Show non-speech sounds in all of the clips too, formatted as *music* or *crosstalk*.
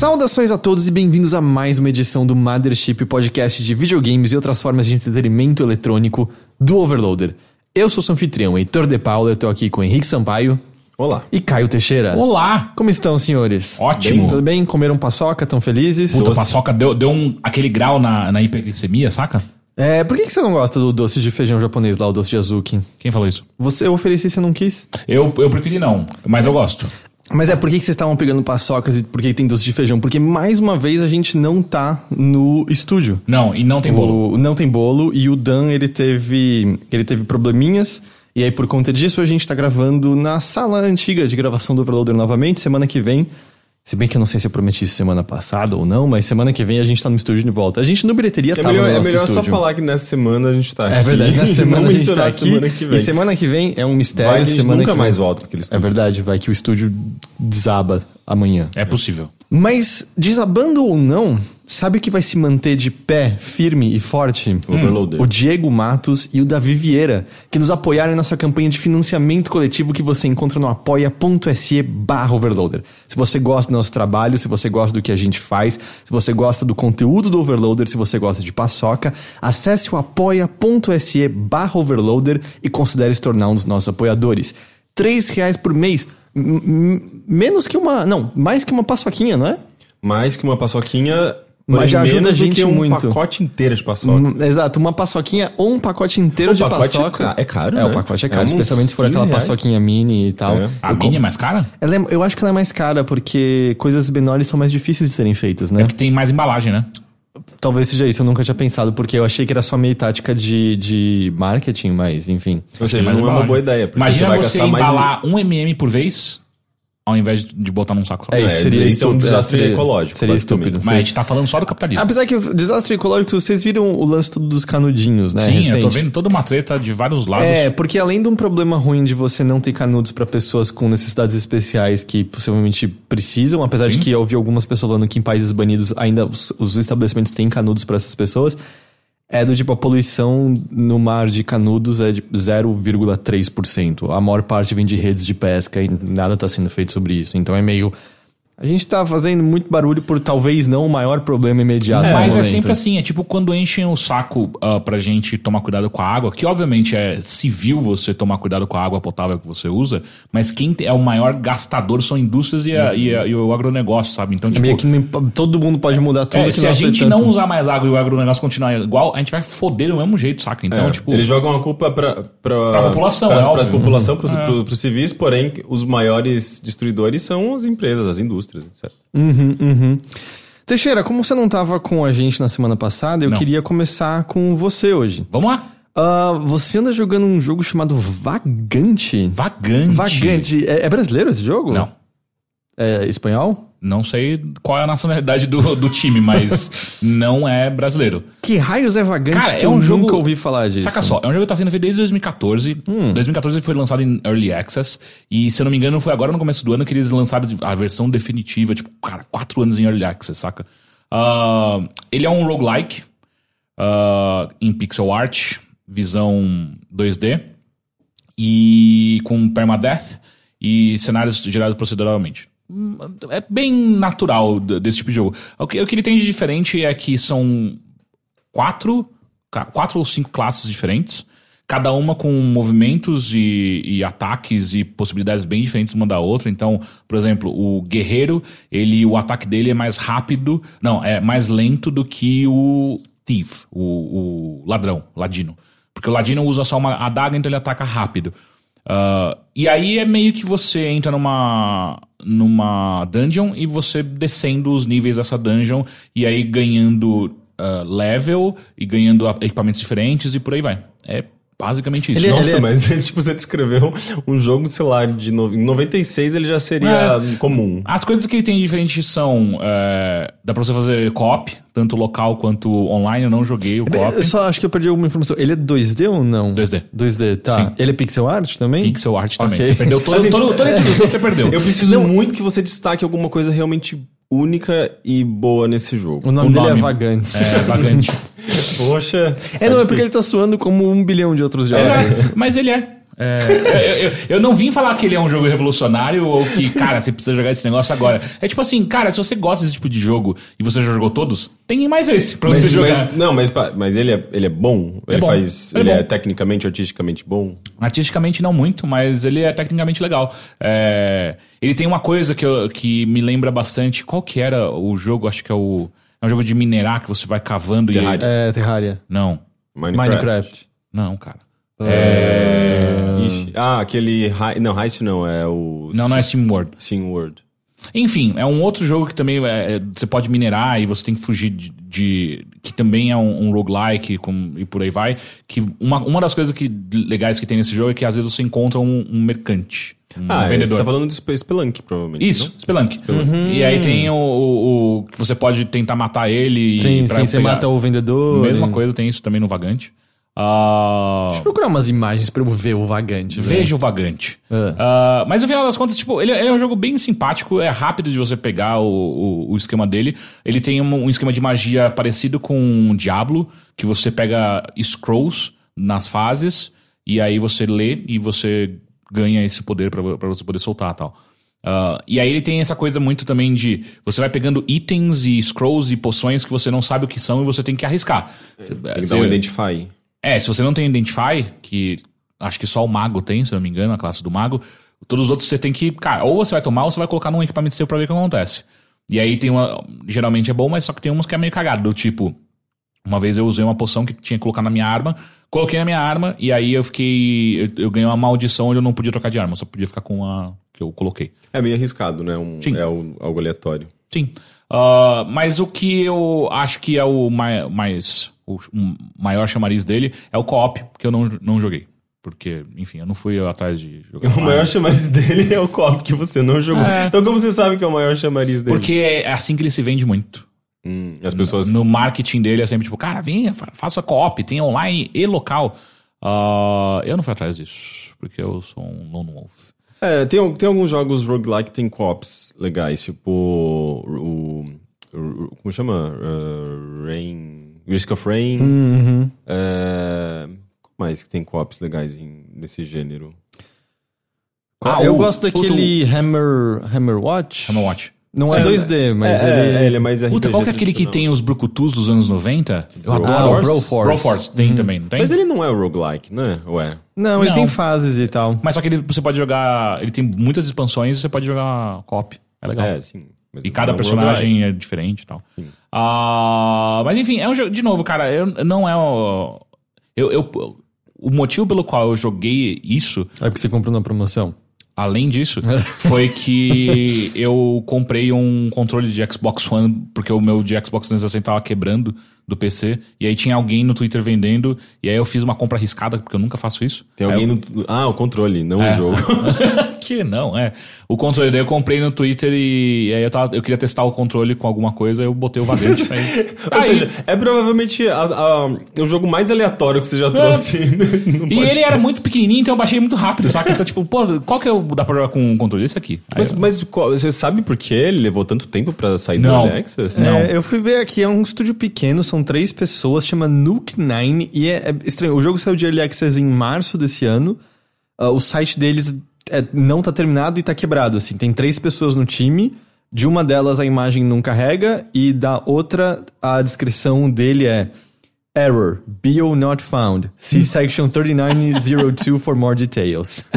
Saudações a todos e bem-vindos a mais uma edição do Mothership, podcast de videogames e outras formas de entretenimento eletrônico do Overloader. Eu sou seu anfitrião, Heitor de Paula, eu tô aqui com Henrique Sampaio. Olá. E Caio Teixeira. Olá! Como estão, senhores? Ótimo. Bem, tudo bem? Comeram paçoca? Tão felizes? Puta, Doce. paçoca deu, deu um, aquele grau na, na hiperglicemia, saca? É, por que, que você não gosta do doce de feijão japonês lá, o doce de azuki? Quem falou isso? Você, eu ofereci e você não quis? Eu, eu preferi não, mas eu gosto. Mas é, por que, que vocês estavam pegando paçocas e por que tem doce de feijão? Porque, mais uma vez, a gente não tá no estúdio. Não, e não tem bolo. O- não tem bolo e o Dan ele teve ele teve probleminhas e aí por conta disso a gente tá gravando na sala antiga de gravação do Overloader novamente semana que vem. Se bem que eu não sei se eu prometi isso semana passada ou não, mas semana que vem a gente tá no estúdio de volta. A gente no bilheteria É tava melhor, no é nosso melhor só estúdio. falar que nessa semana a gente tá aqui. É verdade, na *laughs* semana a gente tá aqui semana que vem. e semana que vem é um mistério. Vai que a gente semana nunca que mais volta aquele É estúdio. verdade, vai que o estúdio desaba amanhã. É possível. Mas, desabando ou não, sabe o que vai se manter de pé, firme e forte? Overloader. O Diego Matos e o Davi Vieira, que nos apoiaram em nossa campanha de financiamento coletivo que você encontra no apoia.se barra overloader. Se você gosta do nosso trabalho, se você gosta do que a gente faz, se você gosta do conteúdo do Overloader, se você gosta de paçoca, acesse o apoia.se barra overloader e considere se tornar um dos nossos apoiadores. Três reais por mês, menos que uma... Não, mais que uma paçoquinha, não é? Mais que uma paçoquinha. Mas já ajuda menos a gente do que um muito. pacote inteiro de paçoca. Exato, uma paçoquinha ou um pacote inteiro O de pacote é paçoca. ca- é caro, É, né? o pacote é caro, É especialmente se for aquela 15 reais. paçoquinha mini e tal. É. A Eu minha é mais cara? Ela é- eu acho que ela é mais cara porque coisas menores são mais difíceis de serem feitas, né? É porque tem mais embalagem, né? Talvez seja isso, eu nunca tinha pensado, porque eu achei que era só meio tática de, de marketing, mas enfim. Ou seja, não é uma boa ideia. Porque Imagina você vai você, gastar mais. embalar um mm por vez, ao invés de botar num saco só. É, isso É, seria isso é um desastre seria- ecológico, Seria estúpido. Mas a gente tá falando só do capitalismo. Apesar que o desastre ecológico, vocês viram o lance todo dos canudinhos, né? Sim, eu tô recente? vendo toda uma treta de vários lados. É, porque além de um problema ruim de você não ter canudos pra pessoas com necessidades especiais que possivelmente precisam, apesar de Sim. que eu ouvi algumas pessoas falando que em países banidos ainda os, os estabelecimentos têm canudos pra essas pessoas, é do tipo a poluição no mar de canudos é de 0,3%. A maior parte vem de redes de pesca e nada tá sendo feito sobre isso. Então é meio a gente tá fazendo muito barulho por talvez não o maior problema imediato no Mas é momento. sempre assim, é tipo quando enchem o saco ah, pra gente tomar cuidado com a água, que obviamente é civil você tomar cuidado com a água potável que você usa, mas quem é o maior gastador são indústrias e, a- e a- e o agronegócio, sabe? Então, tipo, Meio que não todo mundo pode mudar tudo é, que se a gente tanto. não usar mais água e o agronegócio continuar igual, a gente vai foder do mesmo jeito, saca? Então, É, tipo. Eles jogam a culpa pra, pra, Pra população, pra, é pra óbvio. população, pros, pro- pros civis, porém, os maiores destruidores são as empresas, as indústrias, etc. Teixeira, como você não tava com a gente na semana passada, eu Não. queria começar com você hoje. Vamos lá. Ah, você anda jogando um jogo chamado Vagante? Vagante. Vagante. É, é brasileiro esse jogo? Não. É espanhol? Não sei qual é a nacionalidade do, do time, mas *laughs* não é brasileiro. Que raios é Vagante Cara, que é eu um jogo- nunca ouvi falar disso? Saca só, é um jogo que tá sendo feito desde 2014. Hum. 2014 ele foi lançado em Early Access. E se eu não me engano, foi agora no começo do ano que eles lançaram a versão definitiva. Tipo, cara, quatro anos em Early Access, saca? Ah, ele é um roguelike ah, em pixel art, visão 2D. E com permadeath e cenários gerados proceduralmente. É bem natural desse tipo de jogo. O que, o que ele tem de diferente é que são quatro, quatro ou cinco classes diferentes, cada uma com movimentos e, e ataques e possibilidades bem diferentes uma da outra. Então, por exemplo, o guerreiro, ele, o ataque dele é mais rápido, não, é mais lento do que o thief, o, o ladrão, ladino. Porque o ladino usa só uma adaga, então ele ataca rápido. Ah, e aí é meio que você entra numa numa dungeon e você descendo os níveis dessa dungeon e aí ganhando ah, level e ganhando equipamentos diferentes e por aí vai. É basicamente isso. Ele- Nossa, é- mas *laughs* tipo, você descreveu um jogo, sei lá, de no... em 96 ele já seria comum. As coisas que ele tem diferentes são. é, dá pra você fazer co-op, tanto local quanto online. Eu não joguei o co-op. Eu só acho que eu perdi alguma informação. Ele é 2D ou não? 2D. 2D, tá. Sim. Ele é pixel art também? Pixel art também. Ok. Você perdeu todo, Assim, todo, toda a introdução você perdeu. Eu preciso muito que você destaque alguma coisa realmente única e boa nesse jogo. O nome O dele nome. é Vagante. É, vagante. *laughs* Poxa. É, não, é porque ele tá suando como um bilhão de outros jogos. É, mas ele é. É, eu, eu- eu não vim falar que ele é um jogo revolucionário ou que, cara, você precisa jogar esse negócio agora. É tipo assim, cara, se você gosta desse tipo de jogo e você já jogou todos, tem mais esse pra você Mas, jogar. mas- não, mas, mas ele, é, ele é bom? ele bom. faz. Ele Ele, é é, tecnicamente, artisticamente bom? Artisticamente não muito, mas ele é tecnicamente legal. É, ele tem uma coisa que, eu- que me lembra bastante. Qual que era o jogo? Acho que é o. É um jogo de minerar que você vai cavando Terraria. e. É, Terraria. Não. Minecraft. Minecraft. Não, cara. Ixi. Ah, aquele. Hi- Não, Heist não, é o. Não, não é Steam World. Sim World. Enfim, é um outro jogo que também é, é, você pode minerar e você tem que fugir de. de- que também é um, um roguelike com, e por aí vai. Que uma, uma das coisas que, legais que tem nesse jogo é que às vezes você encontra um, um mercante. Um Ah, vendedor. você tá falando do Space Spelunk, provavelmente. Isso, Spelunk. E aí tem o, o- o que você pode tentar matar ele. e Sim, pra sim, você pegar- mata o vendedor. Mesma e- coisa, tem isso também no Vagante. Ah, Deixa eu procurar umas imagens pra eu ver o Vagante. Veja o Vagante. É. Ah, mas no final das contas, tipo, ele, ele é um jogo bem simpático, é rápido de você pegar o, o, o esquema dele. Ele tem um, um esquema de magia parecido com Diablo, que você pega scrolls nas fases, e aí você lê e você ganha esse poder pra pra você poder soltar e tal. Ah, e aí ele tem essa coisa muito também de você vai pegando itens e scrolls e poções que você não sabe o que são e você tem que arriscar. Você- Tem que você- dar um Identify. É, se você não tem Identify, que acho que só o mago tem, se eu não me engano, a classe do mago, todos os outros você tem que, cara, ou você vai tomar ou você vai colocar num equipamento seu pra ver o que acontece. E aí tem uma, geralmente é bom, mas só que tem umas que é meio cagado, do tipo, uma vez eu usei uma poção que tinha que colocar na minha arma, coloquei na minha arma e aí eu fiquei, eu, eu ganhei uma maldição onde eu não podia trocar de arma, só podia ficar com a que eu coloquei. É meio arriscado, né? Um, Sim. é um- algo aleatório. Sim. Ah, mas o que eu acho que é o mai- mais. O maior chamariz dele é o co-op, que eu não, não joguei. Porque, enfim, eu não fui atrás de jogar. O maior chamariz *laughs* dele é o copo que você não jogou. É. Então como você sabe que é o maior chamariz dele? Porque é assim que ele se vende muito. Hum, as pessoas... No marketing dele é sempre tipo, cara, venha, fa- faça co-op, tem online e local. Ah, eu não fui atrás disso, porque eu sou um lone wolf. É, tem, tem alguns jogos roguelike que tem co-ops legais, tipo o... o- como chama? Uh, Rain... Risk of Rain. Uhum. É, qual mais que tem co-ops legais em, nesse gênero? Ah, eu o- gosto daquele Hammer, Hammer Watch. Hammer Watch. Não é 2D, mas é, ele é, ele é mais RPG Puta, qual que é aquele que tem os brucutus dos anos 90? Eu Bro- adoro. Ah, o Broforce? Broforce. Tem também, não tem? Mas ele não é roguelike, né? Ou é? Não, ele Não. tem fases e tal. Mas só que ele, você pode jogar. Ele tem muitas expansões e você pode jogar co-op. É legal. É, sim. Mas E cada personagem roguelike. é diferente e tal. Ah, mas enfim, é um jogo. De novo, cara, eu, não é o. Eu, eu- o motivo pelo qual eu joguei isso, É porque você comprou na promoção. além disso, *laughs* foi que eu comprei um controle de Xbox One, porque o meu de Xbox 360 tava quebrando do PC. E aí tinha alguém no Twitter vendendo. E aí eu fiz uma compra arriscada, porque eu nunca faço isso. Tem Aí alguém eu- no... Ah, o controle, não É. o jogo. *laughs* que não, é. O controle daí eu comprei no Twitter e, aí eu, tava, eu queria testar o controle com alguma coisa, eu botei o vagante. aí, *laughs* Ou aí- seja, é provavelmente a- a- o jogo mais aleatório que você já trouxe. *laughs* no e ele era muito pequenininho, então eu baixei muito rápido, saca? Então, tipo, pô, qual que é o dá pra jogar com o controle? Esse aqui. Aí Mas, eu- mas qual- você sabe por que ele levou tanto tempo pra sair Não. do Early Access? Não. É, eu fui ver aqui, é um estúdio pequeno, são três pessoas, chama Nuke Nine, e é, é estranho. O jogo saiu de Early Access em março desse ano. Ah, o site deles é, não tá terminado e tá quebrado, assim. Tem três pessoas no time, de uma delas a imagem não carrega, e da outra a descrição dele é Error, bio not found. See section 3902 for more details. *laughs*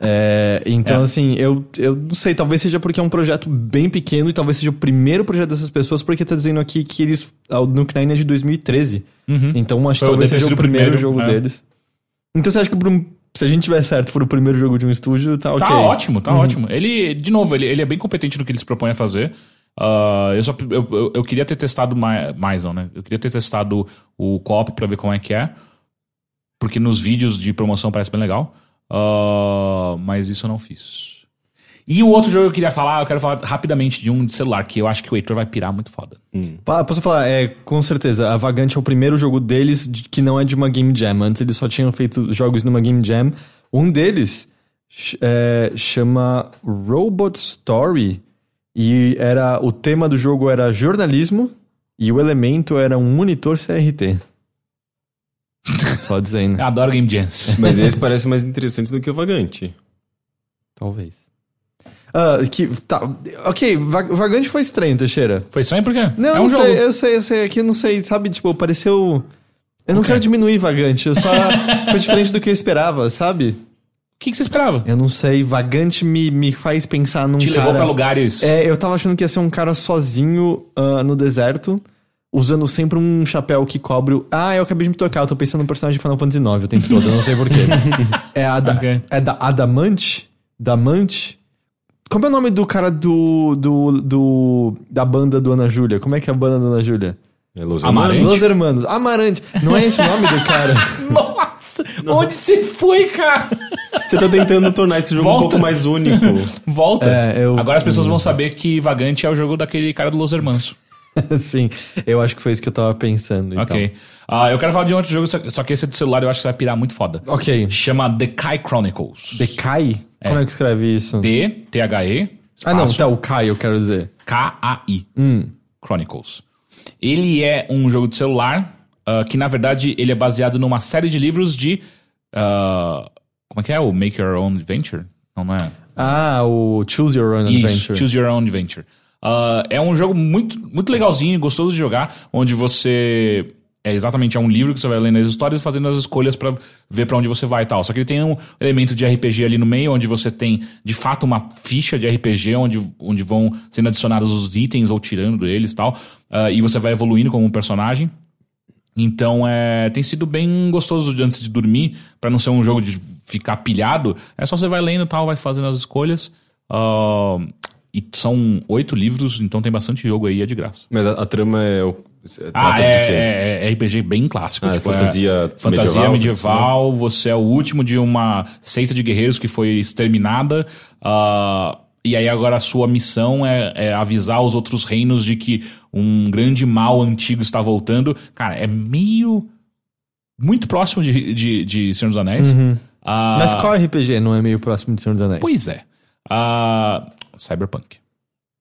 É, então, É. assim, eu, eu não sei, talvez seja porque é um projeto bem pequeno e talvez seja o primeiro projeto dessas pessoas, porque tá dizendo aqui que eles. O Nuke Nine é de 2013. Então, acho que talvez seja o o primeiro, primeiro, jogo é. deles. Então, você acha que pra um se a gente tiver certo por o primeiro jogo de um estúdio, tá ok. Tá ótimo, tá ótimo. Ele, de novo, ele, ele é bem competente no que ele se propõe a fazer. Ah, eu, só, eu, eu, eu queria ter testado mais, mais, não, né? Eu queria ter testado o co-op pra ver como é que é. Porque nos vídeos de promoção parece bem legal. Ah, mas isso eu não fiz. E o outro jogo que eu queria falar, eu quero falar rapidamente de um de celular, que eu acho que o Heitor vai pirar muito foda. Pa- Posso falar, é, com certeza, a Vagante é o primeiro jogo deles de- que não é de uma Game Jam. Antes eles só tinham feito jogos numa Game Jam. Um deles é, chama Robot Story. E era o tema do jogo era jornalismo e o elemento era um monitor CRT. Só dizendo. *laughs* Eu adoro Game Jams. Mas esse parece mais interessante do que o Vagante. Talvez. Ah, que, tá, ok, Va- Vagante foi estranho, Teixeira. Foi estranho por quê? Não, é eu um sei, jogo. eu sei, eu sei. Aqui eu não sei, sabe? Tipo, pareceu. Eu não O quê? quero diminuir Vagante, eu só. *laughs* foi diferente do que eu esperava, sabe? O que, que você esperava? Eu não sei, Vagante me, me faz pensar num Te cara. levou pra lugares. É, eu tava achando que ia ser um cara sozinho ah, no deserto, usando sempre um chapéu que cobre. o- Ah, eu acabei de me tocar, eu tô pensando no personagem de Final Fantasy IX o tempo todo, eu não sei porquê. *laughs* é a da, Ok. é da Adamante? Damante? Como é o nome do cara do, do, do da banda do Ana Júlia? Como é que é a banda da Ana Júlia? É Los Amarante? Los Hermanos. Amarante. Não é esse o nome do cara? *laughs* Nossa! Onde você foi, cara? Você tá tentando tornar esse jogo um Volta. pouco mais único. Volta. É, eu- Agora as pessoas vão saber que Vagante é o jogo daquele cara do Los Hermanos. *laughs* Sim, eu acho que foi isso que eu tava pensando. então. Ok. Ah, eu quero falar de outro jogo, só que esse é do celular eu acho que vai pirar muito foda. Ok. Chama The Kai Chronicles. Decai? Como é que escreve isso? D, T-H-E, ah, não, tá, o Kai, eu quero dizer. K-A-I. Chronicles. Ele é um jogo de celular ah, que, na verdade, ele é baseado numa série de livros de... ah, como é que é? O Make Your Own Adventure? Não, não é? Ah, o Choose Your Own Isso, Adventure. Choose Your Own Adventure. Ah, é um jogo muito, muito legalzinho, gostoso de jogar, onde você. É exatamente é um livro que você vai lendo as histórias fazendo as escolhas pra ver pra onde você vai e tal. Só que ele tem um elemento de RPG ali no meio, onde você tem de fato uma ficha de RPG, onde, onde vão sendo adicionados os itens ou tirando eles e tal. Ah, e você vai evoluindo como um personagem. Então é, tem sido bem gostoso de- antes de dormir, pra não ser um jogo de ficar pilhado. É só você vai lendo e tal, vai fazendo as escolhas. Ah, e são oito livros, então tem bastante jogo aí, é de graça. Mas a, a trama é. o- Ah, trata é, quê? é- é RPG bem clássico. Ah, é tipo, fantasia fantasia medieval, medieval. Você é o último de uma seita de guerreiros que foi exterminada. ah, e aí agora a sua missão é, é avisar os outros reinos de que um grande mal antigo está voltando. Cara, é meio. Muito próximo de, de, de Senhor dos Anéis. Ah, Mas qual RPG não é meio próximo de Senhor dos Anéis? Pois é. Ah, Cyberpunk.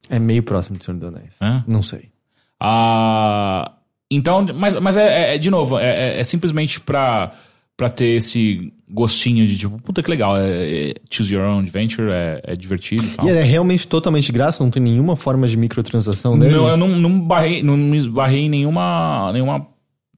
É meio próximo de Senhor dos Anéis. Hã? Não sei. Ah, então, mas, mas é, é- de novo, é, é- é simplesmente pra, pra ter esse gostinho de tipo, puta que legal, é, é choose your own adventure, é, é divertido e tal. E é realmente totalmente graça? Não tem nenhuma forma de microtransação dele? Não, eu não, não, barrei, não me esbarrei em nenhuma, nenhuma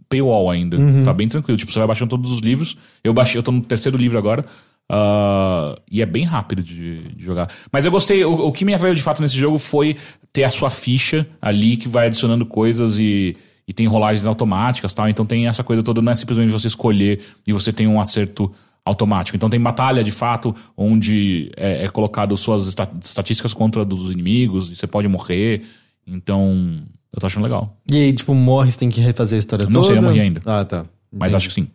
paywall ainda. Tá bem tranquilo. Tipo, você vai baixando todos os livros. Eu baixei, eu tô no terceiro livro agora. Ah, e é bem rápido de, de jogar. Mas eu gostei. O, o que me atraiu de fato nesse jogo foi ter a sua ficha ali que vai adicionando coisas e, e tem rolagens automáticas e tal. Então tem essa coisa toda, não é simplesmente você escolher e você tem um acerto automático. Então tem batalha de fato, onde é, é colocado suas esta- estatísticas contra dos inimigos, e você pode morrer. Então, eu tô achando legal. E aí, tipo, morre, você tem que refazer a história Não toda? sei, eu morri ainda. Ah, tá. Mas acho que sim.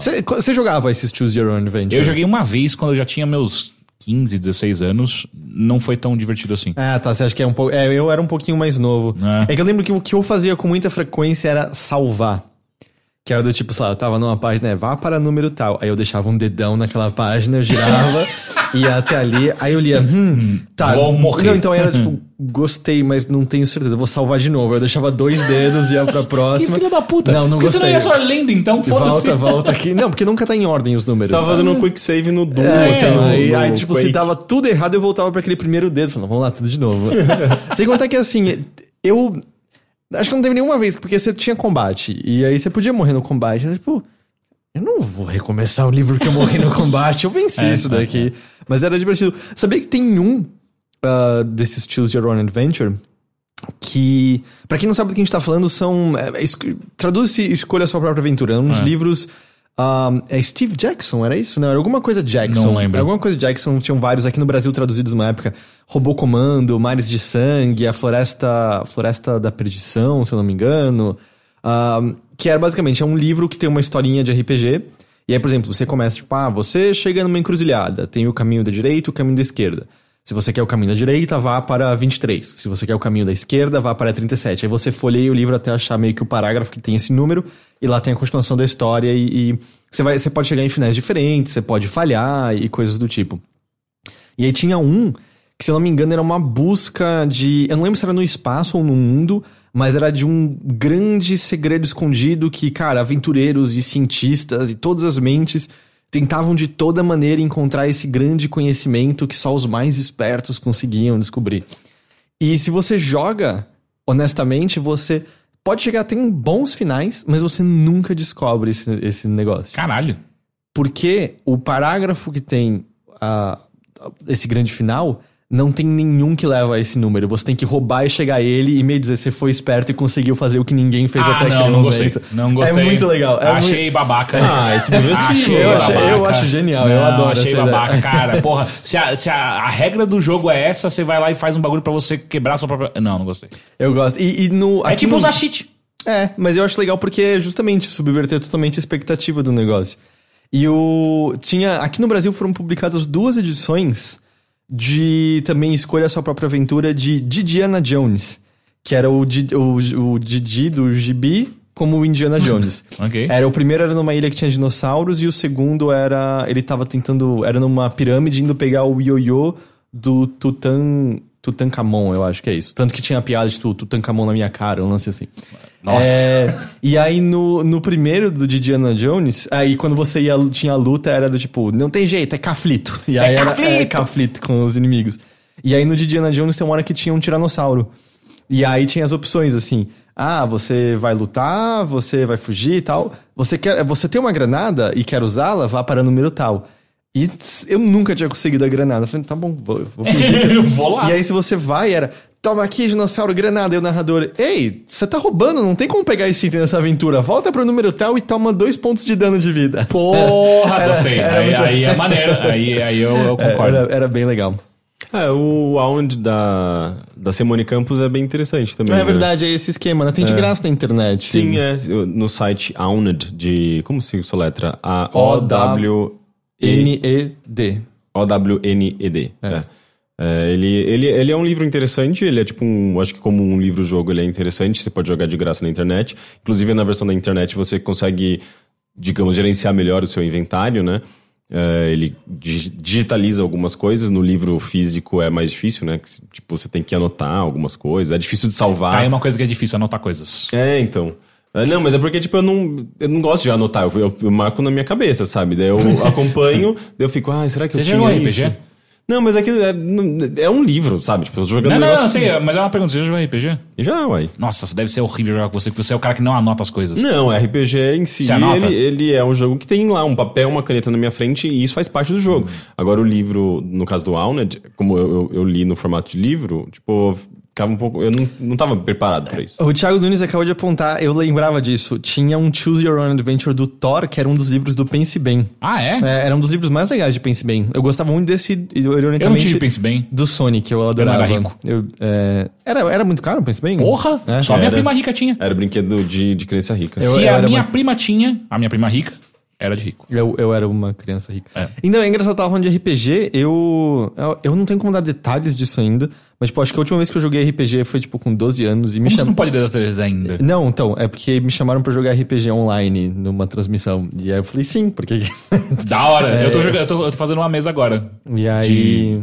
Você você jogava esses Choose Your Own Adventure? Eu joguei uma vez quando eu já tinha meus 15, 16 anos. Não foi tão divertido assim. Ah, tá. Você acha que é um pouco. É, eu era um pouquinho mais novo. É. É, que eu lembro que o que eu fazia com muita frequência era salvar. Que era do tipo, sei lá, eu tava numa página, é, vá para número tal. Aí eu deixava um dedão naquela página, eu girava, *laughs* ia até ali, aí eu lia, hum, tá. Vou morrer. Não, então era tipo, gostei, mas não tenho certeza, vou salvar de novo. Eu deixava dois dedos e ia pra *laughs* Que próxima. filho da puta. Não, não Porque gostei. você não ia só lendo, então foda-se. Volta, volta aqui. Não, porque nunca tá em ordem os números. Você tava fazendo um quick save no Doom, É, assim, no, aí, no aí, tipo, se Quake. dava tudo errado, eu voltava pra aquele primeiro dedo, falando, vamos lá, tudo de novo. *laughs* Sem contar que, assim, eu... Acho que não teve nenhuma vez, porque você tinha combate, e aí você podia morrer no combate, tipo... Eu não vou recomeçar o livro que eu morri no combate, eu venci É, isso é, daqui. Mas era divertido. Sabia que tem um ah, desses Choose Your Own Adventure que, pra quem não sabe do que a gente tá falando, são. É, es- Traduz-se Escolha a Sua Própria Aventura. É uns livros Um, é Steve Jackson, era isso? Não, era alguma coisa Jackson. Não lembro. Alguma coisa Jackson, tinham vários aqui no Brasil traduzidos numa época. Robô Comando, Mares de Sangue, A Floresta, Floresta da Perdição, se eu não me engano. Um, que era basicamente, é um livro que tem uma historinha de RPG. E aí, por exemplo, você começa, tipo, ah, você chega numa encruzilhada, tem o caminho da direita e o caminho da esquerda. Se você quer o caminho da direita, vá para 23. Se você quer o caminho da esquerda, vá para 37. Aí você folheia o livro até achar meio que o parágrafo que tem esse número, e lá tem a continuação da história, e, e você, vai, você pode chegar em finais diferentes, você pode falhar e coisas do tipo. E aí tinha um, que se eu não me engano era uma busca de. Eu não lembro se era no espaço ou no mundo, mas era de um grande segredo escondido que, cara, aventureiros e cientistas e todas as mentes tentavam de toda maneira encontrar esse grande conhecimento que só os mais espertos conseguiam descobrir. E se você joga, honestamente, você pode chegar até em bons finais, mas você nunca descobre esse, esse negócio. Caralho. Porque o parágrafo que tem ah, esse grande final não tem nenhum que leva a esse número. Você tem que roubar e chegar a ele e me dizer se foi esperto e conseguiu fazer o que ninguém fez Ah, até não, aquele não momento. gostei. Não gostei. É muito legal. É achei muito- babaca. Ah, esse *laughs* é achei eu achei- eu acho genial, eu Não, adoro achei babaca, ideia. cara. *laughs* Porra, se, a, se a, a regra do jogo é essa, você vai lá e faz um bagulho pra você quebrar a sua própria... Não, não gostei. Eu gosto. E, e no, É tipo no- usar cheat. É, mas eu acho legal porque é justamente subverter totalmente a expectativa do negócio. E o. Tinha. Aqui no Brasil foram publicadas duas edições de também Escolha a Sua Própria Aventura de Didiana Jones. Que era o, Di- o, o Didi do Gibi como o Indiana *laughs* Jones. Ok. Era, o primeiro era numa ilha que tinha dinossauros e o segundo era. Ele tava tentando. Era numa pirâmide indo pegar o ioiô do Tutan. Tutankhamon, eu acho que é isso. Tanto que tinha a piada de tu- Tutankhamon na minha cara, um lance assim. Nossa. É, e aí no, no primeiro do Didiana Jones, aí quando você ia, tinha a luta, era do tipo, não tem jeito, é caflito. E aí era caflito! é, caflito com os inimigos. E aí no Didiana Jones tem uma hora que tinha um tiranossauro. E aí tinha as opções assim: ah, você vai lutar, você vai fugir e tal. Você quer, você tem uma granada e quer usá-la, vá para número tal. E eu nunca tinha conseguido a granada. Eu falei, tá bom, vou, vou fugir. *laughs* Eu vou lá. E aí, se você vai, era. Toma aqui, dinossauro, granada. E o narrador. Ei, você tá roubando, não tem como pegar esse item nessa aventura. Volta pro número tal e toma dois pontos de dano de vida. Porra, Era- gostei. era aí, muito- aí é maneiro. Aí, aí eu, eu É, concordo. Era, era bem legal. É, o Aund da, da Simone Campos é bem interessante também. É né? verdade, é esse esquema, né? Tem de graça na internet. Sim, é. No site Auned, de. Como se soletra? A-O-W-N-E-D. N-E-D. É. É, ele, ele, ele é um livro interessante, ele é tipo um. Acho que como um livro-jogo ele é interessante, você pode jogar de graça na internet. Inclusive na versão da internet você consegue, digamos, gerenciar melhor o seu inventário, né? É, ele dig- digitaliza algumas coisas, no livro físico é mais difícil, né? Que, Tipo, você tem que anotar algumas coisas, é difícil de salvar. Tá aí uma coisa que é difícil, anotar coisas. É, então. É, Não, mas é porque, tipo, eu não, eu não gosto de anotar, eu, eu, eu marco na minha cabeça, sabe? Daí eu *laughs* acompanho, daí eu fico, ah, será que Você eu tinha jogou isso? RPG? Não, mas é que é, é um livro, sabe? Tipo, eu tô jogando Não, um não, não, sei, mas é uma pergunta. Você já jogou RPG? Já, uai. Nossa, deve ser horrível jogar com você, porque você é o cara que não anota as coisas. Não, RPG em si, ele, ele é um jogo que tem lá um papel, uma caneta na minha frente e isso faz parte do jogo. Agora o livro, no caso do Auned, como eu, eu, eu li no formato de livro, tipo, ficava um pouco... Eu não, não tava preparado pra isso. O Thiago Nunes acabou de apontar, eu lembrava disso. Tinha um Choose Your Own Adventure do Thor, que era um dos livros do Pense Bem. Ah, é? É, era um dos livros mais legais de Pense Bem. Eu gostava muito desse, ironicamente, Eu não tive Pense Bem. do Sonic, eu adorava. era rico. Eu, é, era, era muito caro o Pense Bem? Porra! É. Só minha Era. prima rica tinha. Era brinquedo de, de criança rica. Eu- Se a minha muito- prima tinha, a minha prima rica, era de rico. Eu, eu era uma criança rica. É. Então, é engraçado, eu tava falando de RPG, eu, eu, eu não tenho como dar detalhes disso ainda, mas, tipo, acho que a última vez que eu joguei RPG foi, tipo, com 12 anos e me chamaram... não pode dar detalhes ainda? Não, então, é porque me chamaram pra jogar RPG online numa transmissão. E aí eu falei, sim, porque... Da hora. *laughs* É. Eu, tô jogando, eu, tô, eu tô fazendo uma mesa agora. e aí...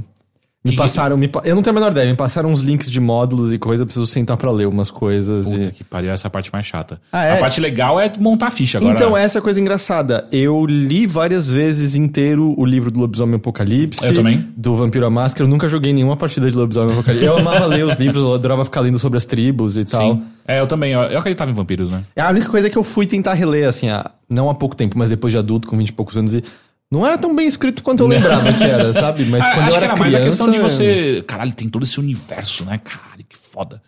Me passaram, me pa- eu não tenho a menor ideia, me passaram uns links de módulos e coisa, eu preciso sentar pra ler umas coisas. Puta E... que pariu, essa é parte mais chata. Ah, é? A parte legal é montar a ficha agora. Então, essa é a coisa engraçada. Eu li várias vezes inteiro o livro do Lobisomem Apocalipse. Eu também. Do Vampiro à Máscara. Eu nunca joguei nenhuma partida de Lobisomem Apocalipse. Eu amava ler os livros, eu adorava ficar lendo sobre as tribos e tal. Sim. É, eu também. Eu, eu acreditava em vampiros, né? A única coisa é que eu fui tentar reler, assim, há, não há pouco tempo, mas depois de adulto, com 20 e poucos anos, e não era tão bem escrito quanto eu lembrava que era, sabe? Mas Ah, quando eu era era criança... mais a questão de você. Caralho, tem todo esse universo, né? Caralho, que foda.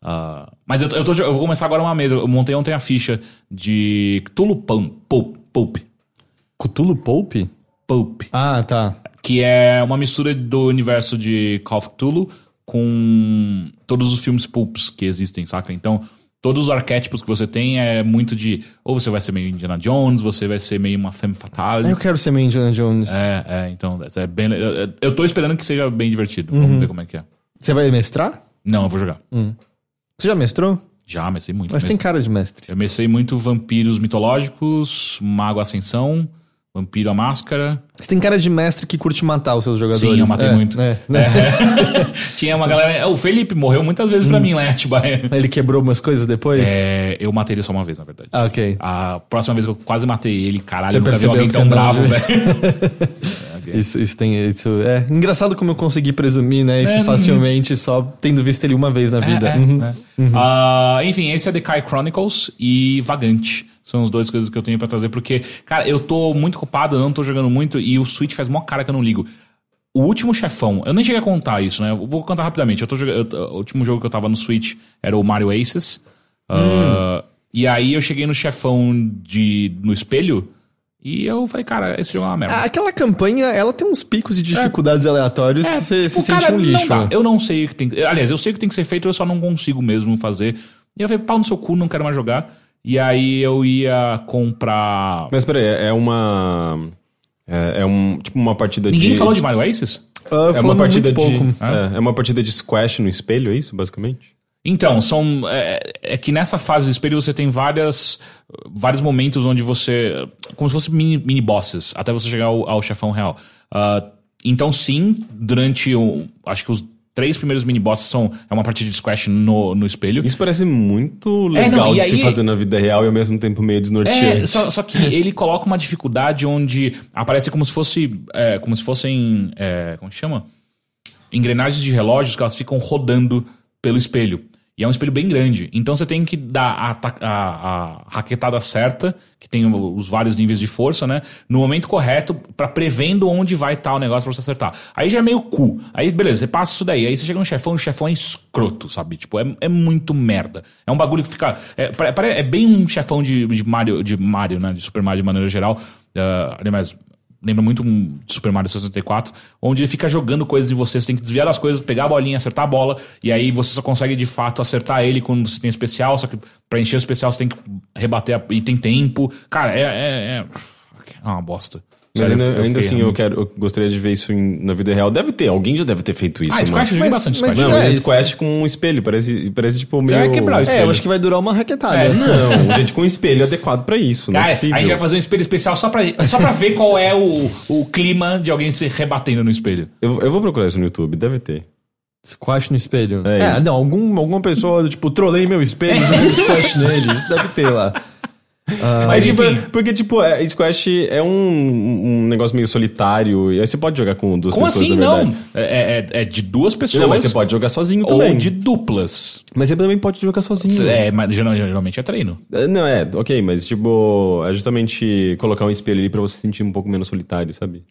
Ah, mas eu, eu, tô, eu vou começar agora uma mesa. Eu montei ontem a ficha de Cthulhu. Pulp. Cthulhu Pope? Pope. Ah, tá. Que é uma mistura do universo de Call of Cthulhu com todos os filmes pulps que existem, saca? Então, todos os arquétipos que você tem é muito de. Ou você vai ser meio Indiana Jones, você vai ser meio uma femme fatale. Eu quero ser meio Indiana Jones. É, é, então, é bem. Eu, eu tô esperando que seja bem divertido. Uhum. Vamos ver como é que é. Você vai mestrar? Não, eu vou jogar. Você já mestrou? Já, mecei muito. Mas tem cara de mestre. Eu mecei muito vampiros mitológicos, Mago Ascensão, Vampiro a Máscara. Você tem cara de mestre que curte matar os seus jogadores. Sim, eu matei É, muito. é. *laughs* Tinha uma galera. O Felipe morreu muitas vezes pra mim lá em Atibaia. *laughs* Ele quebrou umas coisas depois? É, eu matei ele só uma vez, na verdade. Ah, ok. A próxima vez que eu quase matei ele, caralho, Você eu nunca vi alguém tão bravo, velho. *laughs* Isso, isso tem. Isso é engraçado como eu consegui presumir, né? Isso É, facilmente, só tendo visto ele uma vez na vida. É, é, Uhum. é. Ah, enfim, esse é Decay Chronicles e Vagante. São as duas coisas que eu tenho pra trazer, porque, cara, eu tô muito ocupado, eu não tô jogando muito, e o Switch faz mó cara que eu não ligo. O último chefão, eu nem cheguei a contar isso, né? Eu vou contar rapidamente. Eu tô jogando, eu- o último jogo que eu tava no Switch era o Mario Aces. Ah, e aí eu cheguei no chefão de no espelho e eu falei, cara, esse jogo é uma merda. Aquela campanha, ela tem uns picos de dificuldades aleatórios que você tipo, se sente cara, um lixo. Não dá. Eu não sei o que tem que... Aliás, eu sei o que tem que ser feito, eu só não consigo mesmo fazer. E eu falei, pau no seu cu, não quero mais jogar. E aí eu ia comprar... Mas peraí, é uma. É, é um, tipo uma partida Ninguém de. falou de Mario Aces? Ah, É uma partida de. É, é uma partida de squash no espelho, é isso, basicamente? Então, são. É, é que nessa fase do espelho você tem várias, vários momentos onde você. Como se fossem mini, mini bosses, até você chegar ao, ao chefão real. Ah, então, sim, durante o. Acho que os três primeiros mini bosses são. É uma partida de squash no, no espelho. Isso parece muito É, legal não, e de se aí- fazer na vida real e ao mesmo tempo meio desnorteante. É, só, só que ele coloca uma dificuldade onde aparece como se fosse. é, como se fossem. é, como que chama? Engrenagens de relógios que elas ficam rodando pelo espelho. E é um espelho bem grande. Então você tem que dar a, a, a raquetada certa, que tem os vários níveis de força, né? No momento correto, pra prevendo onde vai estar o negócio pra você acertar. Aí já é meio cu. Aí, beleza, você passa isso daí. Aí você chega no chefão, o chefão é escroto, sabe? Tipo, é, é muito merda. É um bagulho que fica. É, é bem um chefão de, de Mario, de Mario, né? De Super Mario de maneira geral. Uh, aliás, lembra muito de Super Mario 64, onde ele fica jogando coisas em você, você tem que desviar das coisas, pegar a bolinha, acertar a bola, e aí você só consegue de fato acertar ele quando você tem especial, só que pra encher o especial você tem que rebater a- e tem tempo. Cara, é, é, é, é uma bosta. Mas Sério, ainda, eu ainda assim, eu, quero, eu gostaria de ver isso em- na vida real. Deve ter, alguém já deve ter feito isso. Ah, Squash, eu joguei bastante mas Squash. Não, mas É, é isso- squash com um espelho, parece, parece tipo meio... Você vai quebrar o É, espelho. eu acho que vai durar uma raquetada. É, Não, *laughs* gente com um espelho adequado pra isso, não Cara, é a gente vai fazer um espelho especial só pra, só pra ver qual é o, o clima de alguém se rebatendo no espelho. eu, eu vou procurar isso no YouTube, deve ter. Squash no espelho. É. É, não, algum, alguma pessoa, tipo, trolei meu espelho, joguei squash nele. Isso deve ter lá. Mas Porque, enfim, porque, tipo, é, squash é um, um negócio meio solitário, e aí você pode jogar com duas como pessoas, assim na não? verdade. É, é- é de duas pessoas. Não, mas você pode jogar sozinho ou também. de duplas. Mas você também pode jogar sozinho. É, mas geral- geralmente é treino. É, Não, é, ok, mas tipo, é justamente colocar um espelho ali pra você se sentir um pouco menos solitário, sabe?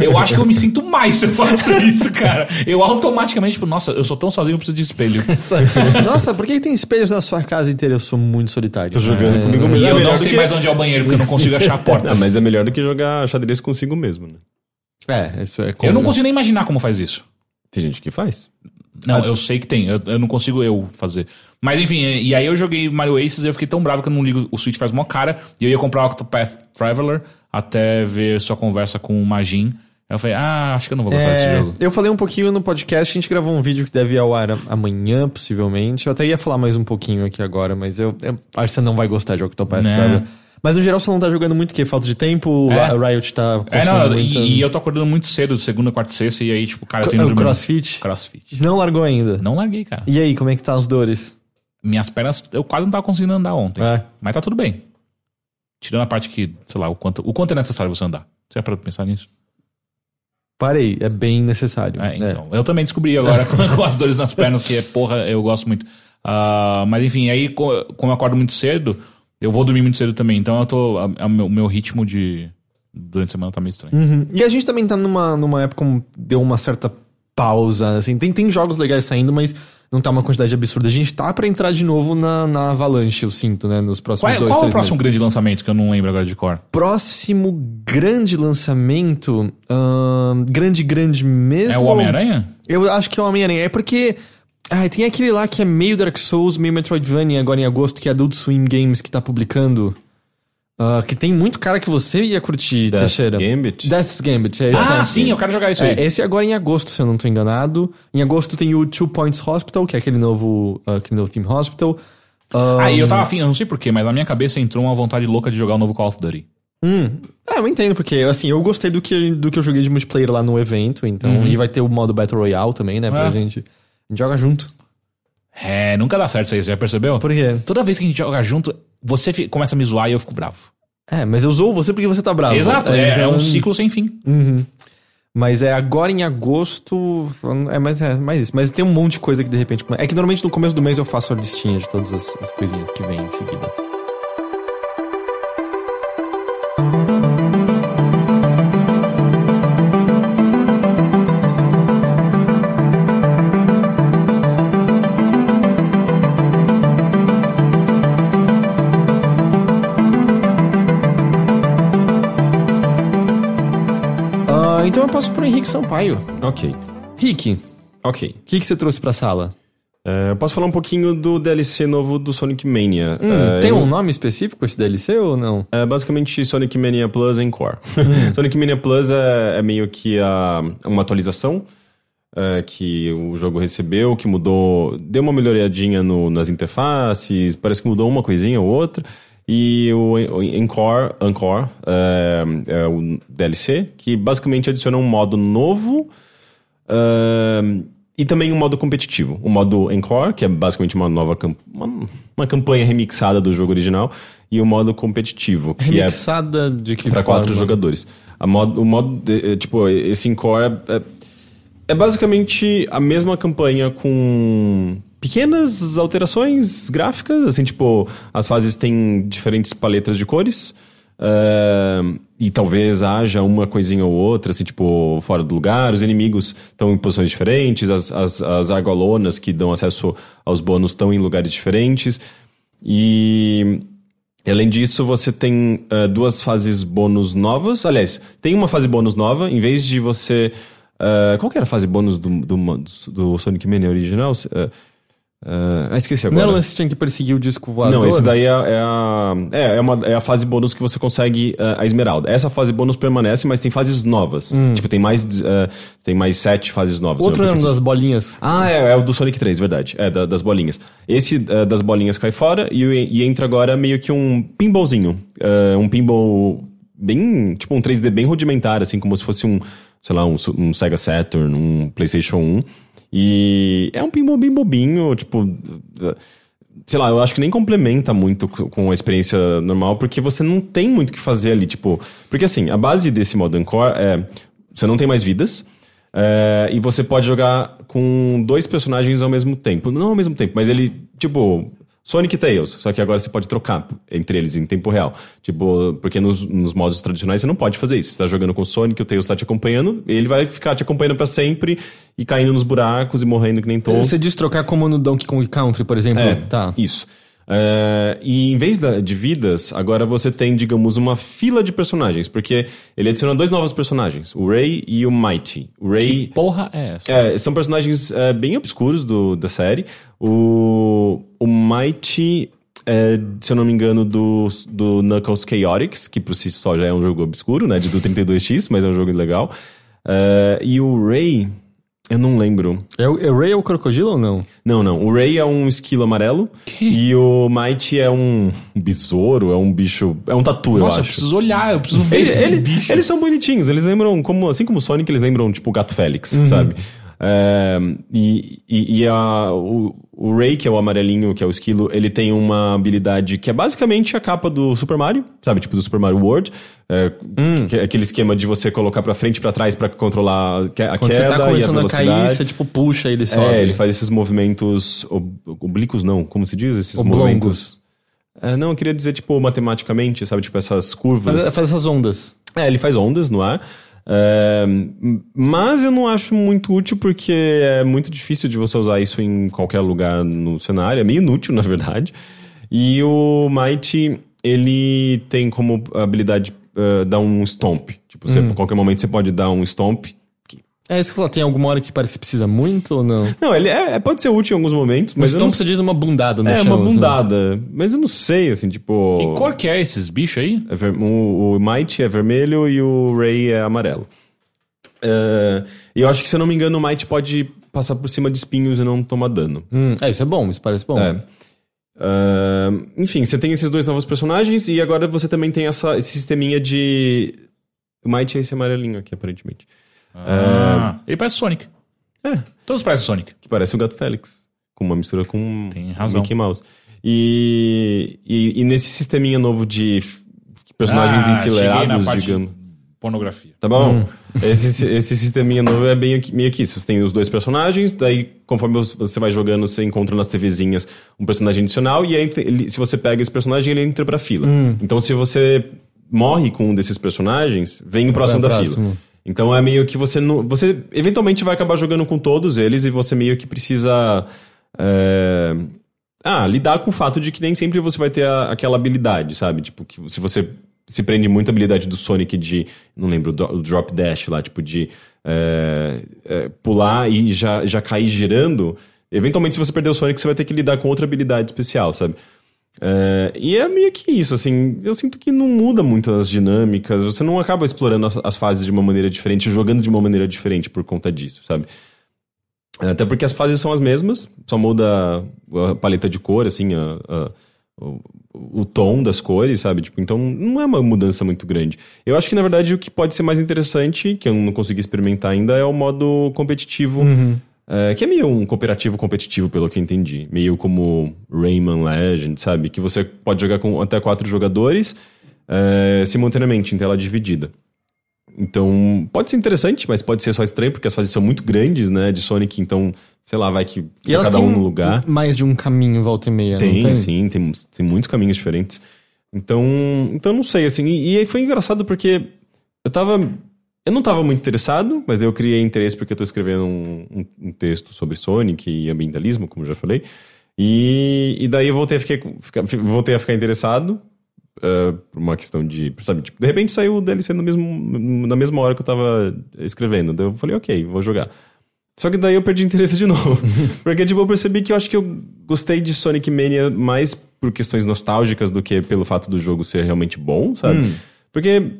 Eu acho que eu me sinto mais se eu faço *laughs* isso, cara. Eu automaticamente, tipo, nossa, eu sou tão sozinho, eu preciso de espelho. *laughs* Nossa, por que tem espelhos na sua casa inteira? Eu sou muito solitário. Tô jogando comigo E mesmo. É eu melhor não sei que- mais onde é o banheiro, porque eu não consigo achar a *laughs* porta. Não, mas é melhor do que jogar xadrez consigo mesmo, né? É, isso é Eu não consigo nem imaginar como faz isso. Tem gente que faz. Não, eu sei que tem. Eu, eu não consigo eu fazer. Mas enfim, e e aí eu joguei Mario Aces e eu fiquei tão bravo que eu não ligo. O Switch faz mó cara. E eu ia comprar o Octopath Traveler até ver sua conversa com o Majin. Aí eu falei, ah, acho que eu não vou gostar desse É, jogo. eu falei um pouquinho no podcast, a gente gravou um vídeo que deve ir ao ar amanhã, possivelmente. Eu até ia falar mais um pouquinho aqui agora, mas eu, eu acho que você não vai gostar de Octopath Né. Traveler. Mas no geral você não tá jogando muito o quê? Falta de tempo? É. A Riot tá É, não, muito... e, e eu tô acordando muito cedo, segunda, quarta e sexta, e aí, tipo, cara, eu tenho o dormido- crossfit? Crossfit. Não largou ainda. Não larguei, cara. E aí, como é que tá as dores? Minhas pernas, eu quase não tava conseguindo andar ontem. É. Mas tá tudo bem. Tirando a parte que, sei lá, o quanto, o quanto é necessário você andar. Você já parou pra pensar nisso? Parei, é bem necessário. É, então. Eu também descobri agora *laughs* com, as dores nas pernas, que é porra, eu gosto muito. Ah, mas enfim, aí co- como eu acordo muito cedo, eu vou dormir muito cedo também. Então eu tô. O meu, meu ritmo de. Durante a semana tá meio estranho. Uhum. E a gente também tá numa, numa época como deu uma certa pausa, assim. Tem, tem jogos legais saindo, mas não tá uma quantidade absurda. A gente tá pra entrar de novo na, na Avalanche, eu sinto, né? Nos Qual próximos é, dois, qual é o três próximo meses. grande lançamento que eu não lembro agora de cor? Próximo grande lançamento. ahn, grande, grande mesmo. É o Homem-Aranha? Eu acho que é o Homem-Aranha. É porque. Ai, tem aquele lá que é meio Dark Souls, meio Metroidvania agora em agosto, que é Adult Swim Games que tá publicando. Ah, que tem muito cara que você ia curtir, Death's Teixeira. Gambit? Death's Gambit, é esse. Ah, aí. sim, eu quero jogar isso aí. É, esse agora em agosto, se eu não tô enganado. Em agosto tem o Two Points Hospital, que é aquele novo, ah, aquele novo Theme Hospital. Ah, Ah, e eu tava afim, eu não sei porquê, mas na minha cabeça entrou uma vontade louca de jogar o novo Call of Duty. É, eu entendo, porque assim, eu gostei do que, do que eu joguei de multiplayer lá no evento, então. E vai ter o modo Battle Royale também, né? Pra É. gente. A gente joga junto. É, nunca dá certo isso aí, você já percebeu? Por quê? Toda vez que a gente joga junto, você fi- começa a me zoar e eu fico bravo. É, mas eu usou você porque você tá bravo. Exato, é, é então- um ciclo sem fim. Mas é agora em agosto. É mais, é mais isso. Mas tem um monte de coisa que de repente. É que normalmente no começo do mês eu faço a listinha de todas as, as coisinhas que vem em seguida. Sampaio. Ok. Rick, Ok. o que, que você trouxe pra sala? Eu posso falar um pouquinho do DLC novo do Sonic Mania. Hum, É, tem ele- um nome específico esse DLC ou não? É basicamente Sonic Mania Plus Encore. *laughs* Hum. Sonic Mania Plus é, é meio que a, uma atualização é, que o jogo recebeu, que mudou, deu uma melhoradinha no- nas interfaces, parece que mudou uma coisinha ou outra. E o, Encore, Encore é, é o DLC, que basicamente adiciona um modo novo Ahn, e também um modo competitivo. O modo Encore, que é basicamente uma nova cam- uma, uma campanha remixada do jogo original, e o modo competitivo, que Remixada de que é para quatro jogadores. A modo, o modo, de- é, tipo, esse Encore é, é, é basicamente a mesma campanha com pequenas alterações gráficas, assim, tipo, as fases têm diferentes paletas de cores. ah, e talvez haja uma coisinha ou outra, assim, tipo, fora do lugar. Os inimigos estão em posições diferentes, as, as, as argolonas que dão acesso aos bônus estão em lugares diferentes. E Além disso, você tem ah, duas fases bônus novas. Aliás, tem uma fase bônus nova. Em vez de você. ah, qual que era a fase bônus do, do, do Sonic Mania original? Ah, ah, ah, esqueci agora. Não, você tinha que perseguir o disco voador. Não, esse daí é, é a. É, é, uma, é a fase bônus que você consegue ah, a esmeralda. Essa fase bônus permanece, mas tem fases novas. Tipo, tem mais, ah, tem mais sete fases novas. Outro Porque nome se- das bolinhas. ah, é, é o do Sonic 3, verdade. É, da- das bolinhas. Esse das bolinhas cai fora e, o- e entra agora meio que um pinballzinho. Um pinball bem. Tipo um 3D bem rudimentar, assim, como se fosse um, sei lá, um, um Sega Saturn, um PlayStation 1. E é um pinball bem bobinho, tipo. Sei lá, eu acho que nem complementa muito co- com a experiência normal, porque você não tem muito o que fazer ali, tipo. Porque assim, a base desse modo Encore é. Você não tem mais vidas. é, e você pode jogar com dois personagens ao mesmo tempo. Não ao mesmo tempo, mas ele, tipo, Sonic e Tails. Só que agora você pode trocar entre eles em tempo real. Tipo, porque nos, nos modos tradicionais você não pode fazer isso. Você tá jogando com o Sonic, o Tails tá te acompanhando, ele vai ficar te acompanhando pra sempre e caindo nos buracos e morrendo que nem tonto. Você diz trocar como no Donkey Kong Country, por exemplo? É, Tá. Isso. É, e em vez da- de vidas, agora você tem, digamos, uma fila de personagens, porque ele adiciona dois novos personagens, o Ray e o Mighty. O Ray. Porra é essa? É, são personagens é, bem obscuros do, da série. O, o Mighty, é, se eu não me engano, do, do Knuckles Chaotix, que por si só já é um jogo obscuro, né? De do 32X, mas é um jogo legal. E o Ray, eu não lembro. É o, é Ray é o crocodilo ou não? Não, não. O Ray é um esquilo amarelo. E o Mighty é um besouro, é um bicho. É um tatu, Nossa, eu eu acho. preciso olhar, eu preciso ver Ele- esses ele- bichos. Eles são bonitinhos, eles lembram, como, assim como o Sonic, eles lembram, tipo, o Gato Félix, sabe? É, e e, e a, o, o Ray, que é o amarelinho, que é o esquilo, ele tem uma habilidade que é basicamente a capa do Super Mario, sabe? Tipo, do Super Mario World. É, que é aquele esquema de você colocar pra frente e pra trás pra controlar a que- a Quando queda você tá e a começando a velocidade. cair, você tipo puxa ele sobe. É, ele faz esses movimentos ob- oblíquos, não, como se diz? Esses Oblongos. movimentos. É, não, eu queria dizer, tipo, matematicamente, sabe? Tipo, essas curvas. Faz, faz essas ondas. É, ele faz ondas no ar. É, mas eu não acho muito útil porque é muito difícil de você usar isso em qualquer lugar no cenário. É meio inútil, *laughs* na verdade. E o Might, ele tem como habilidade uh, dar um stomp. Tipo, você, a qualquer momento você pode dar um stomp. É isso que eu falo, tem alguma hora que parece que precisa muito ou não? Não, ele é, é- pode ser útil em alguns momentos, mas Mas eu então não você diz uma bundada no É, chão. uma assim. bundada. Mas eu não sei, assim, tipo. Que cor que é esses bichos aí? É ver- O, o Might é vermelho e o Ray é amarelo. É, E eu acho que, se eu não me engano, o Might pode passar por cima de espinhos e não tomar dano. Hum, é, isso é bom, isso parece bom. É. É, enfim, você tem esses dois novos personagens e agora você também tem essa, esse sisteminha de. O Might é esse amarelinho aqui, aparentemente. Ah, ele parece Sonic. É. Todos parecem Sonic. Que parece o Gato Félix. Com uma mistura com Tem razão. Mickey Mouse. E, e, e nesse sisteminha novo de personagens Ah, enfileirados, parte digamos. Pornografia. Tá bom? Esse, esse sisteminha novo é bem aqui- meio que isso. Você tem os dois personagens, daí conforme você vai jogando, você encontra nas TVzinhas um personagem adicional, e aí, ele- se você pega esse personagem, ele entra pra fila. Então, se você morre com um desses personagens, vem o próximo da próximo. fila. Então é meio que você não. Você eventualmente vai acabar jogando com todos eles e você meio que precisa. é, ah, lidar com o fato de que nem sempre você vai ter a- aquela habilidade, sabe? Tipo, que se você se prende muito à habilidade do Sonic de. Não lembro, o drop dash lá, tipo, de é, é, pular e já, já cair girando. Eventualmente, se você perder o Sonic, você vai ter que lidar com outra habilidade especial, sabe? É, e é meio que isso, assim, eu sinto que não muda muito as dinâmicas, você não acaba explorando as, as fases de uma maneira diferente, jogando de uma maneira diferente por conta disso, sabe? Até porque as fases são as mesmas, só muda a paleta de cor, assim, a- a- o, o tom das cores, sabe? Tipo, então não é uma mudança muito grande. Eu acho que, na verdade, o que pode ser mais interessante, que eu não consegui experimentar ainda, é o modo competitivo, é, que é meio um cooperativo competitivo, pelo que eu entendi. Meio como Rayman Legend, sabe? Que você pode jogar com até quatro jogadores é, simultaneamente, em tela dividida. Então, pode ser interessante, mas pode ser só estranho, porque as fases são muito grandes, né? De Sonic, então, sei lá, vai que E cada um no lugar. mais de um caminho volta e meia, Tem, tem? sim, tem, tem muitos caminhos diferentes. Então, então não sei, assim. E, e aí foi engraçado porque eu tava. Eu não tava muito interessado, mas eu criei interesse porque eu tô escrevendo um, um- um texto sobre Sonic e ambientalismo, como já falei. E, e daí eu voltei a ficar, ficar- voltei a ficar interessado. eh, por uma questão de. Sabe, tipo, de repente saiu o DLC no mesmo, na mesma hora que eu tava escrevendo. Daí eu falei, ok, vou jogar. Só que daí eu perdi interesse de *laughs* novo. Porque, tipo, eu percebi que eu acho que eu gostei de Sonic Mania mais por questões nostálgicas do que pelo fato do jogo ser realmente bom, sabe? Porque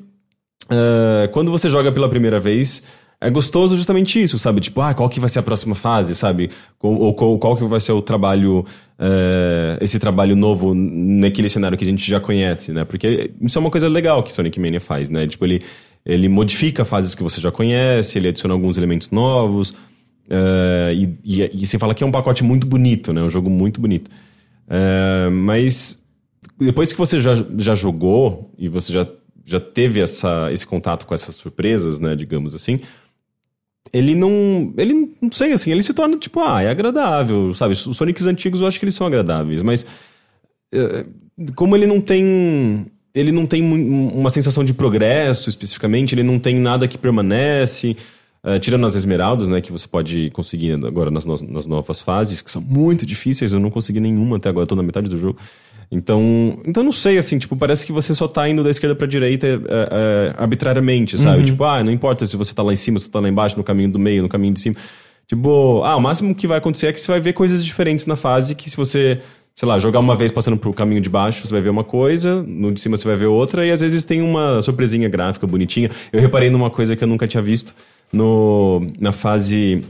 ah, quando você joga pela primeira vez, é gostoso justamente isso, sabe? Tipo, ah, qual que vai ser a próxima fase, sabe? Ou, ou qual, qual que vai ser o trabalho, eh, esse trabalho novo naquele cenário que a gente já conhece, né? Porque isso é uma coisa legal que Sonic Mania faz, né? Tipo, ele, ele modifica fases que você já conhece, ele adiciona alguns elementos novos, eh, e, e, e você fala que é um pacote muito bonito, né? Um jogo muito bonito. Eh, mas depois que você já, já jogou e você já, já teve essa, esse contato com essas surpresas, né, digamos assim, ele não. Ele não sei assim, ele se torna tipo, ah, é agradável, sabe? Os Sonics antigos eu acho que eles são agradáveis, mas. eh, como ele não tem. Ele não tem uma sensação de progresso especificamente, ele não tem nada que permanece. eh, tirando as esmeraldas, né, que você pode conseguir agora nas, no- nas novas fases, que são muito difíceis, eu não consegui nenhuma até agora, tô na metade do jogo. Então, então não sei, assim, tipo, parece que você só tá indo da esquerda pra direita é, é, arbitrariamente, sabe? Tipo, ah, não importa se você tá lá em cima, se você tá lá embaixo, no caminho do meio, no caminho de cima. Tipo, ah, o máximo que vai acontecer é que você vai ver coisas diferentes na fase, que se você, sei lá, jogar uma vez passando pro caminho de baixo, você vai ver uma coisa, no de cima você vai ver outra, e às vezes tem uma surpresinha gráfica bonitinha. Eu reparei numa coisa que eu nunca tinha visto no, na fase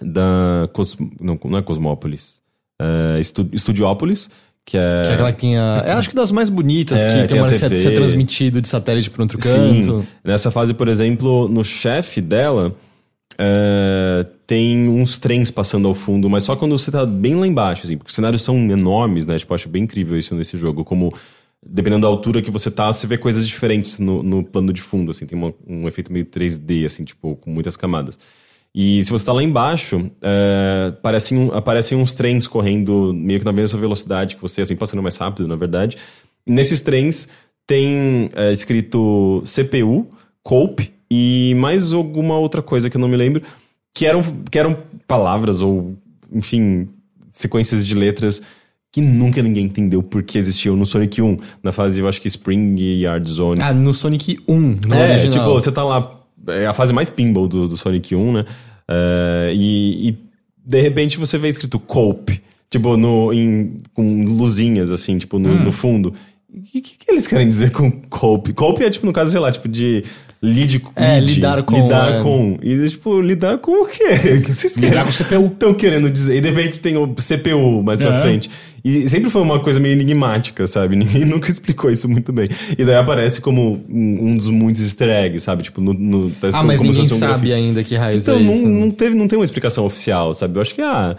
da. Cos, não, não é Cosmópolis. É Estu, Estudiópolis, que é. Que é aquela que tinha. É, acho que das mais bonitas, É, que tem tem uma hora de ser, transmitido de satélite para outro Sim. canto. Nessa fase, por exemplo, no chefe dela, é, tem uns trens passando ao fundo, mas só quando você tá bem lá embaixo, assim, porque os cenários são enormes, né? Tipo, eu acho bem incrível isso nesse jogo. Como, dependendo da altura que você tá, você vê coisas diferentes no, no plano de fundo, assim. Tem uma- um efeito meio 3D, assim, tipo, com muitas camadas. E se você tá lá embaixo, é, parecem, aparecem uns trens correndo meio que na mesma velocidade que você, assim, passando mais rápido, na verdade. Nesses trens tem é, escrito CPU, COPE, e mais alguma outra coisa que eu não me lembro, que eram, que eram palavras ou, enfim, sequências de letras que nunca ninguém entendeu por que existiam no Sonic 1, na fase, eu acho que Spring Yard Zone. Ah, no Sonic 1, no é, original. tipo, você tá lá, é a fase mais pinball do, do Sonic 1, né? É, e, e, de repente você vê escrito Cope, tipo, no, em, com luzinhas, assim, tipo, no, no fundo. O que, que, eles querem dizer com Cope? Cope é, tipo, no caso, sei lá, tipo, de Lid, É, lid, lidar com, Lidar é. com. E, tipo, lidar com o quê? *laughs* O que vocês Lidar com o CPU. Estão querendo dizer. E de repente tem o CPU mais pra É. frente. E sempre foi uma coisa meio enigmática, sabe? *laughs* Ninguém nunca explicou isso muito bem. E daí aparece como um, um dos muitos easter eggs, sabe? Tipo, no. no tá Ah, mas como ninguém um sabe grafite. ainda que raios Então, é não, isso. né? não, teve, não tem uma explicação oficial, sabe? Eu acho que, ah,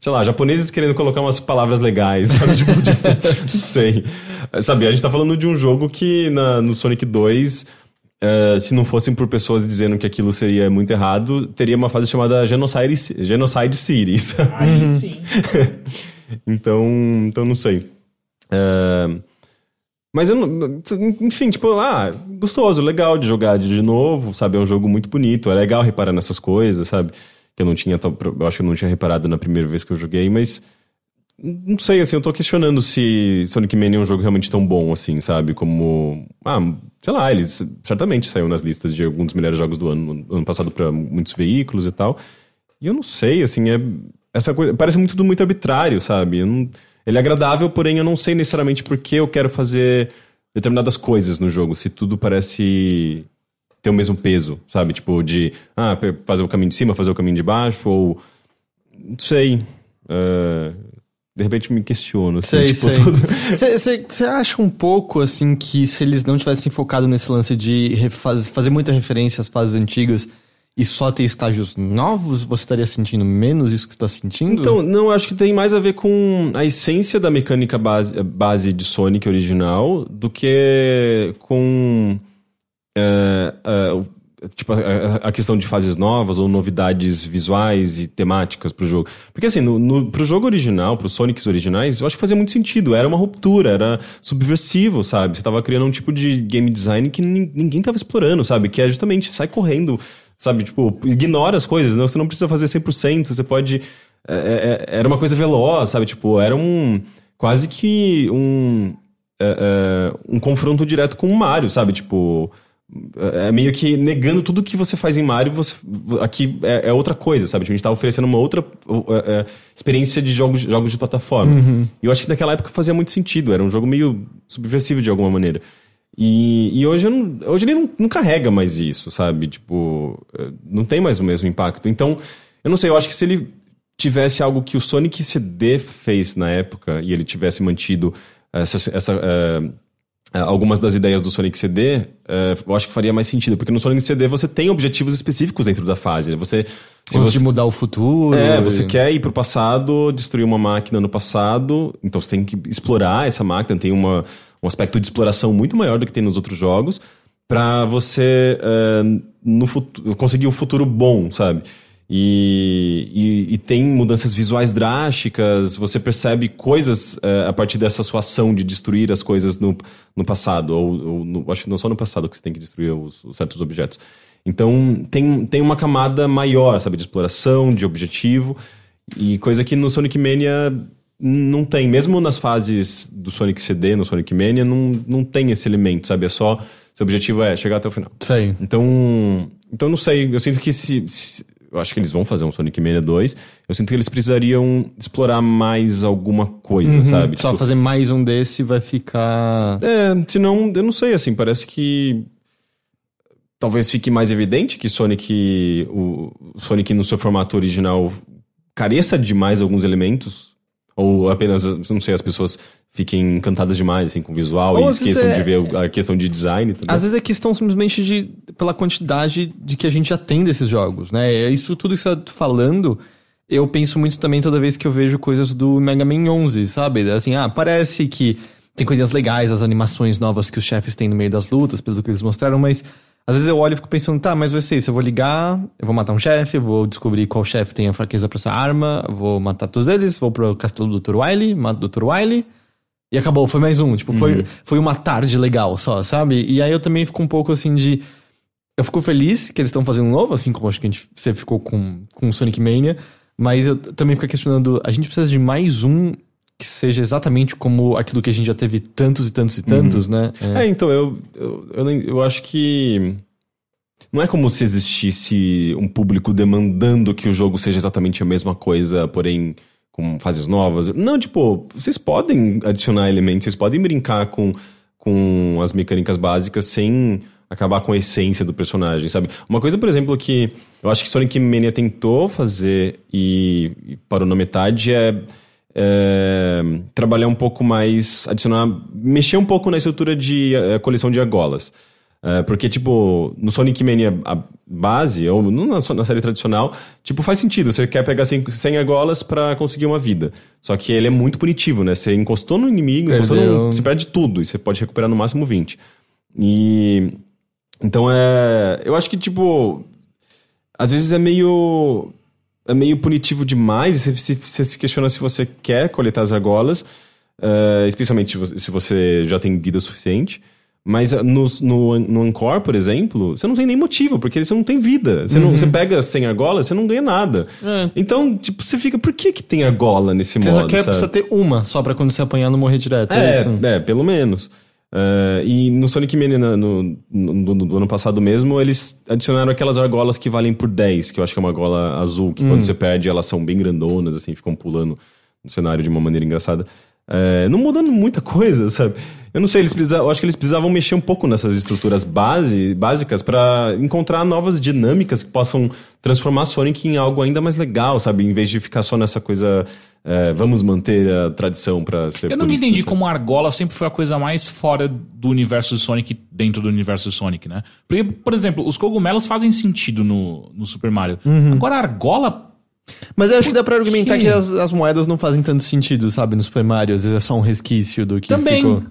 sei lá, japoneses querendo colocar umas palavras legais, *laughs* sabe? tipo, de- *laughs* não sei. Sabe, a gente tá falando de um jogo que na, no Sonic 2, eh, se não fossem por pessoas dizendo que aquilo seria muito errado, teria uma fase chamada Genocide, Genocide City. sabe? Aí sim. Então, então não sei. É, Mas eu não. Enfim, tipo, ah, gostoso, legal de jogar de novo, sabe? É um jogo muito bonito, é legal reparar nessas coisas, sabe? Que eu não tinha. Eu acho que eu não tinha reparado na primeira vez que eu joguei, mas. Não sei, assim, eu tô questionando se Sonic Mania é um jogo realmente tão bom, assim, sabe? Como. Ah, sei lá, eles certamente saiu nas listas de alguns dos melhores jogos do ano, no ano passado pra muitos veículos e tal. E eu não sei, assim, é. Essa coisa. Parece muito tudo muito arbitrário, sabe? Não- ele é agradável, porém eu não sei necessariamente por que eu quero fazer determinadas coisas no jogo, se tudo parece ter o mesmo peso, sabe? Tipo, de ah, fazer o caminho de cima, fazer o caminho de baixo, ou. Não sei. É, de repente me questiono. Assim, Sei, tipo, sei. tudo- *laughs* Você acha um pouco, assim, que se eles não tivessem focado nesse lance de refaz- fazer muita referência às fases antigas e só ter estágios novos, você estaria sentindo menos isso que você tá sentindo? Então, não, acho que tem mais a ver com a essência da mecânica base, base de Sonic original do que com. é, é, tipo, a, a- questão de fases novas ou novidades visuais e temáticas pro jogo. Porque assim, no, no, pro jogo original, pros Sonics originais, eu acho que fazia muito sentido. Era uma ruptura, era subversivo, sabe? Você tava criando um tipo de game design que nin- ninguém tava explorando, sabe? Que é justamente sai correndo, sabe? Tipo, ignora as coisas, né? Você não precisa fazer 100%, você pode... é, é, era uma coisa veloz, sabe? Tipo, era um... Quase que um... é, é, um confronto direto com o Mario, sabe? Tipo... É meio que negando tudo que você faz em Mario, você, aqui é, é outra coisa, sabe? A gente tá oferecendo uma outra é, é, experiência de jogos, jogos de plataforma. E eu acho que naquela época fazia muito sentido, era um jogo meio subversivo de alguma maneira. E, e hoje, não- hoje ele não, não carrega mais isso, sabe? Tipo, é, não tem mais o mesmo impacto. Então, eu não sei, eu acho que se ele tivesse algo que o Sonic CD fez na época e ele tivesse mantido essa, essa, é, algumas das ideias do Sonic CD, é, eu acho que faria mais sentido, porque no Sonic CD você tem objetivos específicos dentro da fase. né? Você, se você de mudar o futuro. é, você e- quer ir pro passado, destruir uma máquina no passado, então você tem que explorar essa máquina, tem uma, um aspecto de exploração muito maior do que tem nos outros jogos, pra você é, no futuro, conseguir um futuro bom, sabe? E, e, e tem mudanças visuais drásticas, você percebe coisas é, a partir dessa sua ação de destruir as coisas no, no passado, ou, ou no- acho que não só no passado que você tem que destruir os, os certos objetos. Então tem, tem uma camada maior, sabe, de exploração, de objetivo, e coisa que no Sonic Mania não tem. Mesmo nas fases do Sonic CD, no Sonic Mania, não, não tem esse elemento, sabe? É só. Seu objetivo é chegar até o final. Sei. Então, então não sei, eu sinto que se, se- eu acho que eles vão fazer um Sonic Mania 2, eu sinto que eles precisariam explorar mais alguma coisa, sabe? Só Tipo, fazer mais um desse vai ficar. é, senão, eu não sei, assim, parece que talvez fique mais evidente que Sonic, o o Sonic no seu formato original careça de mais alguns elementos, ou apenas, não sei, as pessoas fiquem encantadas demais, assim, com o visual Ou e esqueçam é- de ver a questão de design. entendeu? Às vezes é questão simplesmente de pela quantidade de que a gente já tem desses jogos, né? É Isso tudo que você tá falando, eu penso muito também toda vez que eu vejo coisas do Mega Man 11, sabe? Assim, ah, parece que tem coisinhas legais, as animações novas que os chefes têm no meio das lutas, pelo que eles mostraram, mas às vezes eu olho e fico pensando, tá, mas vai ser isso, eu vou ligar, eu vou matar um chefe, eu vou descobrir qual chefe tem a fraqueza pra essa arma, vou matar todos eles, vou pro castelo do Dr. Wily, mato o Dr. Wily, e acabou, foi mais um. Tipo, foi, foi uma tarde legal só, sabe? E aí eu também fico um pouco assim de. Eu fico feliz que eles estão fazendo um novo, assim como acho que a gente, você ficou com, com o Sonic Mania. Mas eu também fico questionando, a gente precisa de mais um que seja exatamente como aquilo que a gente já teve tantos e tantos e tantos, né? É, então, eu, eu, eu, eu acho que. Não é como se existisse um público demandando que o jogo seja exatamente a mesma coisa, porém com fases novas. Não, tipo, vocês podem adicionar elementos, vocês podem brincar com, com as mecânicas básicas sem acabar com a essência do personagem, sabe? Uma coisa, por exemplo, que eu acho que Sonic Mania tentou fazer e, e parou na metade é é, trabalhar um pouco mais, adicionar, mexer um pouco na estrutura de eh, coleção de argolas. É, porque, tipo, no Sonic Mania a base, ou na, na série tradicional, tipo, faz sentido. Você quer pegar 100, 100 argolas pra conseguir uma vida. Só que ele é muito punitivo, né? Você encostou no inimigo, encostou no, você perde tudo e você pode recuperar no máximo 20. E. Então é. Eu acho que, tipo. Às vezes é meio. É meio punitivo demais. Você, se- você se questiona se você quer coletar as argolas. eh, especialmente se você- se você já tem vida suficiente. Mas ah, no, no, no Encore, por exemplo, você não tem nem motivo, porque você não tem vida. Você, não, você pega 100 argolas, você não ganha nada. É. Então, tipo, você fica, por que que tem argola nesse Você modo, só quer precisa ter uma, só pra quando você apanhar não morrer direto. É, É, isso. é, pelo menos. É, e no Sonic Mania no, no, do ano passado mesmo, eles adicionaram aquelas argolas que valem por 10, que eu acho que é uma argola azul, que quando você perde elas são bem grandonas, assim, ficam pulando no cenário de uma maneira engraçada. É, não mudando muita coisa, sabe? Eu não sei, eles precisavam, eu acho que eles precisavam mexer um pouco nessas estruturas base, básicas para encontrar novas dinâmicas que possam transformar Sonic em algo ainda mais legal, sabe? Em vez de ficar só nessa coisa, é, vamos manter a tradição para ser Eu não purista, entendi sabe? como a argola sempre foi a coisa mais fora do universo de Sonic dentro do universo de Sonic, né? Porque, por exemplo, os cogumelos fazem sentido no, no Super Mario. Uhum. Agora a argola. Mas eu acho que dá pra argumentar quê? que as, as moedas não fazem tanto sentido, sabe? No Super Mario, às vezes é só um resquício do que Também. ficou.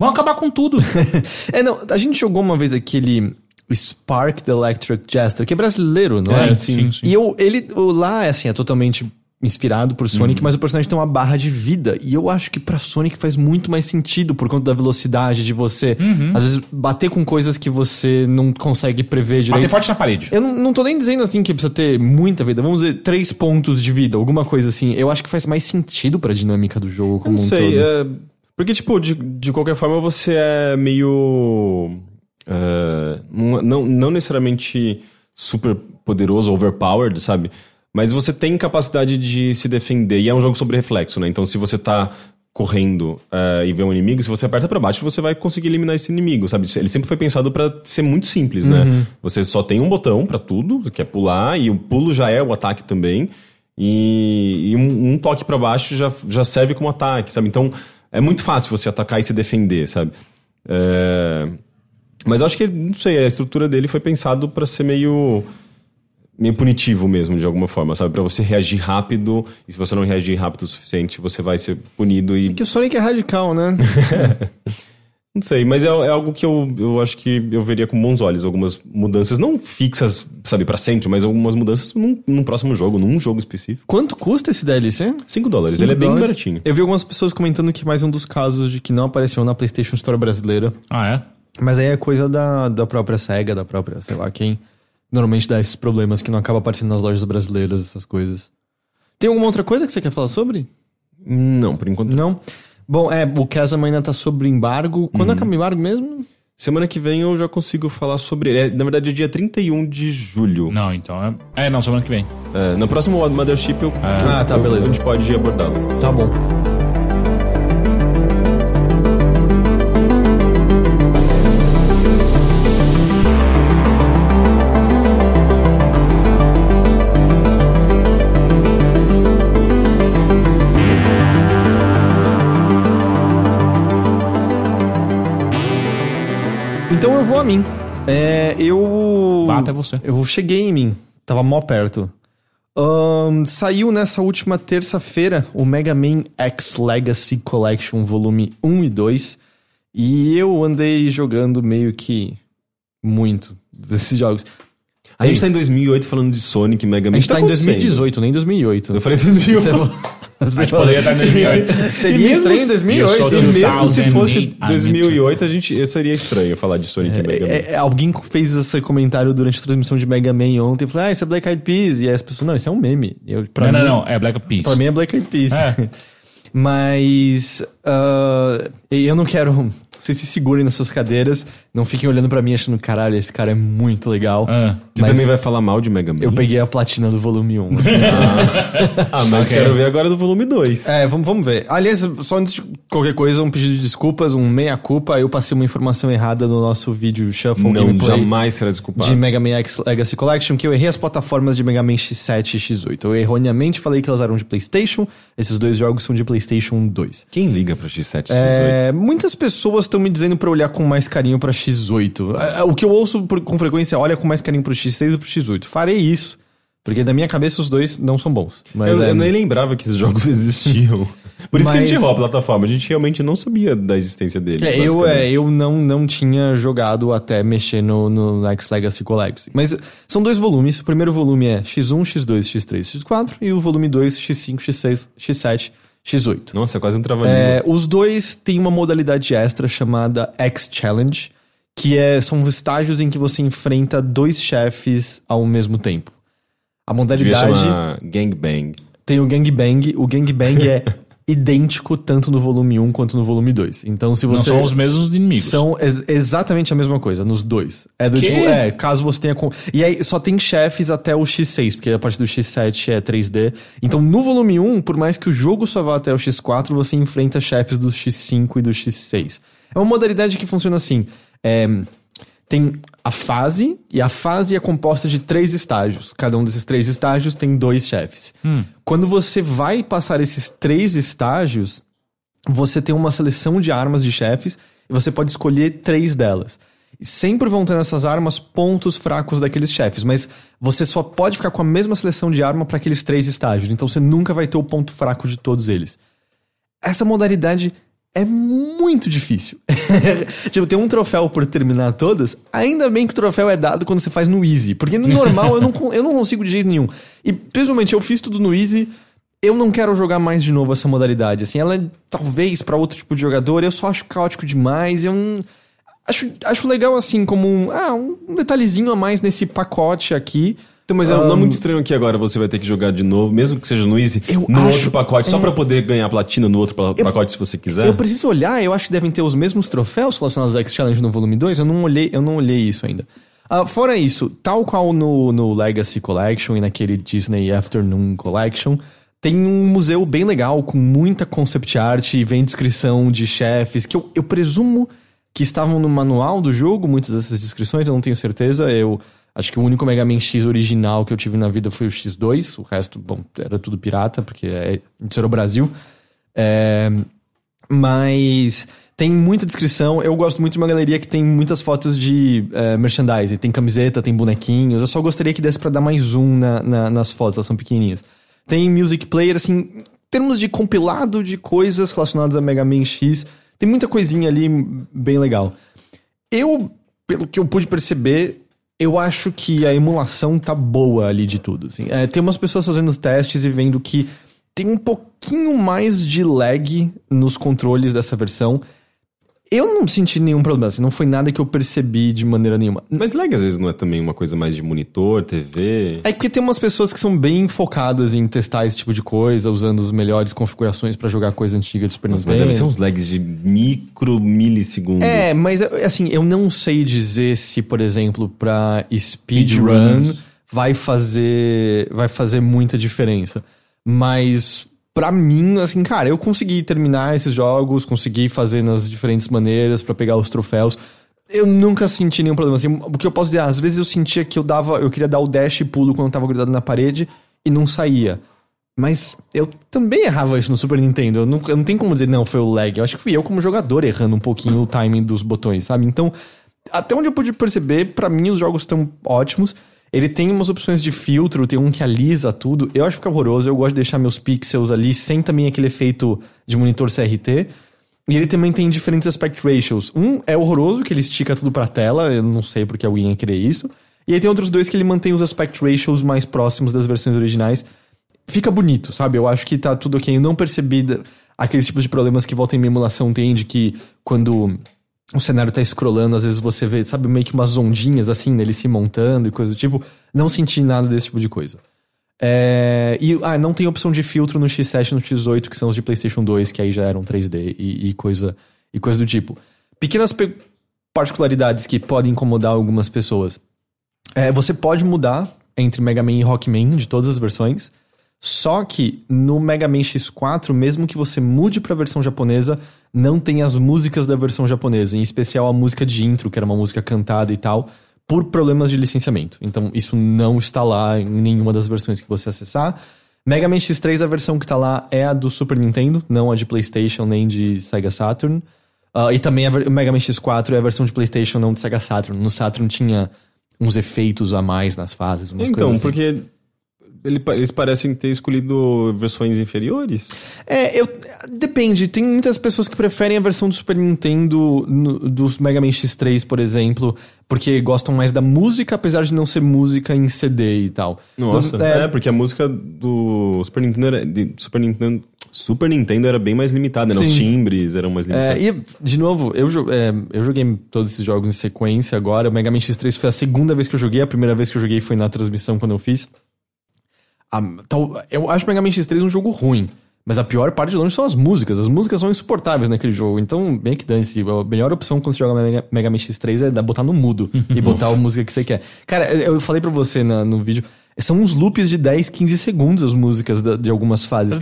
Vão acabar com tudo. *laughs* É, não, a gente jogou uma vez aquele Spark the Electric Jester, que é brasileiro, não é? É, sim, sim. E eu, ele o, lá, é assim, é totalmente inspirado por Sonic, mas o personagem tem uma barra de vida. E eu acho que pra Sonic faz muito mais sentido por conta da velocidade de você, às vezes, bater com coisas que você não consegue prever direito. Bater forte na parede. Eu não, não tô nem dizendo assim que precisa ter muita vida. Vamos dizer, três pontos de vida, alguma coisa assim. Eu acho que faz mais sentido pra dinâmica do jogo Eu como não um sei, todo. é, porque, tipo, de, de qualquer forma você é meio. não, não, não necessariamente super poderoso, overpowered, sabe? Mas você tem capacidade de se defender. E é um jogo sobre reflexo, né? Então, se você tá correndo é, e vê um inimigo, se você aperta pra baixo, você vai conseguir eliminar esse inimigo, sabe? Ele sempre foi pensado pra ser muito simples, né? Você só tem um botão pra tudo, que é pular, e o pulo já é o ataque também. E, e um, um toque pra baixo já, já serve como ataque, sabe? Então é muito fácil você atacar e se defender, sabe? É, Mas eu acho que, não sei, a estrutura dele foi pensado pra ser meio. Meio punitivo mesmo, de alguma forma, sabe? Pra você reagir rápido, e se você não reagir rápido o suficiente, você vai ser punido e. Que o Sonic é radical, né? *laughs* Não sei, mas é, é algo que eu, eu acho que eu veria com bons olhos. Algumas mudanças, não fixas, sabe, pra sempre, mas algumas mudanças num, num próximo jogo, num jogo específico. Quanto custa esse DLC? 5 dólares, Cinco ele é bem baratinho. Eu vi algumas pessoas comentando que mais um dos casos de que não apareceu na PlayStation Store brasileira. Ah, é? Mas aí é coisa da, da própria SEGA, da própria, sei lá quem. Normalmente dá esses problemas que não acaba aparecendo nas lojas brasileiras, essas coisas. Tem alguma outra coisa que você quer falar sobre? Não, por enquanto Não? Bom, é, o Chasm ainda tá sobre embargo. Quando acaba o embargo mesmo? Semana que vem eu já consigo falar sobre ele. É, na verdade, é dia 31 de julho. Não, então é. É, não, semana que vem. É, no próximo Mothership eu, Ah, tá, eu- beleza. a gente pode abordá-lo. Tá bom. Mim. É, eu. Você. Eu cheguei em mim. Tava mó perto. Ahn, saiu nessa última terça-feira o Mega Man X Legacy Collection Volume 1 e 2. E eu andei jogando meio que muito desses jogos. A gente tá em 2008 falando de Sonic, Mega Man. A gente que tá em acontecendo? 2018, nem 2008. Eu falei 2008. A gente poderia estar em 2008. *laughs* Seria mesmo estranho em se- 2008. Eu sou E mesmo se 2008, fosse I 2008, a gente seria estranho falar de Sonic e Mega Man. É, é, alguém fez esse comentário durante a transmissão de Mega Man ontem e falou: Ah, isso é Black Eyed Peas. E aí as pessoas, não, isso é um meme. Eu, Não, mim, não, não. É Black Peace. Pra mim é Black Eyed Peas. É. *laughs* Mas. ah, eu não quero. *laughs* Vocês se segurem nas suas cadeiras. Não fiquem olhando pra mim achando, caralho, esse cara é muito legal. Ah. Você também vai falar mal de Mega Man? eu peguei a platina do volume 1. assim, *laughs* Ah, mas Ok. quero ver agora do volume 2. É, vamos, vamos ver. Aliás, só antes de qualquer coisa, um pedido de desculpas, um meia-culpa. Eu passei uma informação errada no nosso vídeo Shuffle Não, Gameplay jamais será desculpado. de Mega Man X Legacy Collection, que eu errei as plataformas de Mega Man X7 e X8. Eu erroneamente falei que elas eram de PlayStation. Esses dois jogos são de PlayStation 2. Quem liga pro X7 X8? É, muitas pessoas estão me dizendo pra olhar com mais carinho pra X8. O que eu ouço por- com frequência é olha com mais carinho pro X6 e pro X8. Farei isso, porque na minha cabeça os dois não são bons. Mas eu, é, eu nem lembrava que esses jogos *laughs* existiam. Por isso que a gente Mas- errou a plataforma. A gente realmente não sabia da existência deles. É, eu, é, eu não, não tinha jogado até mexer no, no X Legacy Collection. Mas são dois volumes. O primeiro volume é X1, X2, X3, X4. E o volume 2, X5, X6, X7, X8. Nossa, é quase um trava-língua. É, os dois têm uma modalidade extra chamada X Challenge, que é, são estágios em que você enfrenta dois chefes ao mesmo tempo. A Devia modalidade Gangbang. tem o Gangbang. O Gangbang é *laughs* idêntico tanto no volume 1 quanto no volume 2. Então, se Não você. são os mesmos inimigos. São ex- exatamente a mesma coisa, nos dois. É do Quê? tipo, é, caso você tenha. com- E aí só tem chefes até o X6, porque a partir do X7 é 3D. Então no volume 1, por mais que o jogo só vá até o X4, você enfrenta chefes do X5 e do X6. É uma modalidade que funciona assim. É, tem a fase, e a fase é composta de três estágios. Cada um desses três estágios tem dois chefes. Quando você vai passar esses três estágios, você tem uma seleção de armas de chefes e você pode escolher três delas. E sempre vão ter nessas armas pontos fracos daqueles chefes, mas você só pode ficar com a mesma seleção de arma para aqueles três estágios. Então você nunca vai ter o ponto fraco de todos eles. Essa modalidade é muito difícil. *laughs* tipo, tem um troféu por terminar todas. Ainda bem que o troféu é dado quando você faz no easy, porque no normal eu não, eu não consigo de jeito nenhum. E principalmente eu fiz tudo no easy. Eu não quero jogar mais de novo essa modalidade. Assim, ela é talvez pra outro tipo de jogador. Eu só acho caótico demais. Eu não. Acho, acho legal, assim, como um, ah, um detalhezinho a mais nesse pacote aqui. Então, mas é, não é muito estranho que agora você vai ter que jogar de novo, mesmo que seja no Easy, Eu no acho- outro pacote, só pra poder ganhar platina no outro pa- pacote se você quiser. Eu preciso olhar, eu acho que devem ter os mesmos troféus relacionados ao X Challenge no volume 2. Eu não olhei, eu não olhei isso ainda. Ah, fora isso, tal qual no, no Legacy Collection e naquele Disney Afternoon Collection, tem um museu bem legal com muita concept art e vem descrição de chefes que eu, eu presumo que estavam no manual do jogo, muitas dessas descrições, eu não tenho certeza. Eu acho que o único Mega Man X original que eu tive na vida foi o X2, o resto, bom, era tudo pirata, porque é, isso era o Brasil. É, mas tem muita descrição. Eu gosto muito de uma galeria que tem muitas fotos de eh, merchandising. Tem camiseta, tem bonequinhos. Eu só gostaria que desse pra dar mais zoom na, na- nas fotos, elas são pequenininhas. Tem music player, assim, em termos de compilado de coisas relacionadas a Mega Man X. Tem muita coisinha ali bem legal. Eu, pelo que eu pude perceber, eu acho que a emulação tá boa ali de tudo. Assim. É, tem umas pessoas fazendo os testes e vendo que tem um pouquinho mais de lag nos controles dessa versão. Eu não senti nenhum problema, assim, não foi nada que eu percebi de maneira nenhuma. Mas lag às vezes não é também uma coisa mais de monitor, TV. É porque tem umas pessoas que são bem focadas em testar esse tipo de coisa, usando as melhores configurações pra jogar coisa antiga de Super Nossa, Nintendo. mas deve ser uns lags de micro milissegundos. É, mas assim, eu não sei dizer se, por exemplo, pra speedrun vai fazer vai fazer muita diferença. Mas pra mim, assim, cara, eu consegui terminar esses jogos, consegui fazer nas diferentes maneiras pra pegar os troféus. Eu nunca senti nenhum problema. Assim, o que eu posso dizer, às vezes eu sentia que eu dava, eu queria dar o dash e pulo quando eu tava grudado na parede e não saía. Mas eu também errava isso no Super Nintendo. Eu não, eu não tenho como dizer, não, foi o lag. Eu acho que fui eu como jogador errando um pouquinho o timing dos botões, sabe? Então, até onde eu pude perceber, pra mim os jogos estão ótimos. Ele tem umas opções de filtro, tem um que alisa tudo. Eu acho que fica horroroso. Eu gosto de deixar meus pixels ali sem também aquele efeito de monitor CRT. E ele também tem diferentes aspect ratios. Um é horroroso, que ele estica tudo pra tela. Eu não sei porque alguém ia querer isso. E aí tem outros dois que ele mantém os aspect ratios mais próximos das versões originais. fica bonito, sabe? Eu acho que tá tudo ok. Eu não percebi aqueles tipos de problemas que volta em minha emulação tem, de que quando o cenário tá scrollando, às vezes você vê, sabe, meio que umas ondinhas assim, nele se montando e coisa do tipo. Não senti nada desse tipo de coisa. É, e ah, não tem opção de filtro no X7 e no X8, que são os de PlayStation 2, que aí já eram 3D e, e coisa, e coisa do tipo. Pequenas pe- particularidades que podem incomodar algumas pessoas. É, você pode mudar entre Mega Man e Rockman de todas as versões. Só que no Mega Man X4, mesmo que você mude pra versão japonesa, não tem as músicas da versão japonesa, em especial a música de intro, que era uma música cantada e tal, por problemas de licenciamento. Então isso não está lá em nenhuma das versões que você acessar. Mega Man X3, a versão que tá lá é a do Super Nintendo, não a de PlayStation nem de Sega Saturn. Ah, e também a o Mega Man X4 é a versão de PlayStation, não de Sega Saturn. No Saturn tinha uns efeitos a mais nas fases, umas Então, coisas assim. porque ele eles parecem ter escolhido versões inferiores. É, eu. Depende. Tem muitas pessoas que preferem a versão do Super Nintendo no- dos Mega Man X3, por exemplo, porque gostam mais da música, apesar de não ser música em CD e tal. Nossa, Então, é, porque a música do Super Nintendo era, de Super Nintendo, Super Nintendo era bem mais limitada, né? Os timbres eram mais limitados. É, e, de novo, eu, é, eu joguei todos esses jogos em sequência agora. O Mega Man X3 foi a segunda vez que eu joguei. A primeira vez que eu joguei foi na transmissão quando eu fiz. Tal- eu acho Mega Man X3 um jogo ruim. Mas a pior parte de longe são as músicas. As músicas são insuportáveis naquele jogo. Então, bem que dane-se. A melhor opção quando você joga Mega, Mega Man X3 é botar no mudo *laughs* e botar a música que você quer. Cara, eu falei pra você na- no vídeo. São uns loops de 10, 15 segundos as músicas da- de algumas fases.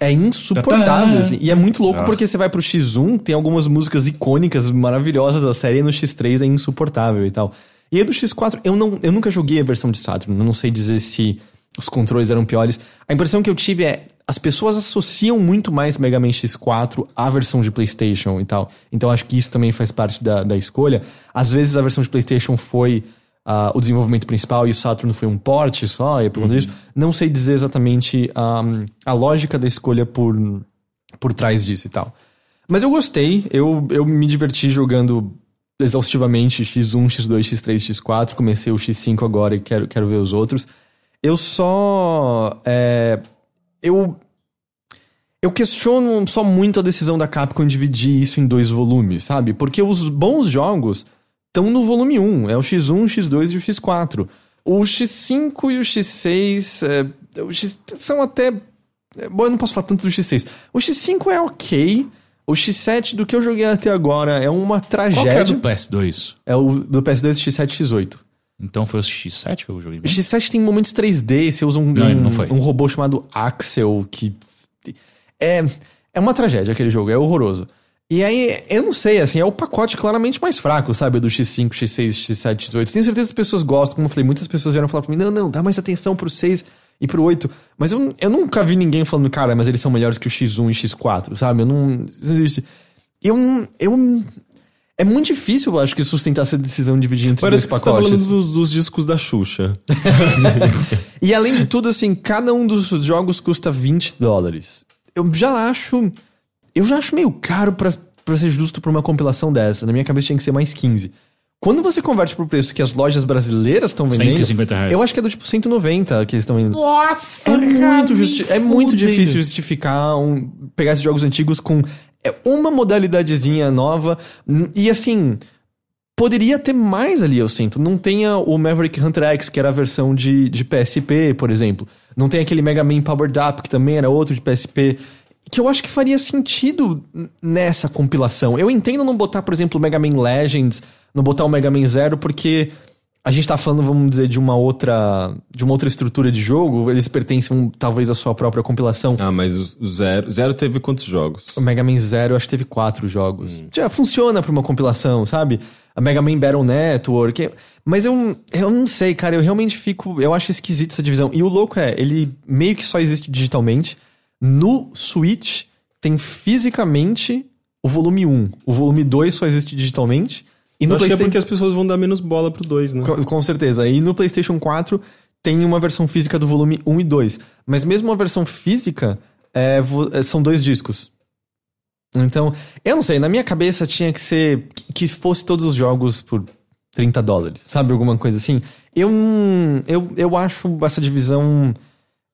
É insuportável, assim. E é muito louco porque você vai pro X1, tem algumas músicas icônicas, maravilhosas da série, e no X3 é insuportável e tal. E aí do X4, eu, não, eu nunca joguei a versão de Saturn, eu não sei dizer se os controles eram piores. A impressão que eu tive é, as pessoas associam muito mais Mega Man X4 à versão de PlayStation e tal. Então acho que isso também faz parte da, da escolha. Às vezes a versão de PlayStation foi ah, o desenvolvimento principal e o Saturn foi um porte só, e por conta disso, não sei dizer exatamente ah, a lógica da escolha por, por trás disso e tal. Mas eu gostei, eu, eu me diverti jogando exaustivamente X1, X2, X3, X4. Comecei o X5 agora e quero, quero ver os outros. Eu só. é, eu. Eu questiono só muito a decisão da Capcom dividir isso em dois volumes, sabe? Porque os bons jogos estão no volume 1. É o X1, o X2 e o X4. O X5 e o X6 é, o X, são até. é, Bom, eu não posso falar tanto do X6. O X5 é ok. O X7 do que eu joguei até agora é uma Qual que é tragédia. do PS2? É o do PS2, X7 e X8. Então foi o X7 que eu joguei O bem? X7 tem momentos 3D, você usa um, Não, um, um robô chamado Axel, que. É, é uma tragédia aquele jogo, é horroroso. E aí, eu não sei, assim, é o pacote claramente mais fraco, sabe? Do X5, X6, X7, X8. Tenho certeza que as pessoas gostam, como eu falei, muitas pessoas vieram falar pra mim: não, não, dá mais atenção pro 6 e pro 8. Mas eu, eu nunca vi ninguém falando, cara, mas eles são melhores que o X1 e X4, sabe? Eu não. isso não existe. Eu. eu é muito difícil, eu acho, que sustentar essa decisão de dividir entre Parece que dois você tá pacotes. falando dos, dos discos da Xuxa. *laughs* E além de tudo, assim, cada um dos jogos custa 20 dólares. Eu já acho. Eu já acho meio caro pra ser justo pra uma compilação dessa. Na minha cabeça tinha que ser mais 15. Quando você converte pro preço que as lojas brasileiras estão vendendo. 150 reais. Eu acho que é do tipo 190 que eles estão vendendo. Nossa, É muito, justi é muito difícil justificar um, pegar esses jogos antigos com é, uma modalidadezinha nova. E assim, poderia ter mais ali, eu sinto. Não tenha o Maverick Hunter X, que era a versão de, de PSP, por exemplo. Não tem aquele Mega Man Powered Up, que também era outro de PSP. Que eu acho que faria sentido nessa compilação. Eu entendo não botar, por exemplo, o Mega Man Legends, não botar o Mega Man Zero, porque a gente tá falando, vamos dizer, de uma outra. de uma outra estrutura de jogo. Eles pertencem, talvez, à sua própria compilação. Ah, mas o Zero, Zero teve quantos jogos? O Mega Man Zero, acho que teve quatro jogos. Já funciona pra uma compilação, sabe? A Mega Man Battle Network. Mas eu, eu não sei, cara. Eu realmente fico. Eu acho esquisito essa divisão. E o louco é, ele meio que só existe digitalmente. No Switch, tem fisicamente o volume 1. O volume 2 só existe digitalmente. E no Eu acho que é PlayStation. porque as pessoas vão dar menos bola pro 2, né? Com, com certeza. E no PlayStation 4 tem uma versão física do volume 1 e 2. Mas mesmo a versão física é, é, são dois discos. Então, eu não sei, na minha cabeça tinha que ser que fosse todos os jogos por 30 dólares, sabe? Alguma coisa assim. Eu, eu, eu acho essa divisão.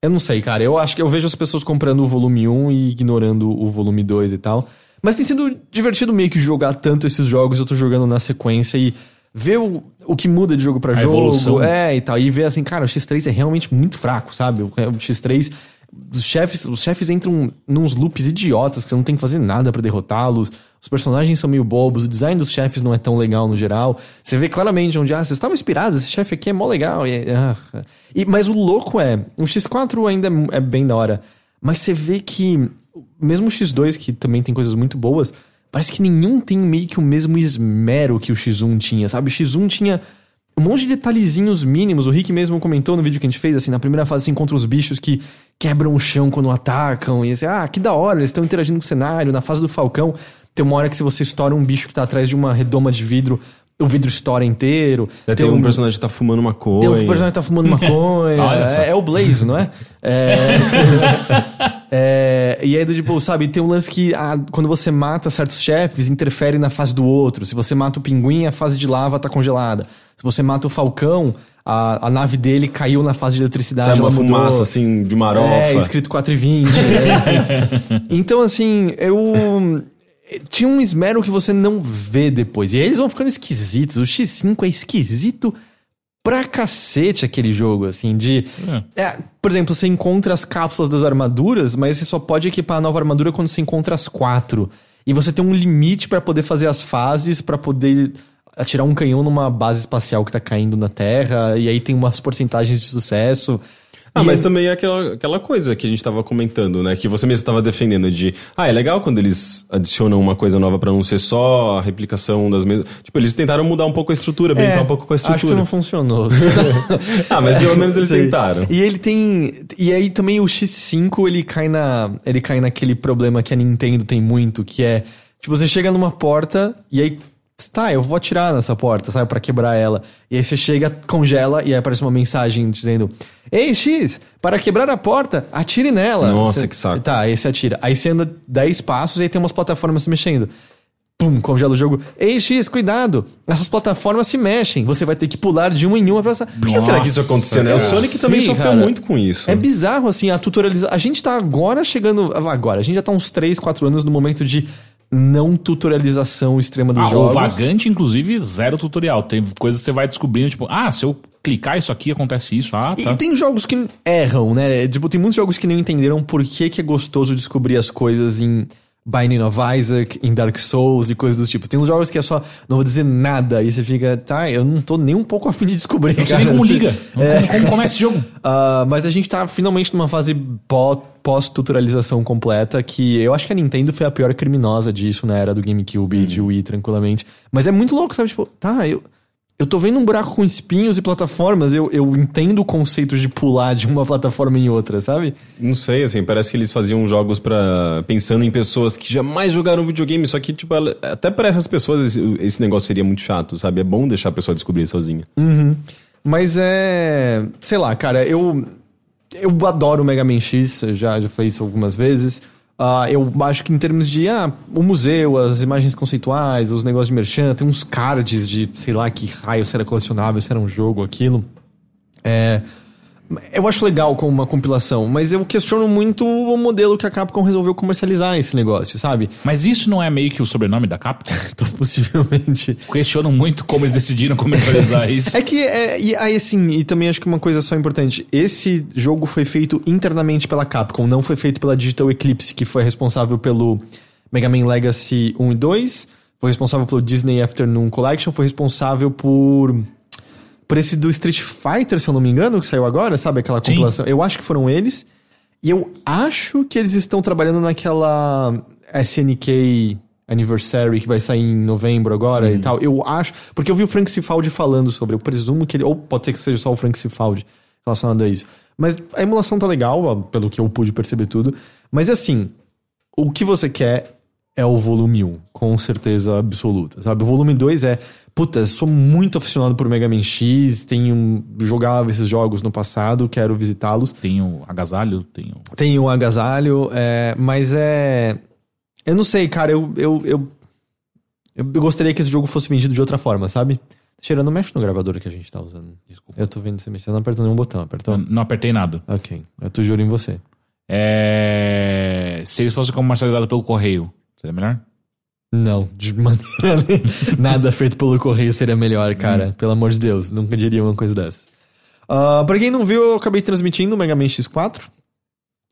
Eu não sei, cara. Eu acho que eu vejo as pessoas comprando o volume 1 e ignorando o volume 2 e tal. Mas tem sido divertido meio que jogar tanto esses jogos, eu tô jogando na sequência e ver o, o que muda de jogo pra A jogo. evolução. É, e tal. E ver assim, cara, o X3 é realmente muito fraco, sabe? O, o X3. Os chefes, os chefes entram nos loops idiotas que você não tem que fazer nada pra derrotá-los. Os personagens são meio bobos, o design dos chefes não é tão legal no geral. Você vê claramente onde, ah, vocês estavam inspirados, esse chefe aqui é mó legal. E, ah. E- mas o louco é, o X4 ainda é, bem da hora. Mas você vê que, mesmo o X2, que também tem coisas muito boas, parece que nenhum tem meio que o mesmo esmero que o X1 tinha, sabe? O X1 tinha um monte de detalhezinhos mínimos. O Rick mesmo comentou no vídeo que a gente fez, assim, na primeira fase você encontra os bichos que quebram o chão quando atacam. E assim, ah, que da hora, eles estão interagindo com o cenário. Na fase do Falcão, tem uma hora que se você estoura um bicho que tá atrás de uma redoma de vidro, o vidro estoura inteiro. É, tem, um personagem que tá fumando maconha. Tem um personagem que tá fumando maconha. É, é o Blaze, não é? *laughs* É, *laughs* é, e aí, do tipo, sabe, tem um lance que ah, quando você mata certos chefes, interfere na fase do outro. Se você mata o pinguim, a fase de lava tá congelada. Se você mata o falcão, a, a nave dele caiu na fase de eletricidade. Sabe, uma mudou. fumaça assim de marofa. É, escrito 4,20. é. *laughs* Então, assim, eu. Tinha um esmero que você não vê depois. E aí eles vão ficando esquisitos. O X5 é esquisito pra cacete aquele jogo, assim, de. É, por exemplo, você encontra as cápsulas das armaduras, mas você só pode equipar a nova armadura quando você encontra as quatro. E você tem um limite pra poder fazer as fases, pra poder atirar um canhão numa base espacial que tá caindo na Terra, e aí tem umas porcentagens de sucesso. Ah, mas aí- também é aquela, aquela coisa que a gente tava comentando, né? Que você mesmo tava defendendo de. Ah, é legal quando eles adicionam uma coisa nova pra não ser só a replicação das mesmas. Tipo, eles tentaram mudar um pouco a estrutura, brincar um pouco com a Acho que estrutura. não funcionou. *laughs* ah, mas pelo *laughs* menos eles Sei. tentaram. E ele tem. E aí também o X5 ele cai na. Ele cai naquele problema que a Nintendo tem muito, que é. Tipo, você chega numa porta e aí. Tá, eu vou atirar nessa porta, sabe? Pra quebrar ela. E aí você chega, congela e aí aparece uma mensagem dizendo: Ei, X, para quebrar a porta, atire nela. Nossa, Você- que saco. Tá, aí você atira. Aí você anda 10 passos e aí tem umas plataformas se mexendo. Pum, congela o jogo. Ei, X, cuidado! Essas plataformas se mexem. Você vai ter que pular de uma em uma pra. Por que será que isso aconteceu, né? O. Sonic também Sim, sofreu cara. muito com isso. É bizarro, assim, a tutorialização. A gente tá agora chegando. Agora, a gente já tá uns 3, 4 anos no momento de não tutorialização extrema dos Ah, o jogos. Vagante, inclusive, zero tutorial. Tem coisas que você vai descobrindo, tipo, ah, se eu clicar isso aqui, acontece isso. Ah, E, tá. e tem jogos que erram, né? Tipo, tem muitos jogos que não entenderam por que, que é gostoso descobrir as coisas em Binding of Isaac, em Dark Souls e coisas do tipo. Tem uns jogos que é só, não vou dizer nada, e você fica, tá, eu não tô nem um pouco afim de descobrir. Não sei nem cara. como liga. *laughs* É. Como, como começa esse jogo? *laughs* Ah, mas a gente tá finalmente numa fase pó- pós-tutorialização completa, que eu acho que a Nintendo foi a pior criminosa disso na era do GameCube e de Wii, tranquilamente. Mas é muito louco, sabe? Tipo, tá, eu, eu tô vendo um buraco com espinhos e plataformas, eu, eu entendo o conceito de pular de uma *laughs* plataforma em outra, sabe? Não sei, assim, parece que eles faziam jogos para pensando em pessoas que jamais jogaram videogame, só que, tipo, até para essas pessoas esse, negócio seria muito chato, sabe? É bom deixar a pessoa descobrir sozinha. Mas é. Sei lá, cara, eu. Eu adoro o Mega Man X, já, já falei isso algumas vezes. Ah, eu acho que em termos de ah, o museu, as imagens conceituais, os negócios de merchan, tem uns cards de sei lá que raio, se era colecionável, se era um jogo, aquilo. É. Eu acho legal como uma compilação, mas eu questiono muito o modelo que a Capcom resolveu comercializar esse negócio, sabe? Mas isso não é meio que o sobrenome da Capcom? *laughs* Então, possivelmente. Questiono muito como eles decidiram comercializar *laughs* isso. É que, é, e aí assim, e também acho que uma coisa só importante: esse jogo foi feito internamente pela Capcom, não foi feito pela Digital Eclipse, que foi responsável pelo Mega Man Legacy 1 e 2, foi responsável pelo Disney Afternoon Collection, foi responsável por. Por esse do Street Fighter, se eu não me engano, que saiu agora, sabe? Aquela Sim. compilação. Eu acho que foram eles. E eu acho que eles estão trabalhando naquela SNK Anniversary que vai sair em novembro agora e tal. Eu acho. Porque eu vi o Frank Cifaldi falando sobre. Eu presumo que ele. Ou pode ser que seja só o Frank Cifaldi relacionado a isso. Mas a emulação tá legal, pelo que eu pude perceber tudo. Mas assim, o que você quer é o volume 1, com certeza absoluta, sabe? O volume 2 é, puta, sou muito aficionado por Mega Man X, tenho jogava esses jogos no passado, quero visitá-los. Tem o agasalho, tem o... Tem o agasalho, é, mas é. Eu não sei, cara, eu, eu, eu, eu gostaria que esse jogo fosse vendido de outra forma, sabe? Cheira, não mexe no gravador que a gente tá usando. Desculpa. Eu tô vendo você mexer, não apertou nenhum botão, apertou? Não apertei nada. Ok, eu tô juro em você. É... Se eles fossem comercializados pelo correio, seria melhor? Não, *laughs* de maneira. Nada feito pelo correio seria melhor, cara. Pelo amor de Deus, nunca diria uma coisa dessa. Ah, pra quem não viu, eu acabei transmitindo o Mega Man X4.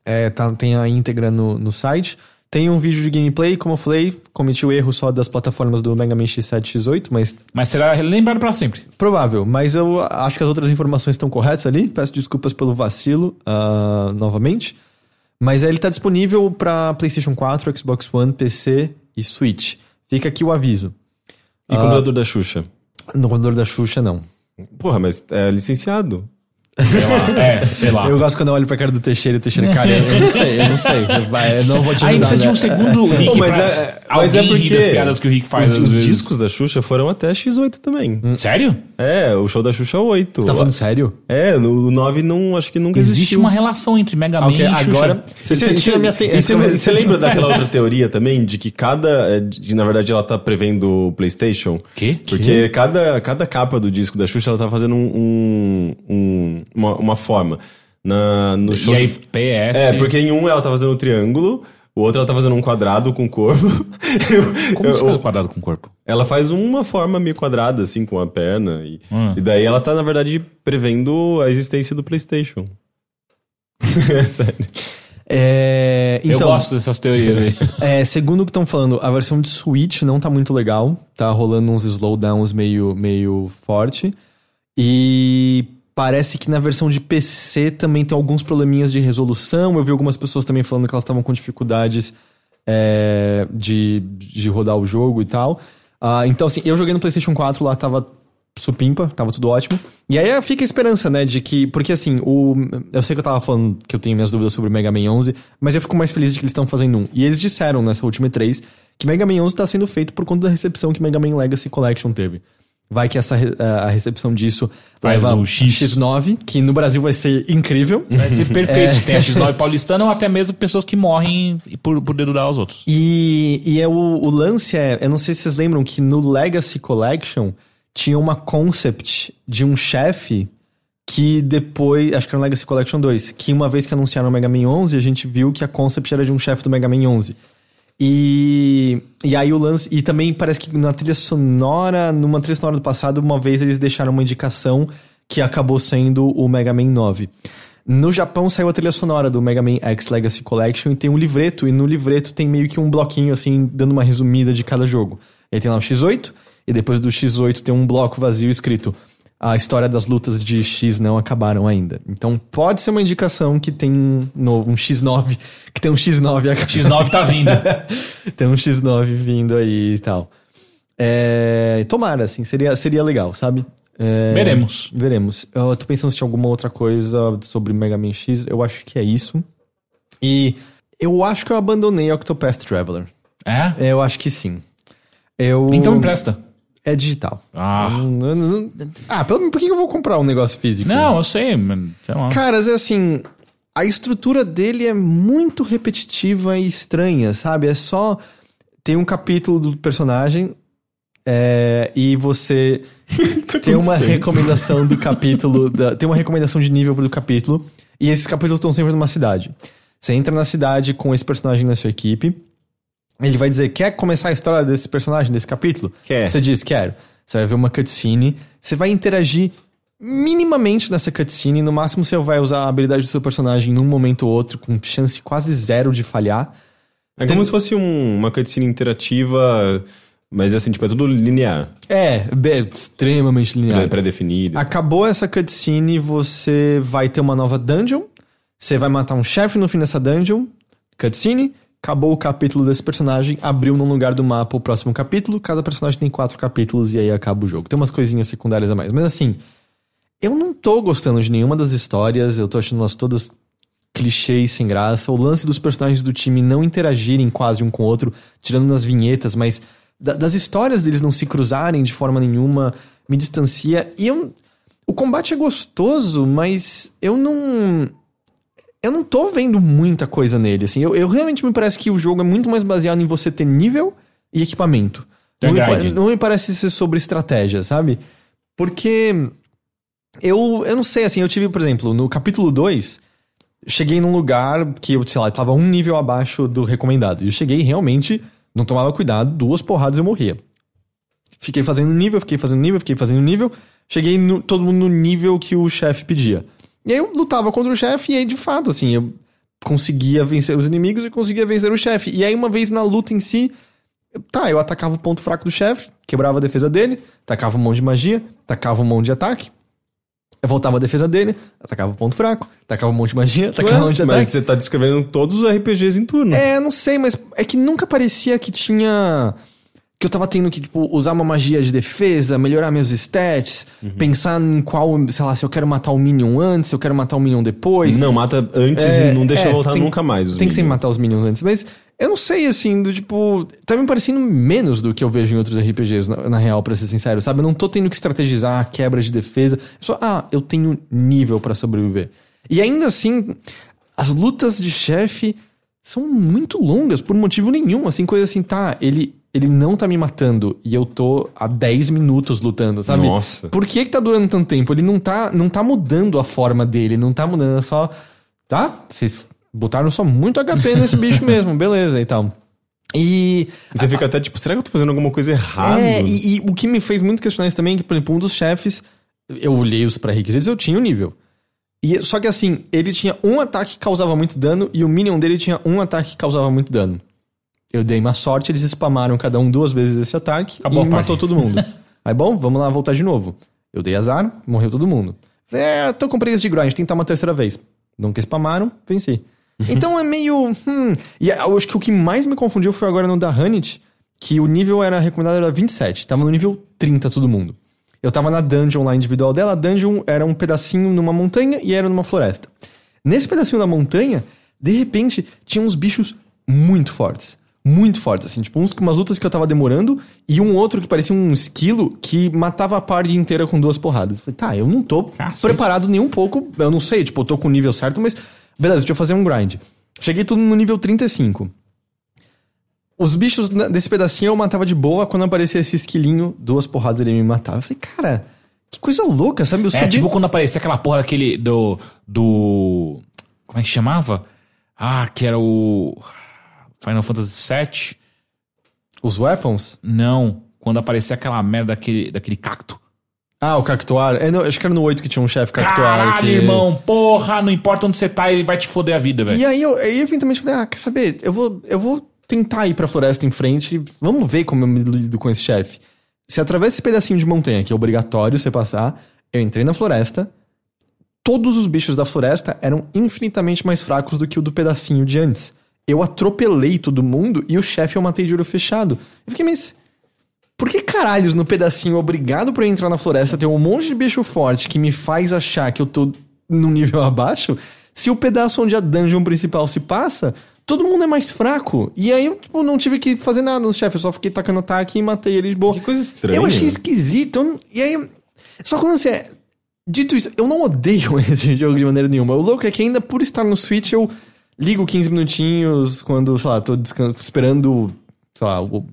É, tá- tem a íntegra no, no site. Tem um vídeo de gameplay, como eu falei, cometi o erro só das plataformas do Mega Man X7 e X8, mas Mas será lembrado pra sempre. provável. Mas eu acho que as outras informações estão corretas ali. Peço desculpas pelo vacilo ah, novamente. Mas ele tá disponível pra PlayStation 4, Xbox One, PC e Switch. Fica aqui o aviso. E computador da Xuxa? No computador da Xuxa, não. Porra, mas é licenciado. Sei lá. É, sei lá. Eu gosto quando eu olho pra cara do Teixeira e o Teixeira, cara, eu não sei, eu não sei. Vai, eu não vou te Aí ajudar. precisa de um né? segundo Rick Pô, mas pra é- mas é porque das piadas que o Rick faz Os, os discos da Xuxa foram até X8 também. Sério? É, o show da Xuxa 8. Você tá falando sério? É, no 9 não, acho que nunca Existe existiu. uma relação entre Mega Man Ok, e Xuxa. agora. Você, e você, você lembra *laughs* daquela outra teoria também, de que cada. é, De, na verdade, ela tá prevendo o PlayStation? Quê? Porque cada, cada capa do disco da Xuxa, ela tá fazendo um, um- um- uma, uma forma. Na, no show. E aí, PS... É, porque em um ela tá fazendo um triângulo, o outro ela tá fazendo um quadrado com corpo. *laughs* Eu- Como eu- você faz quadrado com o corpo? ela faz uma forma meio quadrada, assim, com a perna. E, Hum. e daí ela tá, na verdade, prevendo a existência do PlayStation. *laughs* é sério. É, eu então, gosto dessas teorias aí. *laughs* é, segundo o que estão falando, a versão de Switch não tá muito legal. Tá rolando uns slowdowns meio, meio forte. E parece que na versão de PC também tem alguns probleminhas de resolução. Eu vi algumas pessoas também falando que elas estavam com dificuldades é, de, de rodar o jogo e tal. Ah, então, assim, eu joguei no PlayStation 4 lá, tava supimpa, tava tudo ótimo. E aí fica a esperança, né, de que. Porque assim, o. Eu sei que eu tava falando que eu tenho minhas dúvidas sobre o Mega Man 11, mas eu fico mais feliz de que eles estão fazendo um. E eles disseram nessa última E3 que Mega Man 11 tá sendo feito por conta da recepção que Mega Man Legacy Collection teve. Vai que essa, re- a recepção disso Faz leva o X. X9, que no Brasil vai ser incrível. *laughs* Vai ser perfeito. Tem a X9 paulistana ou até mesmo pessoas que morrem por, por dedudar os outros. E, e é o, o lance é, eu não sei se vocês lembram que no Legacy Collection tinha uma concept de um chefe que depois, acho que era no Legacy Collection 2, que uma vez que anunciaram o Mega Man 11, a gente viu que a concept era de um chefe do Mega Man 11. E, e aí o lance. E também parece que na trilha sonora, numa trilha sonora do passado, uma vez eles deixaram uma indicação que acabou sendo o Mega Man 9. No Japão saiu a trilha sonora do Mega Man X Legacy Collection e tem um livreto, e no livreto tem meio que um bloquinho assim, dando uma resumida de cada jogo. E aí tem lá o X8, e depois do X8 tem um bloco vazio escrito a história das lutas de X não acabaram ainda. Então pode ser uma indicação que tem um, novo, um X9, que tem um X9 a- X9 tá vindo. *laughs* tem um X9 vindo aí e tal. É, tomara, assim, seria, seria legal, sabe? É, Veremos. Veremos. Eu tô pensando se tinha alguma outra coisa sobre Mega Man X. Eu acho que é isso. E eu acho que eu abandonei Octopath Traveler. É? É, Eu acho que sim. Eu... Então empresta. É digital. Ah. Não- não- não- Ah, pelo... por que eu vou comprar um negócio físico? Não, eu sei, mas. Caras, é assim. A estrutura dele é muito repetitiva e estranha, sabe? É só. Tem um capítulo do personagem. é, e você *laughs* tem uma recomendação do capítulo. *laughs* da- tem uma recomendação de nível do capítulo. E esses capítulos estão sempre numa cidade. Você entra na cidade com esse personagem na sua equipe. Ele vai dizer: Quer começar a história desse personagem, desse capítulo? Quer. Você diz: Quero. Você vai ver uma cutscene. Você vai interagir minimamente nessa cutscene. No máximo, você vai usar a habilidade do seu personagem num momento ou outro, com chance quase zero de falhar. É como se fosse um- uma cutscene interativa, mas assim, tipo, é tudo linear. É, be- extremamente linear. pré- Pré-definido. Acabou essa cutscene, você vai ter uma nova dungeon. Você vai matar um chefe no fim dessa dungeon. Cutscene. Acabou o capítulo desse personagem. Abriu num lugar do mapa o próximo capítulo. Cada personagem tem quatro capítulos e aí acaba o jogo. Tem umas coisinhas secundárias a mais. Mas assim, eu não tô gostando de nenhuma das histórias. Eu tô achando elas todas clichês sem graça. O lance dos personagens do time não interagirem quase um com o outro, tirando nas vinhetas, mas da- das histórias deles não se cruzarem de forma nenhuma me distancia. E eu. O combate é gostoso, mas eu não. Eu não tô vendo muita coisa nele, assim. Eu, eu realmente me parece que o jogo é muito mais baseado em você ter nível e equipamento. Não me, não me parece ser sobre estratégia, sabe? Porque eu, eu não sei, assim, eu tive, por exemplo, no capítulo 2, cheguei num lugar que eu, sei lá, tava um nível abaixo do recomendado. E eu cheguei realmente, não tomava cuidado, duas porradas eu morria. Fiquei fazendo nível, fiquei fazendo nível, fiquei fazendo nível. Cheguei no, todo mundo no nível que o chefe pedia. E aí eu lutava contra o chefe e aí, de fato, assim, eu conseguia vencer os inimigos e conseguia vencer o chefe. E aí, uma vez na luta em si, tá, eu atacava o ponto fraco do chefe, quebrava a defesa dele, atacava um monte de magia, atacava um monte de ataque. Eu voltava a defesa dele, atacava o ponto fraco, atacava um monte de magia, atacava um monte de Ué, mas ataque. você tá descrevendo todos os RPGs em turno. É, não sei, mas é que nunca parecia que tinha. Que eu tava tendo que, tipo, usar uma magia de defesa, melhorar meus stats, pensar em qual, sei lá, se eu quero matar o Minion antes, se eu quero matar o Minion depois. Não, mata antes É, e não deixa é, voltar tem- nunca mais. Tem que sempre matar os Minions antes. Mas eu não sei, assim, do tipo. Tá me parecendo menos do que eu vejo em outros RPGs, na, na real, pra ser sincero, sabe? Eu não tô tendo que estrategizar quebra de defesa. Só, ah, eu tenho nível pra sobreviver. E ainda assim, as lutas de chefe são muito longas, por motivo nenhum. Assim, coisa assim, tá, ele. Ele não tá me matando e eu tô há 10 minutos lutando, sabe? Nossa. Por que que tá durando tanto tempo? Ele não tá, não tá mudando a forma dele, não tá mudando, é só... Tá? Vocês botaram só muito HP nesse bicho *laughs* mesmo, beleza e tal. E... Você fica até tipo, será que eu tô fazendo alguma coisa errada? É, e, e o que me fez muito questionar isso também é que, por exemplo, um dos chefes, eu olhei os pré-requisitos, eu tinha o nível. E, só que assim, ele tinha um ataque que causava muito dano e o minion dele tinha um ataque que causava muito dano. Eu dei uma sorte, eles spamaram cada um duas vezes esse ataque Acabou e matou todo mundo. *laughs* Aí, bom, vamos lá voltar de novo. Eu dei azar, morreu todo mundo. É, tô com preguiça de grind, tentar uma terceira vez. Nunca spamaram, venci. Então é meio. Hum. E eu acho que o que mais me confundiu foi agora no da Hanit, que o nível era recomendado era 27. Tava no nível 30 todo mundo. Eu tava na dungeon lá individual dela. A dungeon era um pedacinho numa montanha e era numa floresta. Nesse pedacinho da montanha, de repente, tinha uns bichos muito fortes. Muito fortes, assim, tipo, uns, umas lutas que eu tava demorando e um outro que parecia um esquilo que matava a party inteira com duas porradas. Falei, tá, eu não tô Cacete. preparado nem um pouco, eu não sei, tipo, eu tô com o nível certo, mas beleza, deixa eu fazer um grind. Cheguei tudo no nível 35. Os bichos desse pedacinho eu matava de boa, quando aparecia esse esquilinho, duas porradas ele me matava. Eu falei, cara, que coisa louca, sabe? Eu É, subi- tipo quando aparecia aquela porra daquele do. do. Como é que chamava? Ah, que era o. Final Fantasy VII? Os weapons? Não. Quando aparecia aquela merda daquele, daquele cacto. Ah, o Cactuar. É, não, acho que era no 8 que tinha um chefe Cactuar. Caralho, que... irmão, porra, não importa onde você tá, ele vai te foder a vida, velho. E aí eu, aí eu eventualmente falei, ah, quer saber? Eu vou, eu vou tentar ir pra floresta em frente. Vamos ver como eu me lido com esse chefe. Se atravessa esse pedacinho de montanha, que é obrigatório você passar, eu entrei na floresta. Todos os bichos da floresta eram infinitamente mais fracos do que o do pedacinho de antes. Eu atropelei todo mundo e o chefe eu matei de olho fechado. Eu fiquei, mas. Por que caralhos no pedacinho obrigado pra eu entrar na floresta tem um monte de bicho forte que me faz achar que eu tô num nível *laughs* abaixo? Se o pedaço onde a dungeon principal se passa, todo mundo é mais fraco. E aí eu tipo, não tive que fazer nada no chefe, eu só fiquei tacando ataque e matei ele de boa. Que coisa estranha. Eu achei esquisito. eu E aí. Só que o lance é. Dito isso, eu não odeio *laughs* esse jogo de maneira nenhuma. O louco é que ainda por estar no Switch eu ligo 15 minutinhos quando, sei lá, tô esperando, sei lá, o-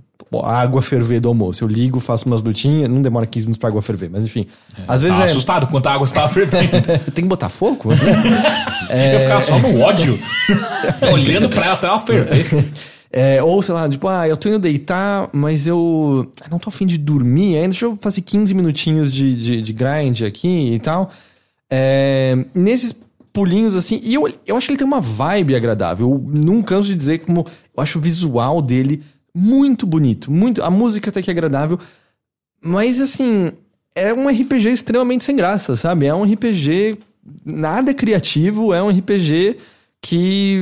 a água ferver do almoço. Eu ligo, faço umas lutinhas, não demora 15 minutos pra água ferver, mas enfim. Às vezes Tava é. assustado quanto a água estava fervendo. *laughs* Tem que botar fogo? *laughs* Eu ficava só no ódio, *laughs* olhando pra ela até ela ferver. É, ou, sei lá, tipo, ah, eu tô indo deitar, mas eu ah, não tô afim de dormir ainda, deixa eu fazer 15 minutinhos de, de, de grind aqui e tal. É, nesses pulinhos assim, e eu, eu acho que ele tem uma vibe agradável. Eu não canso de dizer como eu acho o visual dele muito bonito, muito, a música até que é agradável, mas assim, é um RPG extremamente sem graça, sabe? É um RPG nada criativo, é um RPG que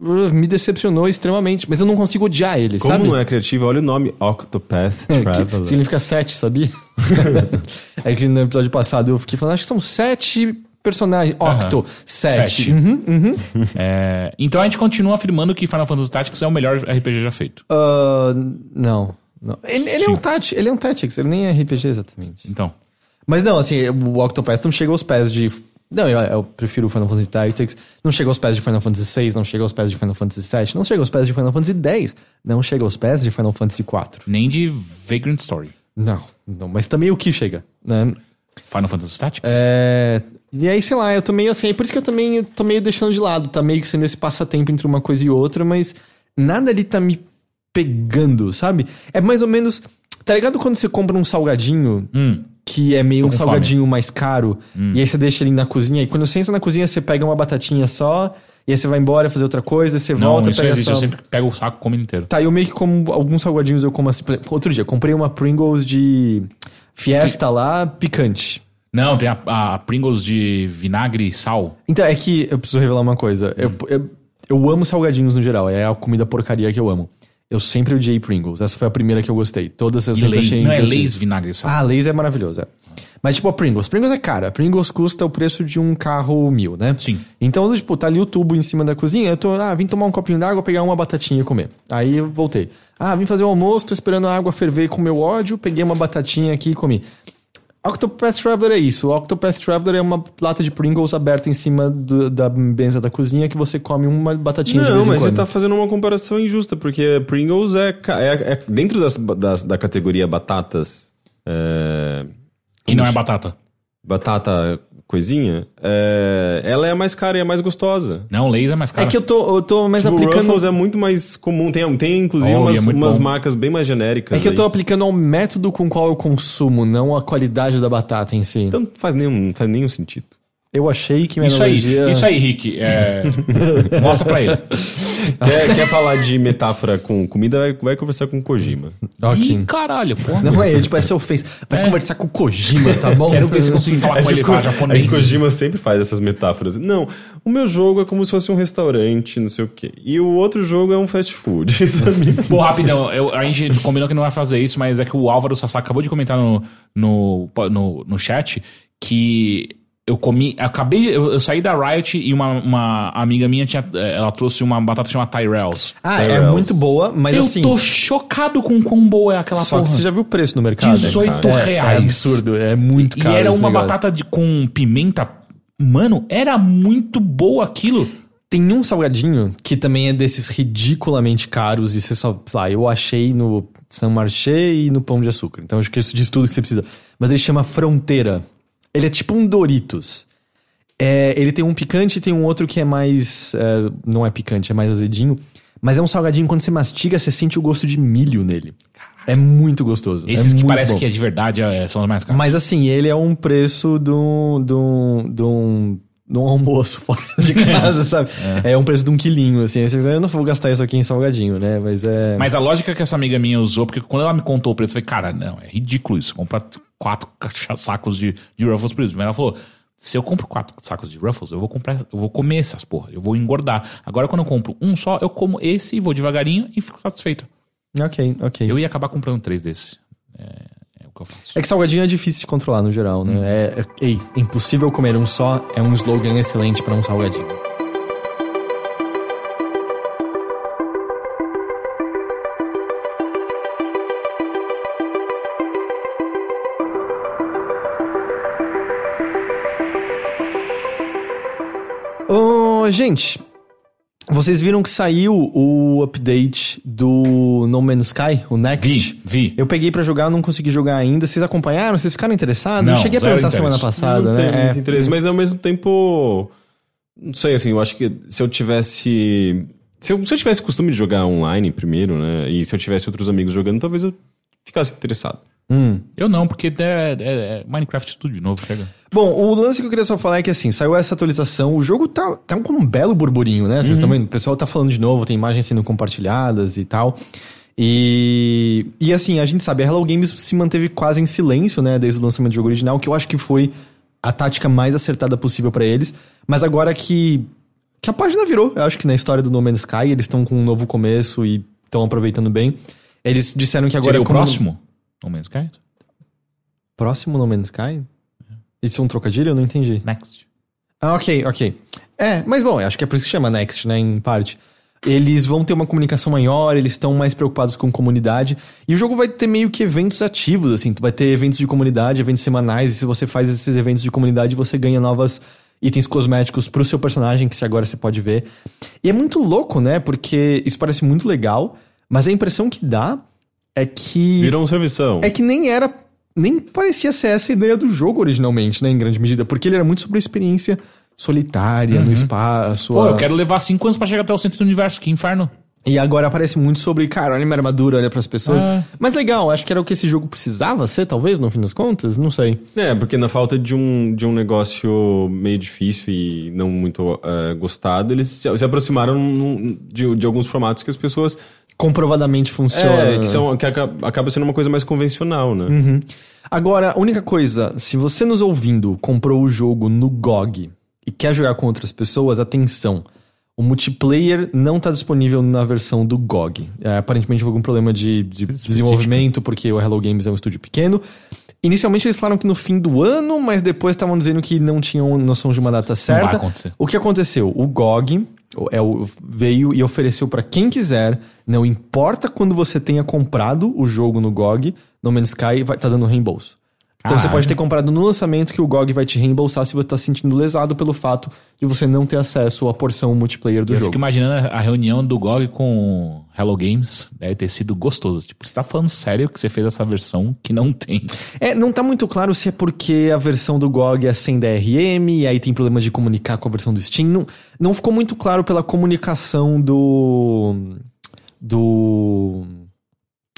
uh, me decepcionou extremamente, mas eu não consigo odiar ele, Como sabe? não é criativo, olha o nome Octopath *laughs* É, Traveler. significa sete, sabia? *laughs* é que no episódio passado eu fiquei falando, acho que são sete personagens. Octo, sete. Sete. Uhum, uhum. É, então a gente continua afirmando que Final Fantasy Tactics é o melhor RPG já feito. Ah, não. não. Ele, ele é um Tactics, ele é um Tactics, ele nem é RPG exatamente. Então. Mas não, assim, o Octopath não chega aos pés de. Não, eu, eu prefiro o Final Fantasy Tactics. Não chega aos pés de Final Fantasy VI, não chega aos pés de Final Fantasy VII, não chega aos pés de Final Fantasy X, não chega aos pés de Final Fantasy IV. Nem de Vagrant Story. Não, não, mas também o que chega, né? Final Fantasy Tactics? É, E aí, sei lá, eu tô meio assim. é Por isso que eu também eu tô meio deixando de lado. Tá meio que sendo esse passatempo entre uma coisa e outra, mas nada ali tá me pegando, sabe? É mais ou menos. Tá ligado quando você compra um salgadinho Hum. que é meio um salgadinho mais caro, e aí você deixa ele na cozinha, e quando você entra na cozinha, você pega uma batatinha só, e aí você vai embora fazer outra coisa, você Não, volta, isso pega existe. só... Eu sempre pego o saco e como inteiro. Tá, eu meio que como alguns salgadinhos eu como assim. Outro dia, comprei uma Pringles de Fiesta lá, picante. Não, tem a, a Pringles de vinagre e sal. Então, é que eu preciso revelar uma coisa. Eu, eu, eu amo salgadinhos no geral, é a comida porcaria que eu amo. Eu sempre odiei Pringles, essa foi a primeira que eu gostei. Todas eu E sempre Lay's- achei não é. Lay's vinagre e sal. Ah, Lay's é maravilhoso, é. Mas, tipo, a Pringles. Pringles é cara. A Pringles custa o preço de um carro mil, né? Sim. Então, tipo, tá ali o tubo em cima da cozinha. Eu tô, ah, vim tomar um copinho d'água, pegar uma batatinha e comer. Aí eu voltei. Ah, vim fazer o almoço, tô esperando a água ferver com meu ódio, peguei uma batatinha aqui e comi. Octopath Traveler é isso. O Octopath Traveler é uma lata de Pringles aberta em cima do- da mesa da cozinha que você come uma batatinha de Não, vez em mas você tá fazendo uma comparação injusta, porque Pringles é, é- é- dentro das, das- da categoria batatas. é, Que não é batata. Batata coisinha, é, ela é a mais cara e a mais gostosa. Não, Lay's é mais É caro. que eu tô, eu tô mais Tipo, o aplicando... Ruffles é muito mais comum. Tem, tem inclusive, Oh, e é umas, umas marcas bem mais genéricas. É que eu tô aí. aplicando ao método com qual eu consumo, não a qualidade da batata em si. Então não faz nenhum, não faz nenhum sentido. Eu achei que minha Isso aí, analogia... isso aí, Rick. é, *laughs* Mostra pra ele. quer, quer falar de metáfora com comida, vai, vai conversar com Kojima. Ok. Ih, caralho, porra. Não é, tipo, essa ofensa. Vai É. conversar com o Kojima, tá bom? Quero ver se consigo falar com ele Aí japonês. Kojima sempre faz essas metáforas. Não, o meu jogo é como se fosse um restaurante, não sei o quê. E o outro jogo é um fast food, *laughs* sabe? Pô, rapidão, eu- a gente combinou que não vai fazer isso, mas é que o Álvaro Sassá acabou de comentar no, no, no, no chat que eu comi. Acabei. Eu, eu saí da Riot e uma, uma amiga minha tinha. eh, Ela trouxe uma batata chamada Tyrells. Ah, é Tyrells. muito boa, mas eu assim... tô chocado com quão boa é aquela Só porra. que você já viu o preço no mercado? 18 É, reais. É absurdo, é muito E caro era esse uma negócio. batata de, com pimenta. Mano, era muito boa aquilo. Tem um salgadinho que também é desses ridiculamente caros e você só, sei lá, eu achei no San Marché e no Pão de Açúcar. Então acho que isso diz tudo que você precisa. Mas ele chama Fronteira. Ele é tipo um Doritos. É, ele tem um picante e tem um outro que é mais. é, não é picante, é mais azedinho. Mas é um salgadinho, quando você mastiga, você sente o gosto de milho nele. É muito gostoso. Esses é que parece bom. que é de verdade é, são os mais caros. Mas assim, ele é um preço de um, de um, de um, de um almoço *laughs* fora de *laughs* casa, sabe? É. um preço de um quilinho, assim. Aí você fica, eu não vou gastar isso aqui em salgadinho, né? Mas é... Mas a lógica que essa amiga minha usou, porque quando ela me contou o preço, eu falei, cara, não, é ridículo isso. Comprar quatro *laughs* sacos de, de Ruffles por. Mas ela falou, se eu compro quatro sacos de Ruffles, eu vou comprar, eu vou comer essas porra, eu vou engordar. Agora, quando eu compro um só, eu como esse e vou devagarinho e fico satisfeito. Ok, ok. Eu ia acabar comprando três desses. É, é o que eu faço. É que salgadinho é difícil de controlar no geral, né? É, é, ei, impossível comer um só é um slogan excelente pra um salgadinho. Ô, gente, vocês viram que saiu o update do No Man's Sky, o Next? Vi, vi. Eu peguei pra jogar, não consegui jogar ainda. Vocês acompanharam? Vocês ficaram interessados? Não, eu cheguei a perguntar semana passada, não né? tem É. muito interesse, mas ao mesmo tempo. Não sei, assim, eu acho que se eu tivesse. Se eu, se eu tivesse costume de jogar online primeiro, né? E se eu tivesse outros amigos jogando, talvez eu ficasse interessado. Eu não, porque é, é- é Minecraft tudo de novo, chega. Bom, o lance que eu queria só falar é que assim, saiu essa atualização, o jogo tá, tá com um belo burburinho, né? Vocês estão vendo? O pessoal tá falando de novo, tem imagens sendo compartilhadas e tal. E, e assim, a gente sabe, a Hello Games se manteve quase em silêncio, né? Desde o lançamento do jogo original, que eu acho que foi a tática mais acertada possível pra eles. Mas agora que, que a página virou, eu acho que na história do No Man's Sky, eles estão com um novo começo e estão aproveitando bem. Eles disseram que agora... Seria o como- próximo? No Man's Sky? Próximo No Man's Sky? Isso é um trocadilho? Eu não entendi. Next. Ah, ok, ok. É, mas bom, acho que é por isso que chama Next, né, em parte. Eles vão ter uma comunicação maior, eles estão mais preocupados com comunidade. E o jogo vai ter meio que eventos ativos, assim. Tu vai ter eventos de comunidade, eventos semanais, e se você faz esses eventos de comunidade, você ganha novas itens cosméticos pro seu personagem, que se agora você pode ver. E é muito louco, né? Porque isso parece muito legal, mas a impressão que dá é que. Virou um servição. É que nem era nem parecia ser essa a ideia do jogo originalmente, né? Em grande medida, porque ele era muito sobre a experiência solitária, no espaço. Pô, a- eu quero levar cinco anos pra chegar até o centro do universo, que inferno. E agora aparece muito sobre, cara, olha minha armadura, olha pras pessoas. É. Mas legal, acho que era o que esse jogo precisava ser, talvez, no fim das contas, não sei. É, porque na falta de um, de um negócio meio difícil e não muito eh, gostado, eles se, se aproximaram num- de, de alguns formatos que as pessoas. Comprovadamente funciona. É, que, são, que aca- acaba sendo uma coisa mais convencional, né? Uhum. Agora, a única coisa, se você nos ouvindo comprou o jogo no GOG e quer jogar com outras pessoas, atenção. O multiplayer não está disponível na versão do GOG. É, aparentemente algum problema de, de desenvolvimento, porque o Hello Games é um estúdio pequeno. Inicialmente eles falaram que no fim do ano, mas depois estavam dizendo que não tinham noção de uma data certa. acontecer. O que aconteceu? O GOG é o- veio e ofereceu para quem quiser, não importa quando você tenha comprado o jogo no GOG, No Man's Sky vai tá dando reembolso. Então você Caralho. pode ter comprado no lançamento que o GOG vai te reembolsar se você tá se sentindo lesado pelo fato de você não ter acesso à porção multiplayer do Eu jogo. fico imaginando a reunião do GOG com Hello Games. Deve ter sido gostoso. Tipo, você tá falando sério que você fez essa versão que não tem. É, não tá muito claro se é porque a versão do GOG é sem DRM e aí tem problema de comunicar com a versão do Steam. Não, não ficou muito claro pela comunicação do. do.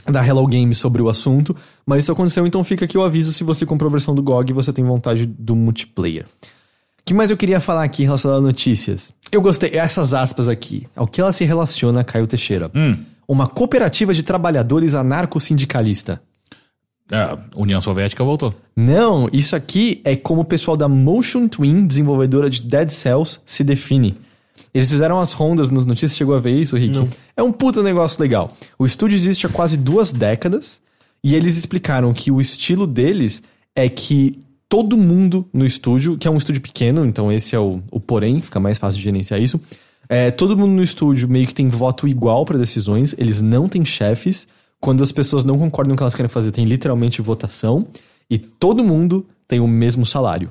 Da Hello Games sobre o assunto, mas isso aconteceu, então fica aqui o aviso se você comprou a versão do GOG e você tem vontade do multiplayer. O que mais eu queria falar aqui relacionado a notícias? Eu gostei, essas aspas aqui. Ao que ela se relaciona, Caio Teixeira? Uma cooperativa de trabalhadores anarco-sindicalista. A União Soviética voltou. Não, isso aqui é como o pessoal da Motion Twin, desenvolvedora de Dead Cells, se define. Eles fizeram as rondas nos notícias, chegou a ver isso, Rick? É um puta negócio legal. O estúdio existe há quase duas décadas e eles explicaram que o estilo deles é que todo mundo no estúdio, que é um estúdio pequeno, então esse é o, o porém, fica mais fácil de gerenciar isso. É, todo mundo no estúdio meio que tem voto igual para decisões, eles não têm chefes. Quando as pessoas não concordam com o que elas querem fazer, tem literalmente votação. E todo mundo tem o mesmo salário.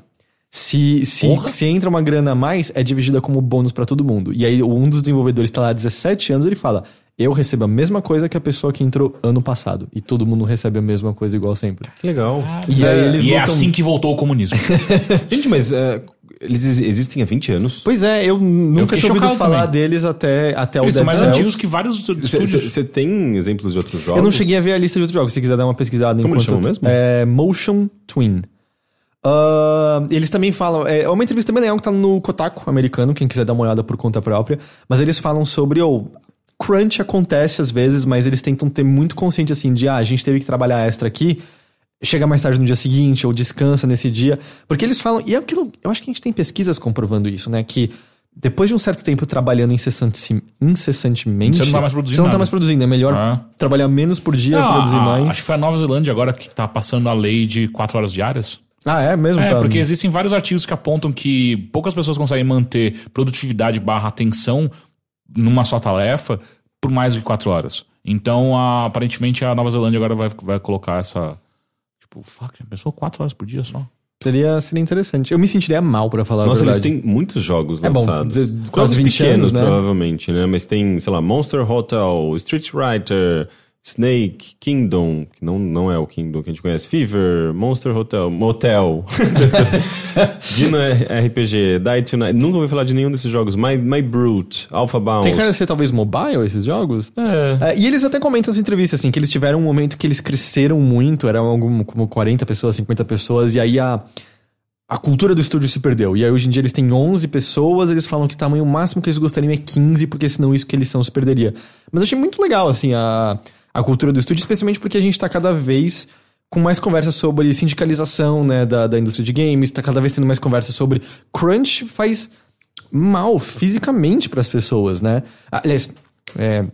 Se, se, Porra. se entra uma grana a mais, é dividida como bônus pra todo mundo. E aí, um dos desenvolvedores tá lá há 17 anos, ele fala: Eu recebo a mesma coisa que a pessoa que entrou ano passado. E todo mundo recebe a mesma coisa igual sempre. Que legal. E aí eles e é votam- assim que voltou o comunismo. *laughs* Gente, mas é, eles ex- existem há 20 anos? Pois é, eu nunca fiquei tinha ouvido falar também. deles até, até o Eles são Dead mais Cells. antigos que vários estúdios. Você tem exemplos de outros jogos? Eu não cheguei a ver a lista de outros jogos. Se quiser dar uma pesquisada Como enquanto... mesmo? É Motion Twin. Ah, eles também falam... É uma entrevista bem legal que tá no Kotaku americano, quem quiser dar uma olhada por conta própria. Mas eles falam sobre... Oh, crunch acontece às vezes, mas eles tentam ter muito consciente assim de... Ah, a gente teve que trabalhar extra aqui... Chega mais tarde no dia seguinte, ou descansa nesse dia. Porque eles falam... E é aquilo... Eu acho que a gente tem pesquisas comprovando isso, né? Que... Depois de um certo tempo trabalhando incessantemente. Você não vai mais produzir Você não tá mais produzindo. É melhor Ah. trabalhar menos por dia, Não, produzir a- mais. Acho que foi a Nova Zelândia agora que tá passando a lei de 4 horas diárias. Ah, é mesmo? É, tá. porque existem vários artigos que apontam que poucas pessoas conseguem manter produtividade barra atenção numa só tarefa por mais do que 4 horas. Então, a- aparentemente, a Nova Zelândia agora vai, vai colocar essa. Tipo, fuck, já pensou 4 horas por dia só? Seria, seria interessante. Eu me sentiria mal, pra falar Nossa, a eles verdade. têm muitos jogos É bom, lançados. dizer, quase Jogos 20 pequenos, anos, né? provavelmente, né? Mas tem, sei lá, Monster Hotel, Street Writer, Snake, Kingdom, que não, não é o Kingdom que a gente conhece, Fever, Monster Hotel, Motel, *laughs* Dino RPG, Die Tonight. Nunca ouvi falar de nenhum desses jogos. My, My Brute, Alpha Bounce. Tem cara de ser talvez mobile esses jogos? É. É, e eles até comentam nas entrevistas, assim, que eles tiveram um momento que eles cresceram muito, eram algum, como 40 pessoas, 50 pessoas, e aí a, a cultura do estúdio se perdeu. E aí hoje em dia eles têm 11 pessoas, eles falam que o tamanho máximo que eles gostariam é 15, porque senão isso que eles são se perderia. Mas eu achei muito legal, assim, a, a cultura do estúdio, especialmente porque a gente tá cada vez com mais conversas sobre sindicalização, né, da, da indústria de games, tá cada vez tendo mais conversas sobre crunch faz mal fisicamente para as pessoas, né? Aliás, é,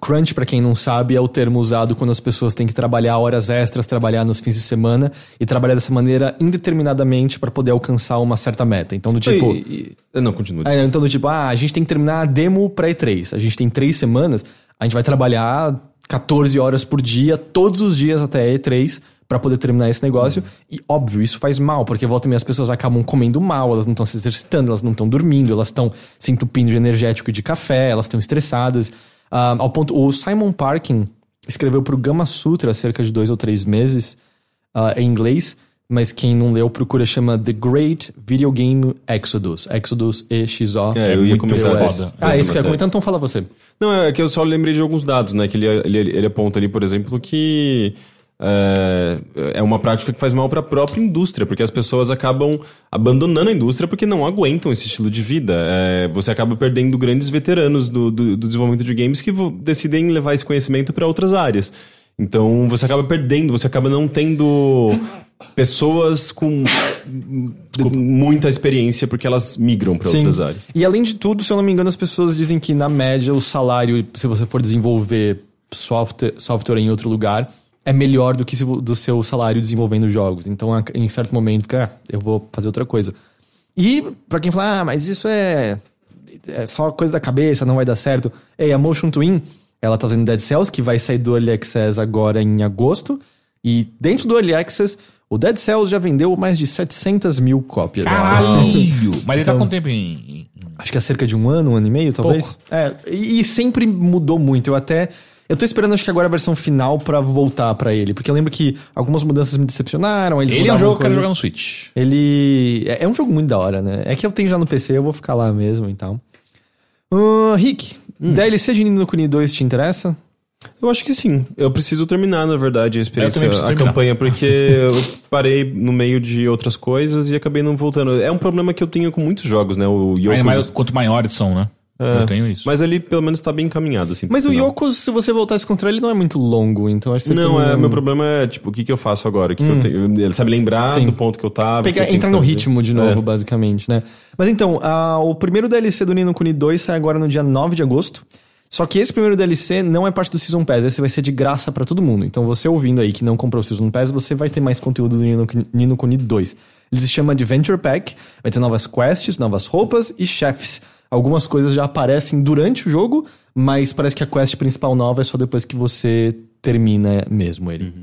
crunch, para quem não sabe, é o termo usado quando as pessoas têm que trabalhar horas extras, trabalhar nos fins de semana e trabalhar dessa maneira indeterminadamente para poder alcançar uma certa meta. Então, do tipo, E- e- não, continua. é, então, do tipo, ah, a gente tem que terminar a demo pra E3. A gente tem três semanas, a gente vai trabalhar 14 horas por dia, todos os dias até a E3, pra poder terminar esse negócio. E, óbvio, isso faz mal, porque volta e meia as pessoas acabam comendo mal, elas não estão se exercitando, elas não estão dormindo, elas estão se entupindo de energético e de café, elas estão estressadas. Ah, ao ponto, o Simon Parkin escreveu pro Gama Sutra há cerca de dois ou três meses ah, em inglês, mas quem não leu, procura, chama The Great Video Game Exodus. Exodus E-X-O. É, eu ia comentar foda. Ah, isso que eu ia comentar, então fala você. Não, é que eu só lembrei de alguns dados, né? Que ele, ele, ele aponta ali, por exemplo, que é, é uma prática que faz mal para a própria indústria, porque as pessoas acabam abandonando a indústria porque não aguentam esse estilo de vida. É, você acaba perdendo grandes veteranos do, do, do desenvolvimento de games que decidem levar esse conhecimento para outras áreas. Então você acaba perdendo, você acaba não tendo pessoas com muita experiência porque elas migram para outras áreas. E além de tudo, se eu não me engano, as pessoas dizem que na média o salário, se você for desenvolver software, software em outro lugar, é melhor do que do seu salário desenvolvendo jogos. Então, em certo momento, fica, ah, eu vou fazer outra coisa. E pra quem fala, ah, mas isso é é só coisa da cabeça, não vai dar certo. Ei, a Motion Twin, ela tá fazendo Dead Cells, que vai sair do Early Access agora em agosto. E dentro do Early Access, o Dead Cells já vendeu mais de 700 mil cópias. Caralho! Mas ele tá Então- com tempo em. Acho que há cerca de um ano, um ano e meio, talvez. É, e, e sempre mudou muito. Eu até. Eu tô esperando, acho que agora a versão final pra voltar pra ele. Porque eu lembro que algumas mudanças me decepcionaram. Eles Ele é um jogo que eu quero jogar no Switch. Ele. É é um jogo muito da hora, né? É que eu tenho já no PC, eu vou ficar lá mesmo então. Ah, Rick, Hum. DLC de Nino Kuni 2 te interessa? Eu acho que sim. Eu preciso terminar, na verdade, a experiência, a terminar. campanha, porque *laughs* eu parei no meio de outras coisas e acabei não voltando. É um problema que eu tenho com muitos jogos, né? O Yokos. mais quanto maiores são, né? É, Eu tenho isso. Mas ali, pelo menos, tá bem encaminhado, assim. Mas o. Yokos, se você voltar a se encontrar, ele não é muito longo, então acho que você Não, termina- é, meu problema é, tipo, o que, que eu faço agora? Que que eu tenho? Ele sabe lembrar Sim. do ponto que eu tava. Pegar, que eu entrar no fazer. ritmo de novo, É. basicamente, né? Mas então, a- o primeiro DLC do Nino Kuni 2 sai agora no dia 9 de agosto. Só que esse primeiro DLC não é parte do Season Pass, esse vai ser de graça pra todo mundo. Então você ouvindo aí que não comprou o Season Pass, você vai ter mais conteúdo do Nino, Nino Kuni 2. Ele se chama Adventure Pack, vai ter novas quests, novas roupas e chefes. Algumas coisas já aparecem durante o jogo, mas parece que a quest principal nova é só depois que você termina mesmo ele.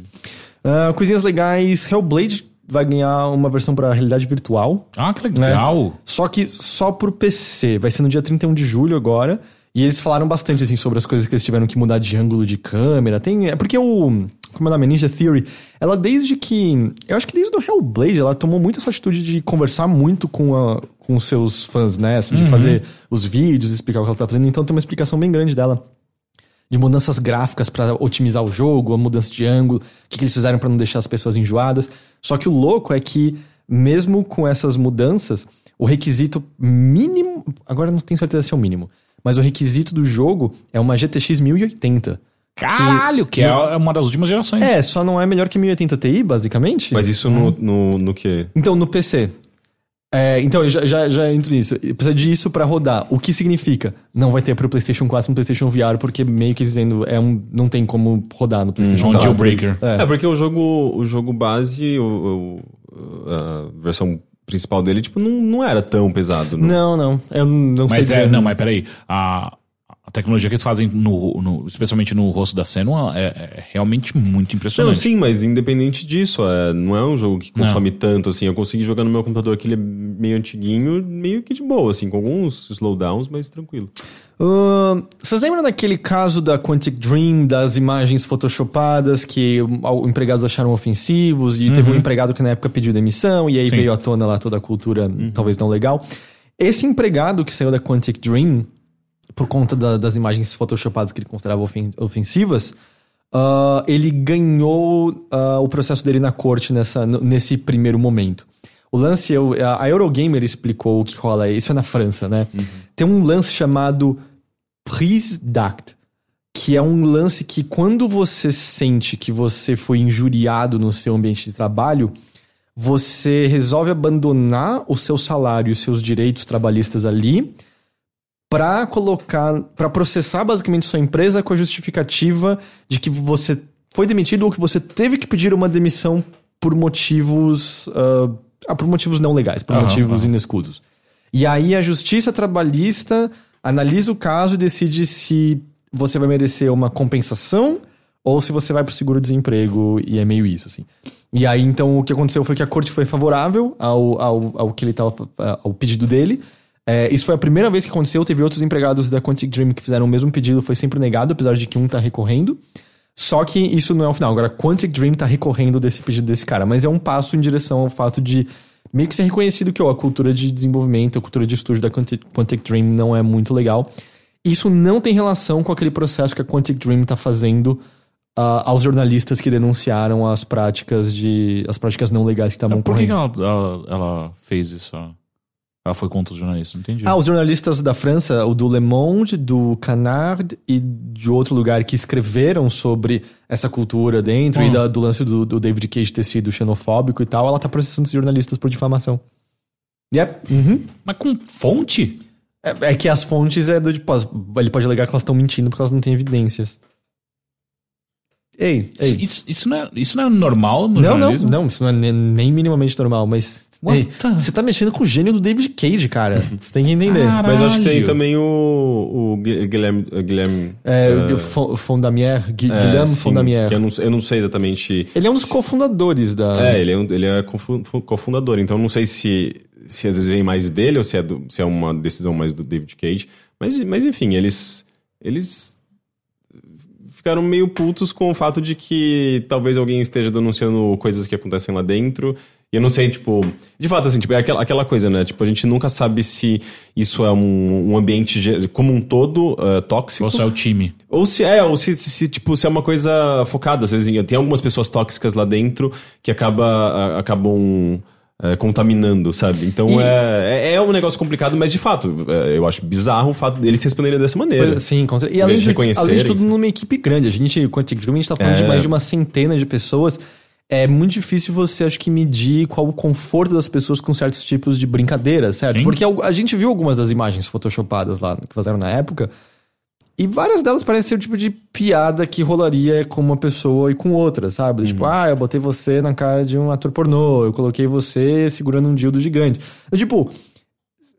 Ah, coisinhas legais, Hellblade vai ganhar uma versão pra realidade virtual. Ah, que legal. Só que só pro PC. Vai ser no dia 31 de julho agora. E eles falaram bastante, assim, sobre as coisas que eles tiveram que mudar de ângulo de câmera. Tem. É porque o. Como é o nome? A Ninja Theory. Ela desde que. Eu acho que desde o Hellblade, ela tomou muito essa atitude de conversar muito com, a, com os seus fãs, né? Assim, de fazer os vídeos, explicar o que ela tá fazendo. Então tem uma explicação bem grande dela de mudanças gráficas pra otimizar o jogo, a mudança de ângulo, o que, que eles fizeram pra não deixar as pessoas enjoadas. Só que o louco é que, mesmo com essas mudanças, o requisito mínimo. Agora eu não tenho certeza se é o mínimo, mas o requisito do jogo é uma GTX 1080. Caralho, que é uma das últimas gerações. É, só não é melhor que 1080 Ti, basicamente. Mas isso no, no, no quê? Então, no PC. É, então, eu já, já, já entro nisso. Precisa disso pra rodar. O que significa? Não vai ter pro PlayStation 4 no PlayStation VR, porque meio que dizendo, é um, não tem como rodar no PlayStation um 4. jailbreaker. É. É, porque o jogo, o jogo base, o, o- a versão principal dele, tipo, não, não era tão pesado. né? Não, não. Eu não sei Mas é, dizer. não, mas peraí. A, a tecnologia que eles fazem, no, no- especialmente no rosto da Senua, é, é realmente muito Não, impressionante. sim, mas independente disso, é, não é um jogo que consome tanto, assim. Eu consegui jogar no meu computador que ele é meio antiguinho, meio que de boa, assim, com alguns slowdowns, mas tranquilo. Ahn, vocês lembram daquele caso da Quantic Dream, das imagens photoshopadas que empregados acharam ofensivos e teve um empregado que na época pediu demissão e aí Sim. veio à tona lá toda a cultura talvez não legal. Esse empregado que saiu da Quantic Dream por conta da- das imagens photoshopadas que ele considerava ofen- ofensivas, ah, ele ganhou ah, o processo dele na corte nessa, nesse primeiro momento. O lance, eu- a Eurogamer explicou o que rola, isso é na França, né? Tem um lance chamado prise d'acte, que é um lance que quando você sente que você foi injuriado no seu ambiente de trabalho, você resolve abandonar o seu salário e os seus direitos trabalhistas ali para colocar, para processar basicamente sua empresa com a justificativa de que você foi demitido ou que você teve que pedir uma demissão por motivos, ah, por motivos não legais, por Aham, motivos inescusos. E aí a justiça trabalhista analisa o caso e decide se você vai merecer uma compensação ou se você vai pro seguro-desemprego e é meio isso, assim. E aí, então, o que aconteceu foi que a corte foi favorável ao, ao, ao que ele tava, ao pedido dele. É, isso foi a primeira vez que aconteceu. Teve outros empregados da Quantic Dream que fizeram o mesmo pedido, foi sempre negado, apesar de que um tá recorrendo. Só que isso não é o final. Agora, Quantic Dream tá recorrendo desse pedido desse cara, mas é um passo em direção ao fato de meio que ser reconhecido que ó, a cultura de desenvolvimento, a cultura de estúdio da Quantic, Quantic Dream não é muito legal. Isso não tem relação com aquele processo que a Quantic Dream tá fazendo ah, aos jornalistas que denunciaram as práticas de as práticas não legais que estavam Por que, que ela, ela, ela fez isso? Ela foi contra os jornalistas, não entendi. Ah, os jornalistas da França, o do Le Monde, do Canard e de outro lugar que escreveram sobre essa cultura dentro e Hum. da- do lance do, do David Cage ter sido xenofóbico e tal, ela tá processando esses jornalistas por difamação. Yep. Uhum. Mas com fonte? É, é que as fontes é do tipo, ele pode alegar que elas estão mentindo porque elas não têm evidências. Ei, ei. Isso, isso, não é, isso não é normal no Não, não, jornalismo? não, isso não é ne- nem minimamente normal, mas. Ei, você tá mexendo com o gênio do David Cage, cara. *laughs* Você tem que entender. Caralho. Mas acho que tem também o, o Gui- Guilherme. o Guilherme É, eh, o Fon- Fondamier, é, Guilherme sim, Fondamier. que Eu não, eu não sei exatamente. Ele é um dos cofundadores da. É, ele é, um- ele é cofu- fu- cofundador, então não sei se, se às vezes vem mais dele ou se é, do- se é uma decisão mais do David Cage. Mas, mas enfim, eles. Eles ficaram meio putos com o fato de que talvez alguém esteja denunciando coisas que acontecem lá dentro. E eu não sei, tipo. De fato, assim, tipo, é aquela, aquela coisa, né? Tipo, a gente nunca sabe se isso é um, um ambiente como um todo eh, tóxico. Ou só é o time? Ou se é, ou se, se- se, tipo, se é uma coisa focada. Às vezes, tem algumas pessoas tóxicas lá dentro que acaba, a- acabam é, contaminando, sabe? Então E- é, é, é um negócio complicado, mas de fato, é, eu acho bizarro o fato deles responderem dessa maneira. Sim, com certeza. E além de de, além de tudo, numa equipe grande. A gente, Dream, a gente tá falando de É. mais de uma centena de pessoas. É muito difícil você, acho que, medir qual o conforto das pessoas com certos tipos de brincadeiras, certo? Sim. Porque a gente viu algumas das imagens photoshopadas lá que fizeram na época. E várias delas parecem ser o tipo de piada que rolaria com uma pessoa e com outra, sabe? Uhum. Tipo, ah, eu botei você na cara de um ator pornô, eu coloquei você segurando um dildo gigante. Eu, tipo,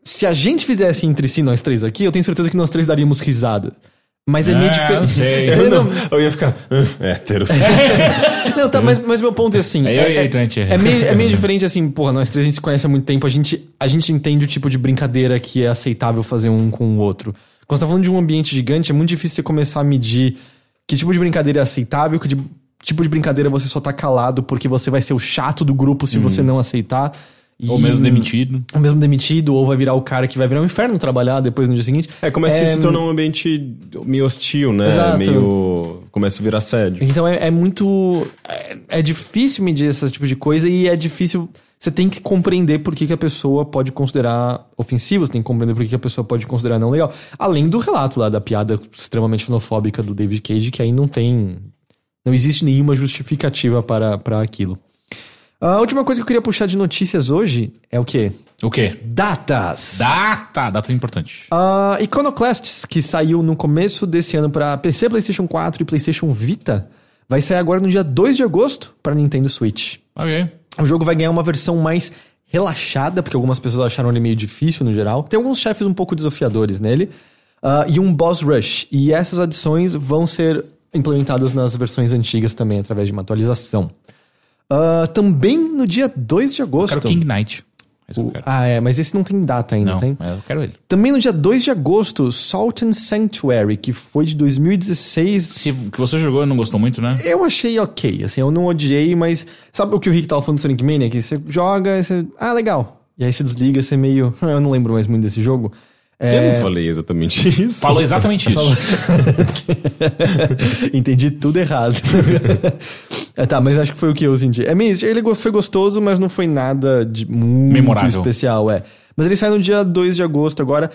se a gente fizesse entre si, nós três aqui, eu tenho certeza que nós três daríamos risada. Mas é meio Ah, diferente. *laughs* Eu não, *laughs* Eu ia ficar. "Ah, Héteros. *laughs* não, tá, mas, mas meu ponto é assim. É, é, é- é meio, é meio diferente assim, porra, nós três a gente se conhece há muito tempo, a gente, a gente entende o tipo de brincadeira que é aceitável fazer um com o outro. Quando você tá falando de um ambiente gigante, é muito difícil você começar a medir que tipo de brincadeira é aceitável, que de- tipo de brincadeira você só tá calado porque você vai ser o chato do grupo se você não aceitar. Ou E- mesmo demitido? Ou mesmo demitido, ou vai virar o cara que vai virar um inferno trabalhar depois no dia seguinte. É, começa a se tornar um ambiente meio hostil, né? Exato. Meio. Começa a virar sério. Então é, é muito. É, é difícil medir esse tipo de coisa e é difícil. Você tem que compreender por que, que a pessoa pode considerar ofensivo, você tem que compreender por que, que a pessoa pode considerar não legal. Além do relato lá da piada extremamente xenofóbica do David Cage, que aí não tem. Não existe nenhuma justificativa para, para aquilo. A última coisa que eu queria puxar de notícias hoje é o quê? O quê? Datas! Data! Data importante. A Iconoclasts, que saiu no começo desse ano para PC, PlayStation 4 e PlayStation Vita, vai sair agora no dia 2 de agosto para Nintendo Switch. Ok. O jogo vai ganhar uma versão mais relaxada, porque algumas pessoas acharam ele meio difícil no geral. Tem alguns chefes um pouco desafiadores nele. ah, e um boss rush. E essas adições vão ser implementadas nas versões antigas também, através de uma atualização. Ah, também no dia 2 de Eu agosto. quero King Knight. Esse quero. Ah, é, mas esse não tem data ainda, Não, tem? mas eu quero ele. Também no dia 2 de agosto, Salt and Sanctuary, que foi de 2016. Se que você jogou e não gostou muito, né? Eu achei ok, assim, eu não odiei, mas sabe o que o Rick tava falando do Sonic Mania? Que você joga e você. Ah, legal. E aí você desliga, você meio. "Ah, *laughs* Eu não lembro mais muito desse jogo. É, Eu não falei exatamente *laughs* isso. Falou exatamente isso. *laughs* Entendi tudo errado. *laughs* é, tá, mas acho que foi o que eu senti. É meio, ele foi gostoso, mas não foi nada de muito Memorável. especial, é. Mas ele sai no dia 2 de agosto agora.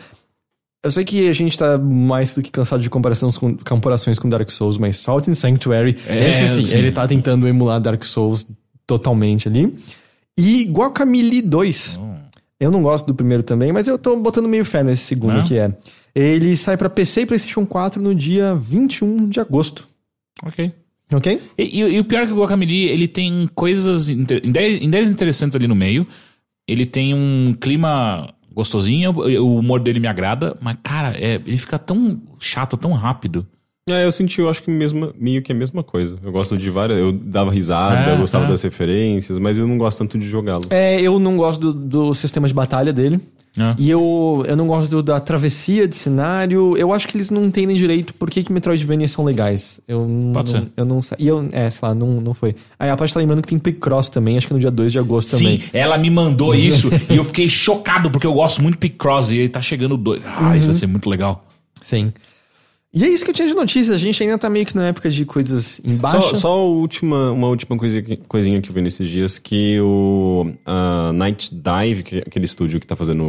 Eu sei que a gente tá mais do que cansado de comparações com, comparações com Dark Souls, mas Salt and Sanctuary, É, esse sim, sim. ele tá tentando emular Dark Souls totalmente ali. E Guacamelee 2. Eu não gosto do primeiro também, mas eu tô botando meio fé nesse segundo É? que é. Ele sai pra PC e PlayStation 4 no dia 21 de agosto. ok. Ok? E, e- e o pior é que o Guacamole, ele tem coisas, ideias interessantes ali no meio. Ele tem um clima gostosinho, o humor dele me agrada, mas, cara, é, ele fica tão chato, tão rápido. É, eu senti, eu acho que mesma, meio que a mesma coisa. Eu gosto de várias. Eu dava risada, É, eu gostava é. das referências, mas eu não gosto tanto de jogá-lo. É, eu não gosto do, do sistema de batalha dele. É. E eu, eu não gosto do- da travessia de cenário. Eu acho que eles não entendem direito por que, que Metroidvania são legais. Eu não, Pode ser. Eu não sei. E eu, é, sei lá, não, não foi. Aí a Paty tá lembrando que tem Picross também, acho que no dia 2 de agosto também. Sim, ela me mandou *laughs* isso e eu fiquei chocado porque eu gosto muito de Picross e ele tá chegando dois. Ah, isso vai ser muito legal. Sim. E é isso que eu tinha de notícias. A gente ainda tá meio que na época de coisas em baixa. Só, só última, uma última coisa, que- coisinha que eu vi nesses dias, que o ah, Night Dive, que é aquele estúdio que tá fazendo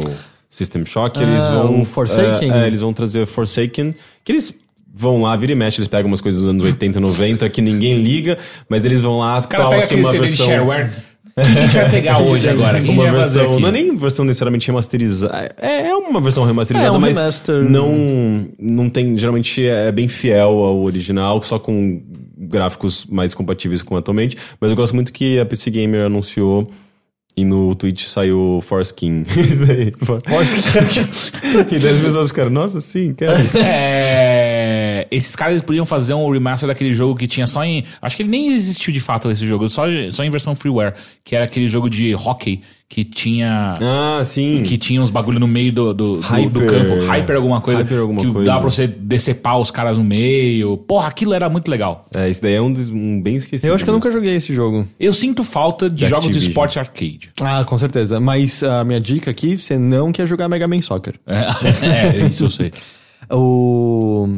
System Shock, eles Ah, vão... o Forsaken? é, é, eles vão trazer Forsaken, que eles vão lá, vira e mexe, eles pegam umas coisas dos anos 80, 90 que ninguém liga, mas eles vão lá, O cara tal, pega aqui uma versão... shareware. Que, a gente vai pegar *laughs* hoje agora? O que a gente uma versão, não é nem versão necessariamente remasterizada. É, é uma versão remasterizada, É, um mas remaster. não, não tem. Geralmente é bem fiel ao original, só com gráficos mais compatíveis com atualmente. Mas eu gosto muito que a PC Gamer anunciou e no Twitch saiu Foreskin. *laughs* *laughs* e daí as pessoas ficaram, nossa, sim, quero. É, esses caras podiam fazer um remaster daquele jogo que tinha só em. Acho que ele nem existiu de fato esse jogo, só, só em versão freeware. Que era aquele jogo de hockey que tinha. Ah, sim. Que tinha uns bagulho no meio do, do, do- do Hyper. campo. Hyper alguma coisa. Hyper alguma que coisa. dava pra você decepar os caras no meio. Porra, aquilo era muito legal. É, esse daí é um, des- um bem esquecido. Eu acho que eu nunca joguei esse jogo. Eu sinto falta de Da jogos de Activision. esporte arcade. Ah, com certeza. Mas a minha dica aqui, você não quer jogar Mega Man Soccer. É, *laughs* é, isso eu sei. O...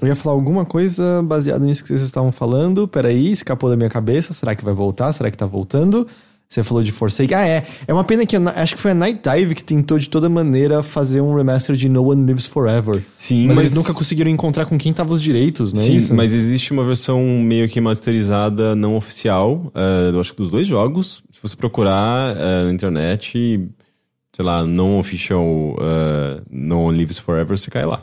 Eu ia falar alguma coisa baseada nisso que vocês estavam falando. Peraí, escapou da minha cabeça. Será que vai voltar? Será que tá voltando? Você falou de Forsaken. Ah, é. É uma pena que acho que foi a Night Dive que tentou de toda maneira fazer um remaster de No One Lives Forever. Sim, mas, mas- eles nunca conseguiram encontrar com quem tava os direitos, né? Sim, isso? mas existe uma versão meio que masterizada não oficial, eh, eu acho que dos dois jogos. Se você procurar eh, na internet, sei lá, non official uh, No One Lives Forever, você cai lá.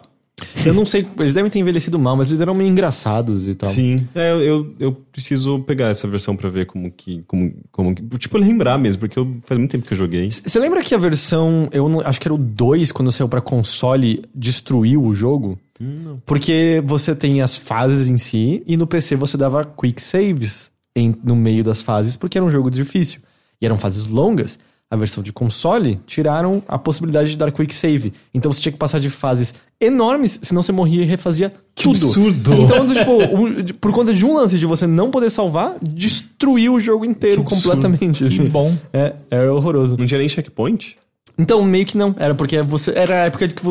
Eu não sei, eles devem ter envelhecido mal, mas eles eram meio engraçados e tal. Sim. É, eu, eu, preciso pegar essa versão pra ver como que. Como, como que. Tipo, lembrar mesmo, porque eu, faz muito tempo que eu joguei. Você lembra que a versão, eu não- acho que era o 2, quando saiu pra console, destruiu o jogo? Não. Porque você tem as fases em si, e no PC você dava quick saves em- no meio das fases, porque era um jogo difícil. E eram fases longas. A versão de console tiraram a possibilidade de dar quick save. Então você tinha que passar de fases enormes, senão você morria e refazia tudo. absurdo! Então, tipo, um- por conta de um lance de você não poder salvar, destruiu o jogo inteiro completamente. Que assim. bom. É, era horroroso. Não tinha nem checkpoint? Então, meio que não. Era porque você. Era a época de que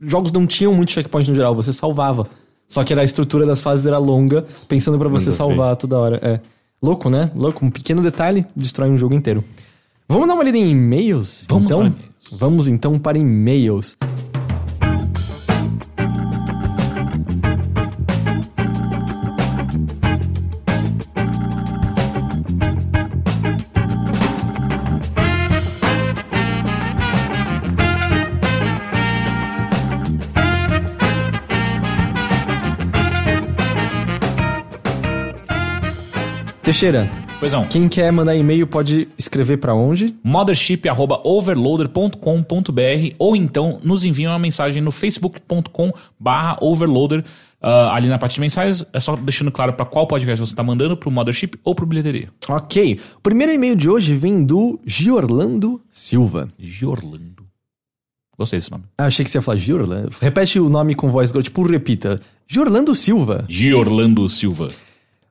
jogos não tinham muito checkpoint no geral, você salvava. Só que era a estrutura das fases era longa, pensando pra você salvar toda hora. É. Louco, né? Louco. Um pequeno detalhe destrói um jogo inteiro. Vamos dar uma lida em e-mails? Vamos então? para e-mails. Vamos então para e-mails. Teixeira, Pois não. quem quer mandar e-mail pode escrever pra onde? mothership.overloader.com.br ou então nos enviem uma mensagem no facebook.com barra overloader. Ah, ali na parte de mensagens, é só deixando claro para qual podcast você está mandando, pro Mothership ou pro Bilheteria. Ok. O primeiro e-mail de hoje vem do Giorlando Silva. Giorlando. Gostei desse nome. Ah, achei que você ia falar Giorlando. Repete o nome com voz, tipo, repita. Giorlando Silva. Giorlando Silva.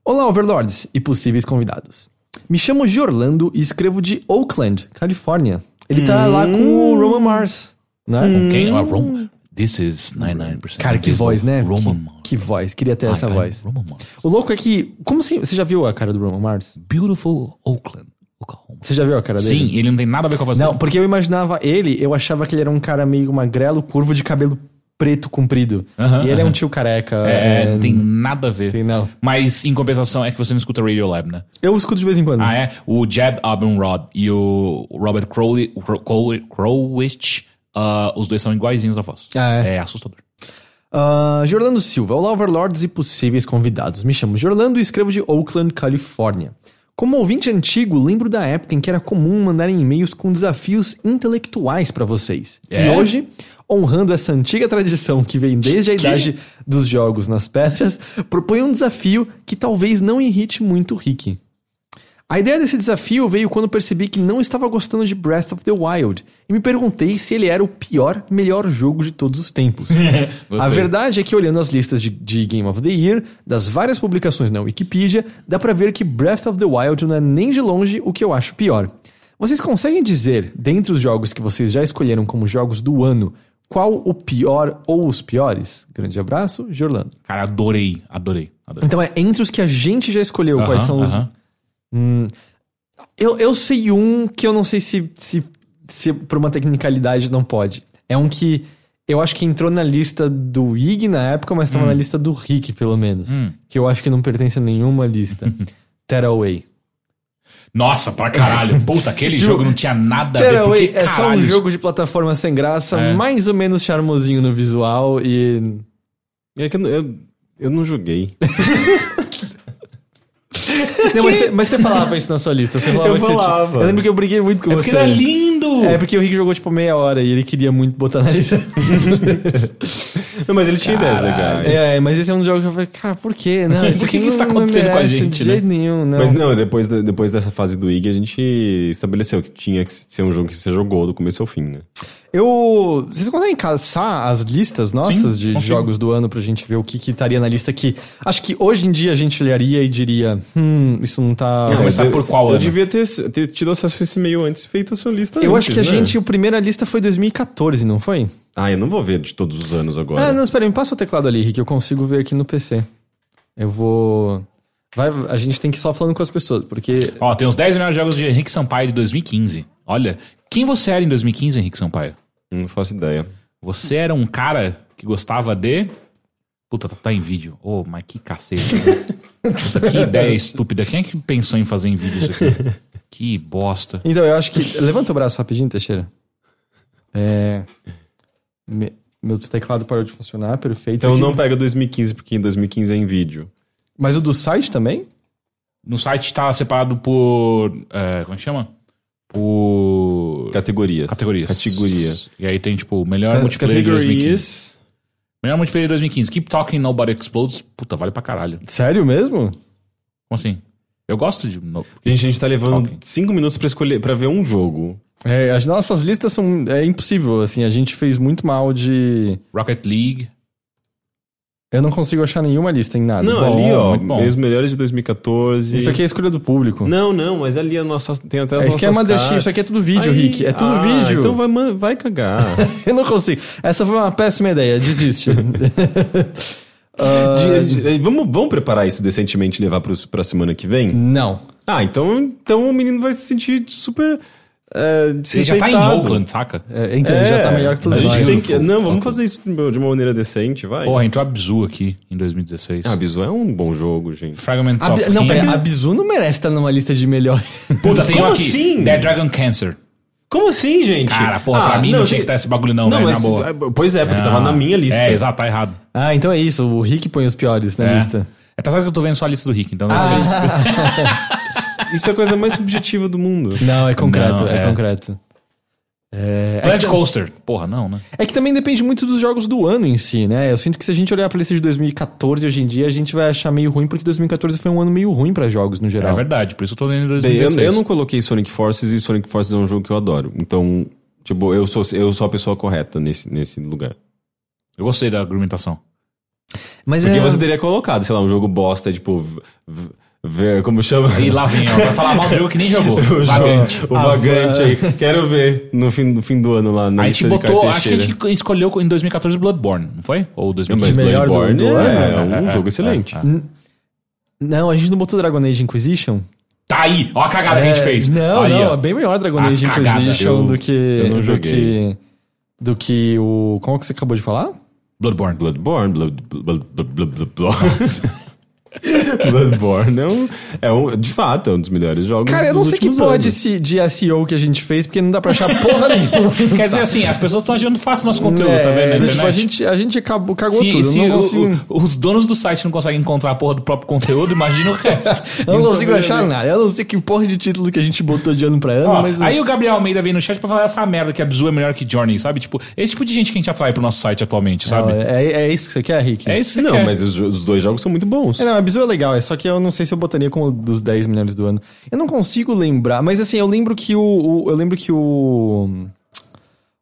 Olá, Overlords e possíveis convidados. Me chamo Giorlando e escrevo de Oakland, Califórnia. Ele tá lá com o Roman Mars, né? Com quem? Ah, Rom- This is 99%. Cara, que voz, né? Roman que, Mars. que voz. Queria ter essa Ai, ai, voz. Roman Mars. O louco é que... Como você, você já viu a cara do Roman Mars? Beautiful Oakland, Oklahoma. Você já viu a cara dele? Sim, ele não tem nada a ver com a voz Não, dele. porque eu imaginava ele, eu achava que ele era um cara meio magrelo, curvo de cabelo preto comprido. Aham, e ele é aham. um tio careca. É, é, não tem nada a ver. tem não. Mas, em compensação, é que você não escuta Radiolab, né? Eu escuto de vez em quando. Ah, é? O Jeb Abumrod e o Robert Crowley, Crow- Crow- Crowich, ah, os dois são iguaizinhos a voz. Ah, é? É assustador. Ah, Jorlando Silva, olá Overlords e possíveis convidados. Me chamo Jorlando e escrevo de Oakland, Califórnia. Como ouvinte antigo, lembro da época em que era comum mandarem e-mails com desafios intelectuais pra vocês. É? E hoje, honrando essa antiga tradição que vem desde a idade dos jogos nas pedras, proponho um desafio que talvez não irrite muito o Rick. A ideia desse desafio veio quando percebi que não estava gostando de Breath of the Wild e me perguntei se ele era o pior, melhor jogo de todos os tempos. *laughs* a verdade é que olhando as listas de, de Game of the Year, das várias publicações na Wikipedia, dá pra ver que Breath of the Wild não é nem de longe o que eu acho pior. Vocês conseguem dizer, dentre os jogos que vocês já escolheram como jogos do ano, qual o pior ou os piores? Grande abraço, Jorlando. Cara, adorei, adorei, adorei. Então é entre os que a gente já escolheu, quais são os. aham. Eu, eu sei um que eu não sei se, se, se por uma tecnicalidade não pode. É um que eu acho que entrou na lista do Ig na época, mas Hum. estava na lista do Rick, pelo menos. Que eu acho que não pertence a nenhuma lista. *laughs* Tearaway. Nossa, pra caralho. Puta, aquele *laughs* Tipo, jogo não tinha nada a ver. Porque, é só um caralho, jogo de plataforma sem graça, É. mais ou menos charmosinho no visual e. É que eu, eu, eu não joguei. *laughs* *laughs* Não, mas, você, mas você falava isso na sua lista. Você falava Eu você tinha- falava. Eu lembro que eu briguei muito com É você. porque era lindo. É porque o Rick jogou tipo meia hora e ele queria muito botar na lista. *laughs* Não, mas ele tinha ideias legais. É, mas esse é um jogo que eu falei, cara, por quê? Não, *laughs* isso Por que que isso tá acontecendo com a gente, De né? jeito nenhum, não. Mas não, depois, da- depois dessa fase do IG, a gente estabeleceu que tinha que ser um jogo que você jogou do começo ao fim, né? Eu. Vocês conseguem caçar as listas nossas Sim, de consigo. jogos do ano pra gente ver o que, que estaria na lista que. Acho que hoje em dia a gente olharia e diria: hum, isso não tá. Vamos começar eu- por qual eu ano? devia ter, ter tido acesso a esse e-mail antes e feito a sua lista Eu antes, acho que a né? gente. A primeira lista foi 2014, não foi? Ah, eu não vou ver de todos os anos agora. Ah, não, espera aí, me passa o teclado ali, Rick, eu consigo ver aqui no PC. Eu vou. Vai, a gente tem que ir só falando com as pessoas, porque. Ó, tem os 10 melhores jogos de Henrique Sampaio de 2015. Olha, quem você era em 2015, Henrique Sampaio? Não faço ideia. Você era um cara que gostava de. Puta, tá, tá em vídeo. Ô, mas que cacete. Puta, que ideia estúpida. Quem é que pensou em fazer em vídeo isso aqui? Que bosta. Então, eu acho que. Levanta o braço rapidinho, Teixeira. É. me- Meu teclado parou de funcionar, perfeito. Então Aqui- não pega 2015, porque em 2015 é em vídeo. Mas o do site também? No site tá separado por. é, como é que chama? Por. Categorias. Categorias. Categorias. E aí tem, tipo, melhor multiplayer de 2015. Categorias. Melhor multiplayer de 2015. Keep Talking Nobody Explodes. Puta, vale pra caralho. Sério mesmo? Como assim? Eu gosto de. no- Gente, a gente tá levando Ok. 5 minutos pra escolher, para ver um jogo. É, as nossas listas são. É impossível, assim. A gente fez muito mal de. Rocket League. Eu não consigo achar nenhuma lista em nada. Não, bom, ali, ó, bom. os melhores de 2014. Isso aqui é a escolha do público. Não, não, mas ali a nossa, tem até as É nossas que é Mothership, isso aqui é tudo vídeo, Aí- Rick. É tudo Ah, vídeo. Então vai, man- vai cagar. *laughs* Eu não consigo. Essa foi uma péssima ideia, desiste. *laughs* De- de- vamos, vamos preparar isso decentemente e levar pro, pra semana que vem? não. Ah, então, então o menino vai se sentir super. É, Ele já tá em. Oakland, saca? É, então, ele já tá melhor que todos a nós. que, Não, vamos fazer isso de uma maneira decente, vai. Porra, entrou a Bizu aqui em 2016. Ah, Bizu é um bom jogo, gente. Fragments A, of Bi- não, pera, a Bizu não merece estar numa lista de melhores. Puta, tem um Como aqui. assim? Dead Dragon Cancer. Como assim, gente? Cara, porra, pra mim não, tinha que estar esse bagulho não, velho, na boa. Pois é, porque tava Ah, na minha lista. É, exato, tá errado. Ah, então é isso. O Rick põe os piores na É. lista. É, tá certo que eu tô vendo só a lista do Rick, então... *laughs* Isso é a coisa mais subjetiva do mundo. Não, é concreto, Não, é, é. concreto. É, é, Planet que, Coaster. Porra, não, né? é que também depende muito dos jogos do ano em si, né? Eu sinto que se a gente olhar pra lista de 2014 hoje em dia, a gente vai achar meio ruim, porque 2014 foi um ano meio ruim pra jogos no geral. É verdade, por isso eu tô lendo em Bem, eu, 2016. eu não coloquei Sonic Forces e Sonic Forces é um jogo que eu adoro. Então, tipo, eu sou, eu sou a pessoa correta nesse, nesse lugar. Eu gostei da argumentação. Mas Porque é... você teria colocado, sei lá, um jogo bosta, tipo. v- v- Ver, como chama? E lá vem, ó, vai falar mal do jogo que nem jogou. *laughs* O, Vagante. o vagante aí. Quero ver no fim, no fim do ano lá na A gente botou, acho que a gente escolheu em 2014 Bloodborne, não foi? Ou Mas 2015? melhor do- Bloodborne do é, ano? um É, jogo é, excelente. é, é. Não, a gente não botou Dragon Age Inquisition? Tá aí, ó a cagada que a gente É, fez. Não, Aí, não, ó. é bem melhor Dragon A Age cagada. Inquisition Eu- do que. eu não do joguei. que. Do que o. Como que você acabou de falar? Bloodborne. Bloodborne, Blood, Blood, Blood, Blood, Blood, Blood. *laughs* *laughs* Bloodborne é um, é um. De fato, é um dos melhores jogos. Cara, eu não sei que porra de, de SEO que a gente fez, porque não dá pra achar porra nenhuma. *laughs* Quer dizer assim, as pessoas estão achando fácil nosso conteúdo, É, tá vendo na tipo, internet? a gente, a gente acabou, cagou se, tudo. se não o- consigo, o- os donos do site não conseguem encontrar a porra do próprio conteúdo, imagina o resto. *laughs* eu não consigo Então, achar nada. Eu não sei que porra de título que a gente botou de ano pra ano, Ó, mas. aí o Gabriel Almeida veio no chat pra falar essa merda que a Bzu é melhor que Journey, sabe? Tipo, esse tipo de gente que a gente atrai pro nosso site atualmente, sabe? Não, é, é isso que você quer, Rick? É isso que você Não, quer. mas os, os dois jogos são muito bons. É, não, a Abzu é legal, é só que eu não sei se eu botaria como dos 10 melhores do ano. Eu não consigo lembrar, mas assim, eu lembro que o. o- eu lembro que o.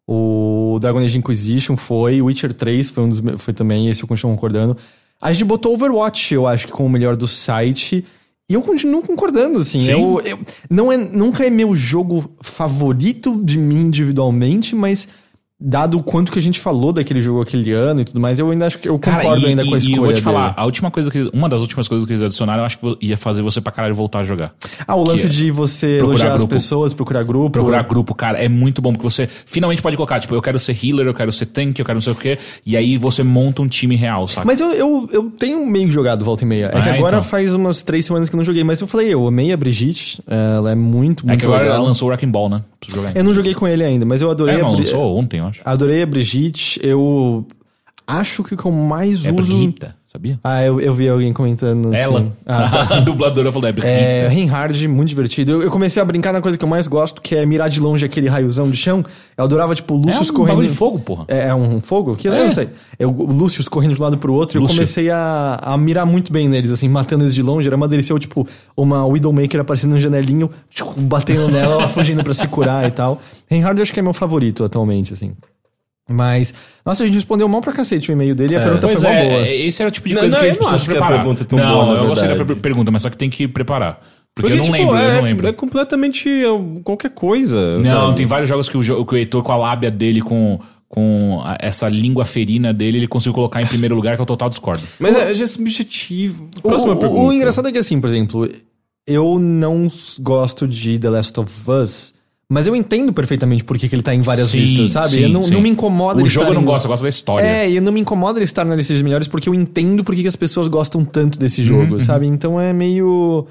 O Dragon Age Inquisition foi, o Witcher 3 foi um dos foi também, esse eu continuo concordando. A gente botou Overwatch, eu acho que como o melhor do site. E eu continuo concordando, assim. Sim. Eu, eu- não é, nunca é meu jogo favorito de mim individualmente, mas dado o quanto que a gente falou daquele jogo aquele ano e tudo mais, eu ainda acho que eu Cara, concordo e- ainda com a e- escolha E eu vou te falar, dele. a última coisa que eles- uma das últimas coisas que eles adicionaram, eu acho que ia fazer você pra caralho voltar a jogar. Ah, o lance que é de você elogiar as grupo. pessoas, procurar grupo. Procurar grupo, cara, é muito bom, porque você finalmente pode colocar, tipo, eu quero ser healer, eu quero ser tank, eu quero não sei o quê, e aí você monta um time real, saca? Mas eu, eu, eu tenho meio jogado volta e meia. É que Ah, agora então. faz umas três semanas que eu não joguei, mas eu falei, eu amei a Brigitte, ela é muito, é muito que agora legal. lançou o Wrecking Ball, né? Eu não joguei com ele ainda, mas eu adorei É, a não, Bri- lançou ontem, eu acho. Adorei a Brigitte, eu acho que o que eu mais É uso... Brigitta, sabia? Ah, eu, eu vi alguém comentando. que- Ela. Ah, tá. *laughs* a dubladora falou, é. *laughs* É, Reinhard, muito divertido. Eu, eu comecei a brincar na coisa que eu mais gosto, que é mirar de longe aquele raiozão de chão. Eu adorava, tipo, o É um correndo. bagulho de fogo, porra. É, é um fogo? Que eu É. não sei. Eu, o Lúcius correndo de um lado pro outro e eu Lúcio. comecei a, a mirar muito bem neles, assim, matando eles de longe. Era uma delícia, eu, tipo, uma Widowmaker aparecendo no janelinho, tipo, batendo nela, ela fugindo pra se curar e tal. Reinhard acho que é meu favorito atualmente, assim. Mas, nossa, a gente respondeu mal pra cacete o e-mail dele e a pergunta Pois foi é, boa. esse era o tipo de Não, coisa não, que a eu gente não precisa a preparar. pergunta é tão não, boa, na eu gostei da verdade. per- pergunta, mas só que tem que preparar. Porque, eu não tipo, lembro, é, eu não lembro. É completamente é, qualquer coisa. Não, sabe? tem vários jogos que o, que o Heitor, com a lábia dele, com, com a- essa língua ferina dele, ele conseguiu colocar em primeiro lugar, que é o Total Discord. Mas é, já é subjetivo. O- Próxima o, pergunta. o engraçado é que, assim, por exemplo, eu não gosto de The Last of Us, mas eu entendo perfeitamente por que, que ele tá em várias Sim, listas, sabe? sim, eu não, não me incomoda O ele jogo estar eu não em- gosto, eu gosto da história. É, e não me incomoda ele estar na lista de melhores porque eu entendo por que, que as pessoas gostam tanto desse Uhum, jogo, sabe? Então é meio.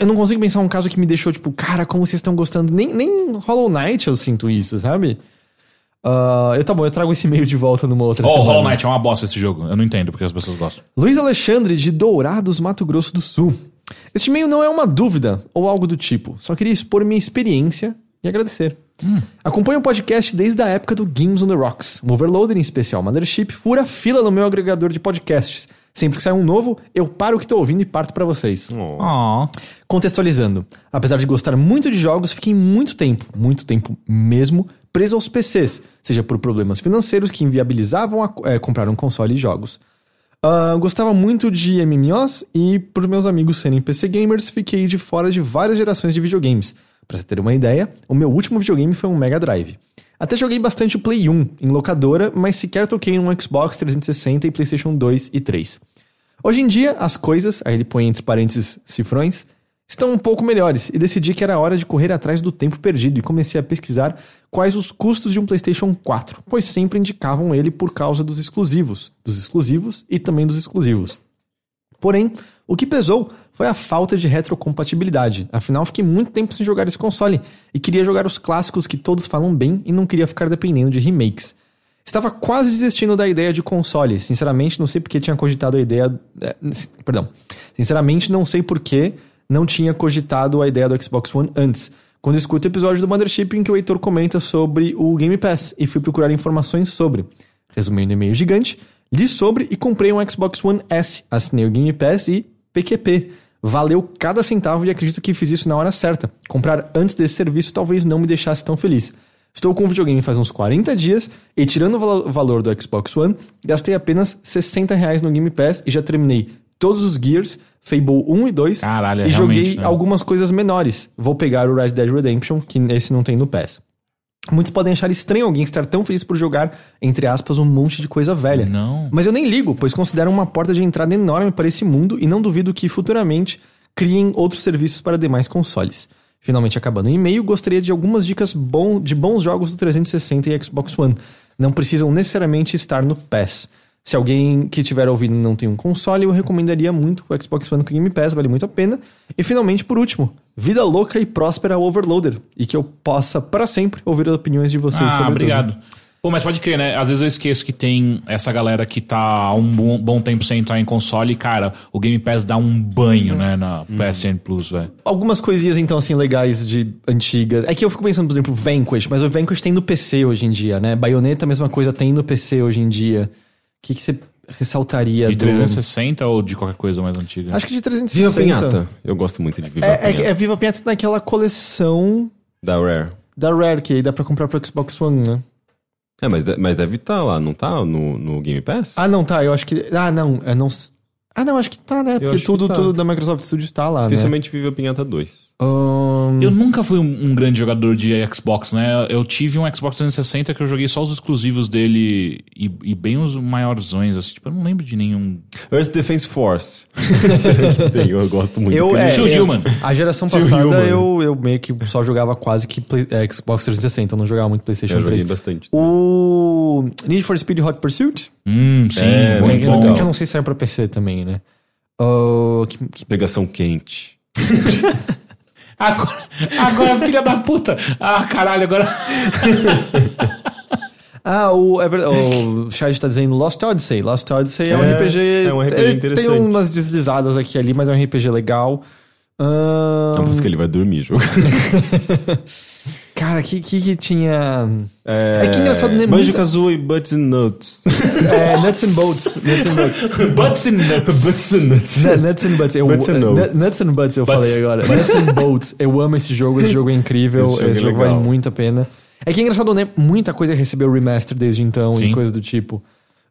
Eu não consigo pensar um caso que me deixou, tipo, cara, como vocês estão gostando. Nem, nem Hollow Knight eu sinto isso, sabe? Ah, eu tá bom, eu trago esse e-mail de volta numa outra Oh, semana. Hollow Knight é uma bosta esse jogo. Eu não entendo porque as pessoas gostam. Luiz Alexandre, de Dourados, Mato Grosso do Sul. Este e-mail não é uma dúvida ou algo do tipo. Só queria expor minha experiência e agradecer. Acompanho o podcast desde a época do Games on the Rocks. O Overloader, em especial Mothership, fura fila no meu agregador de podcasts. Sempre que sai um novo, eu paro o que tô ouvindo e parto pra vocês. Oh. Contextualizando, apesar de gostar muito de jogos, fiquei muito tempo, muito tempo mesmo, preso aos PCs, seja por problemas financeiros que inviabilizavam a, eh, comprar um console e jogos. Ah, gostava muito de MMOs e, por meus amigos serem PC gamers, fiquei de fora de várias gerações de videogames. Pra você ter uma ideia, o meu último videogame foi um Mega Drive. Até joguei bastante o Play 1 em locadora, mas sequer toquei um Xbox 360 e PlayStation 2 e 3. Hoje em dia, as coisas, aí ele põe entre parênteses cifrões, estão um pouco melhores e decidi que era hora de correr atrás do tempo perdido e comecei a pesquisar quais os custos de um PlayStation 4, pois sempre indicavam ele por causa dos exclusivos, dos exclusivos e também dos exclusivos. Porém, o que pesou foi a falta de retrocompatibilidade. Afinal, fiquei muito tempo sem jogar esse console e queria jogar os clássicos que todos falam bem e não queria ficar dependendo de remakes. Estava quase desistindo da ideia de console. Sinceramente, não sei porque tinha cogitado a ideia. é, perdão. Sinceramente, não sei porque não tinha cogitado a ideia do Xbox One antes. Quando escuto o episódio do Mothership em que o Heitor comenta sobre o Game Pass e fui procurar informações sobre. Resumindo e-mail gigante, li sobre e comprei um Xbox One S, assinei o Game Pass e PQP. Valeu cada centavo e acredito que fiz isso na hora certa. Comprar antes desse serviço talvez não me deixasse tão feliz. Estou com o videogame faz uns 40 dias e tirando o val- valor do Xbox One, gastei apenas 60 reais no Game Pass e já terminei todos os Gears, Fable 1 e 2 Caralho, é e joguei né? algumas coisas menores. Vou pegar o Red Dead Redemption, que esse não tem no Pass. Muitos podem achar estranho alguém estar tão feliz por jogar, entre aspas, um monte de coisa velha. Não. Mas eu nem ligo, pois considero uma porta de entrada enorme para esse mundo e não duvido que futuramente criem outros serviços para demais consoles. Finalmente acabando o e-mail, gostaria de algumas dicas bom, de bons jogos do 360 e Xbox One. Não precisam necessariamente estar no Pass. Se alguém que estiver ouvindo não tem um console, eu recomendaria muito o Xbox One com Game Pass, vale muito a pena. E finalmente, por último, vida louca e próspera ao Overloader. E que eu possa, para sempre, ouvir as opiniões de vocês Ah, sobre obrigado. tudo. Pô, mas pode crer, né? Às vezes eu esqueço que tem essa galera que tá há um bom, bom tempo sem entrar em console e, cara, o Game Pass dá um banho, né, na PSN Plus, velho. Algumas coisinhas, então, assim, legais de antigas. É que eu fico pensando, por exemplo, Vanquish, mas o Vanquish tem no PC hoje em dia, né? Bayonetta, a mesma coisa, tem no PC hoje em dia. Que que você. ressaltaria De do... 360 ou de qualquer coisa mais antiga? Acho que de Viva 360. Pinhata. Eu gosto muito de Viva É, é, Pinhata. é Viva Pinhata naquela coleção Da Rare. da Rare, que aí dá pra comprar pro Xbox One, né? É, mas, mas deve estar lá, não tá? No, no Game Pass? Ah, não, tá. Eu acho que. Ah, não. É não... Ah, não, acho que tá, né? Porque tudo, tá. tudo da Microsoft Studios tá lá, Especialmente Viva Pinhata 2. Ahn, Eu nunca fui um, um grande jogador de Xbox, né? Eu tive um Xbox 360 que eu joguei só os exclusivos dele e, e bem os maiorzões, assim. Tipo, eu não lembro de nenhum. Earth Defense Force. *laughs* Eu gosto muito. Eu, é, Tio eu- Gilman. A geração Tio passada eu, eu meio que só jogava quase que Play- é, Xbox 360, eu não jogava muito PlayStation Eu joguei 3. bastante. O Need for Speed Hot Pursuit, Hum, sim, É, muito bom. que eu não sei se saiu pra PC também, né? Ah, que- que- Pegação quente. *laughs* Agora, agora, filha da puta! Ah, caralho, agora. *laughs* Ah, o, é verdade, o Chad tá dizendo Lost Odyssey. Lost Odyssey é, um É, RPG. é um RPG ele interessante. Tem umas deslizadas aqui e ali, mas é um RPG legal. Ahn, Não, porque ele vai dormir jogando. *laughs* *laughs* cara, que, que que tinha. É que engraçado, né? Banjo Muita- Kazooie Butts and Nuts. *laughs* É, Nuts and Bolts. Nuts and Bolts. Butts and nuts. *laughs* Butts and Nuts. N- Nuts and Butts. Eu, Butts and Bolts. Nuts and Butts eu Butts. falei agora. Nuts and Bolts. Eu amo esse jogo. Esse jogo é incrível. Esse Esse jogo jogo, é vale legal. muito a pena. É que é engraçado, né? Muita coisa recebeu remaster desde então Sim. e coisa do tipo.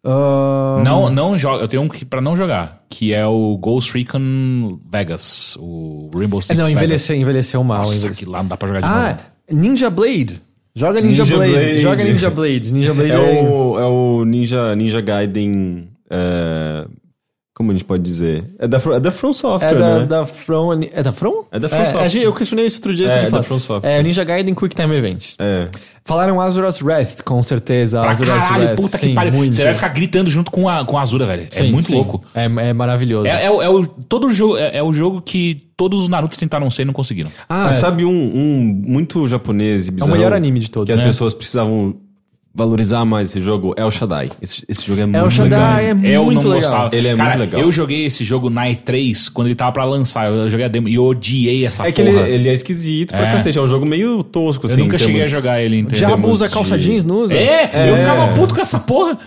Ah, Não, não joga. Eu tenho um que pra não jogar, que é o Ghost Recon Vegas, o Rainbow é, Six não, Vegas. envelheceu, envelheceu mal. Nossa, envelheceu. que lá não dá pra jogar de Ah, novo. Ninja Blade. Joga Ninja, Ninja Blade. Blade. Joga Ninja Blade. Ninja *laughs* Blade É é, o, é o Ninja, Ninja Gaiden. é, como a gente pode dizer? É da, é da From Software, é da, né? da From. É da From? É da From é, Software. a gente- Eu questionei isso outro dia. É, você é da. From Software. É Ninja Gaiden Quick Time Event. É. Falaram Azura's Wrath, com certeza. Pra Azura's caralho, Wrath. puta Sim, que pariu. muito. Você vai ficar gritando junto com a, com a Azura, velho. É Sim, muito sim. louco. É, é maravilhoso. É, é, o- é o, todo jogo, é, é o jogo que todos os Narutos tentaram ser e não conseguiram. Ah, sabe um, um muito japonês e É o bizarro? melhor anime de todos. Que as né? pessoas precisavam valorizar mais esse jogo é o Shaddai. Esse, esse jogo é muito É o Shaddai, legal. é eu muito não legal. gostava. Ele é Cara, muito legal. Eu joguei esse jogo na E3 quando ele tava pra lançar. Eu joguei a demo e eu odiei essa É que ele, porra. ele é esquisito pra É. cacete. É um jogo meio tosco, eu assim. nunca em cheguei a jogar ele inteiro. Diabo usa calça de- jeans, não usa? É, eu ficava puto com essa porra.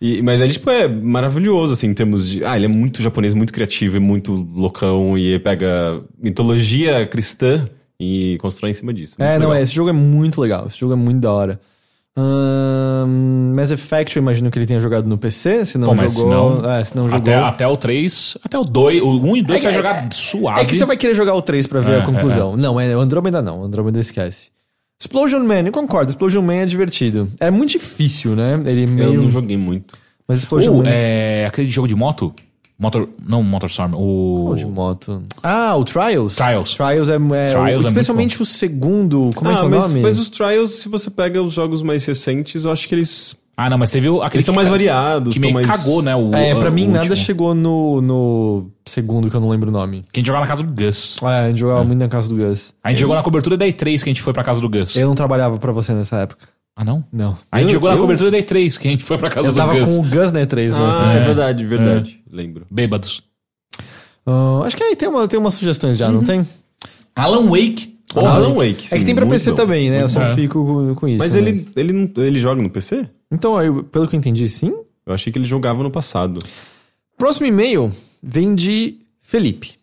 E- mas ele, tipo, é maravilhoso, assim, em termos de... Ah, ele é muito japonês, muito criativo e muito loucão. E pega mitologia cristã e constrói em cima disso. É, não, legal. é, esse jogo é muito legal. Esse jogo é muito da hora. Mass Effect, eu imagino que ele tenha jogado no PC, se não Pô, jogou. não- é, se não jogou. Até, até o 3, até o 2, o 1 e o 2 você vai jogar suave. É que você vai querer jogar o 3 pra ver É, a conclusão. Não, é o Andromeda não. O Andromeda esquece. Explosion Man, eu concordo. Explosion Man é divertido. É muito difícil, né? Ele meio... Eu não joguei muito. Mas Explosion Uh, Man... é aquele jogo de moto? Motor, não Motorstorm, o... Qual de moto. Ah, o Trials? Trials. Trials é... é Trials o- é muito especialmente o segundo... Como é ah, que é o mas, nome? mas os Trials, se você pega os jogos mais recentes, eu acho que eles, Ah, não, mas teve o- aquele eles são que mais variados. Que meio mais... cagou, né? O, É, pra o mim nada último. chegou no, no segundo, que eu não lembro o nome. Que a gente jogava na casa do Gus. É, a gente jogava muito na casa do Gus. A gente jogou na cobertura da E3 que a gente foi pra casa do Gus. Eu não trabalhava pra você nessa época. Ah, não? Não. A gente Eu- jogou na eu- cobertura da E3 que a gente foi pra casa Eu do tava Gus. com o Gus na E3 Ah, nessa. é verdade, verdade. Lembro. Bêbados. Ah, acho que aí tem, uma, tem umas sugestões já, não tem? Alan Wake. Porra, Alan Wake, é que sim, tem pra muito PC bom. também, né? Eu só bom. fico com, com isso. Mas ele, ele, não, ele joga no PC? Então, aí, pelo que eu entendi, sim. Eu achei que ele jogava no passado. Próximo e-mail vem de Felipe.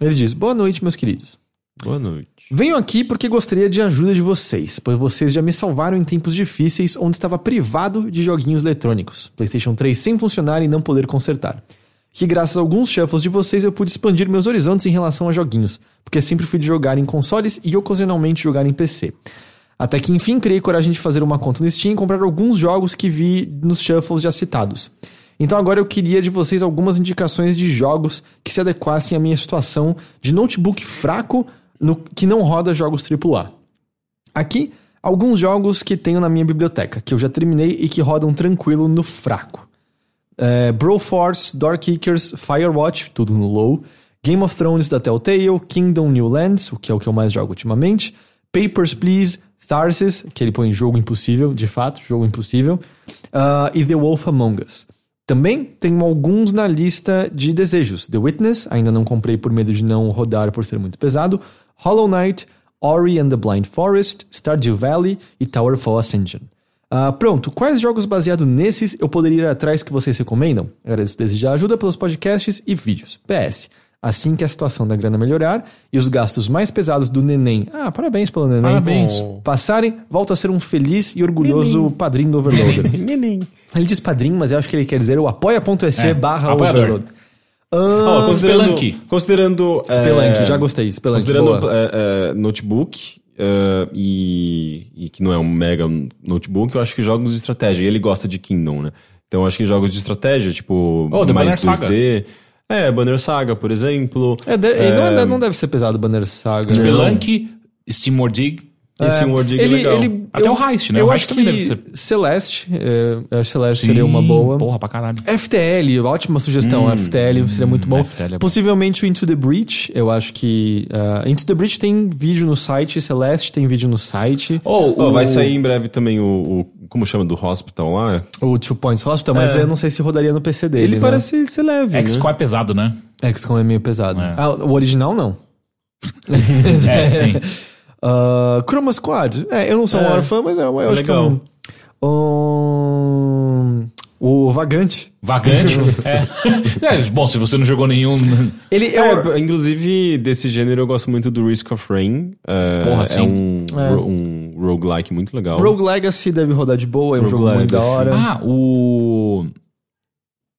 Ele diz: Boa noite, meus queridos. Boa noite. Venho aqui porque gostaria de ajuda de vocês, pois vocês já me salvaram em tempos difíceis onde estava privado de joguinhos eletrônicos, PlayStation 3 sem funcionar e não poder consertar. Que graças a alguns shuffles de vocês eu pude expandir meus horizontes em relação a joguinhos, porque sempre fui de jogar em consoles e ocasionalmente jogar em PC. Até que enfim criei coragem de fazer uma conta no Steam e comprar alguns jogos que vi nos shuffles já citados. Então agora eu queria de vocês algumas indicações de jogos que se adequassem à minha situação de notebook fraco no, que não roda jogos AAA. Aqui, alguns jogos que tenho na minha biblioteca, que eu já terminei e que rodam tranquilo no fraco. É, Broforce, Doorkickers, Firewatch, tudo no low. Game of Thrones da Telltale, Kingdom New Lands, o que é o que eu mais jogo ultimamente. Papers, Please, Tharsis, que ele põe jogo impossível, de fato, jogo impossível. ah, e The Wolf Among Us. Também tenho alguns na lista de desejos. The Witness, ainda não comprei por medo de não rodar por ser muito pesado. Hollow Knight, Ori and the Blind Forest, Stardew Valley e Towerfall Ascension. Ah, pronto, quais jogos baseados nesses eu poderia ir atrás que vocês recomendam? Agradeço desde já ajuda pelos podcasts e vídeos. PS. Assim que a situação da grana melhorar e os gastos mais pesados do neném. Ah, parabéns pelo neném. Parabéns. Passarem, volto a ser um feliz e orgulhoso padrinho do Overloader. *laughs* ele diz padrinho, mas eu acho que ele quer dizer o apoia.se É, barra. Overloader. Ah, considerando, Spelunky. Considerando. Spelunk, é, já gostei. Spelunk, Considerando é, é, notebook é, e, e que não é um mega notebook, eu acho que jogos de estratégia. E ele gosta de Kingdom, né? Então eu acho que jogos de estratégia, tipo, Oh, mais Banner 2D. É, Banner Saga, por exemplo. É, de- e Não, é- não deve ser pesado o Banner Saga. né? Spelunk, Steam War Dig. Esse World é ele, legal. ele- Até eu- o Heist, né? Eu O acho Heist também que deve ser. Celeste, é, eu acho que Celeste seria uma boa. Porra, pra caralho. FTL, ótima sugestão. FTL seria muito bom. FTL é bom. Possivelmente o Into the Breach, eu acho que. ah, Into the Breach tem vídeo no site, Celeste tem vídeo no site. Oh, Ó, o- vai sair em breve também o, o- Como chama do Hospital lá? O Two Points Hospital, mas É. eu não sei se rodaria no PC dele. Ele né? parece ser leve. né? XCOM é pesado, né? XCOM é meio pesado. É. Ah, o original não. *laughs* É, tem. *laughs* Ah, Chroma Squad. É, eu não sou um É. maior fã, mas eu, eu acho que é legal. um, um- O Vagante. Vagante. *laughs* é. É, Bom, se você não jogou nenhum. Ele é, É, inclusive, desse gênero eu gosto muito do Risk of Rain. É, Porra, é sim. um, É. ro- um roguelike muito legal. Rogue Legacy deve rodar de boa, é um jogo muito da hora. Ah, o.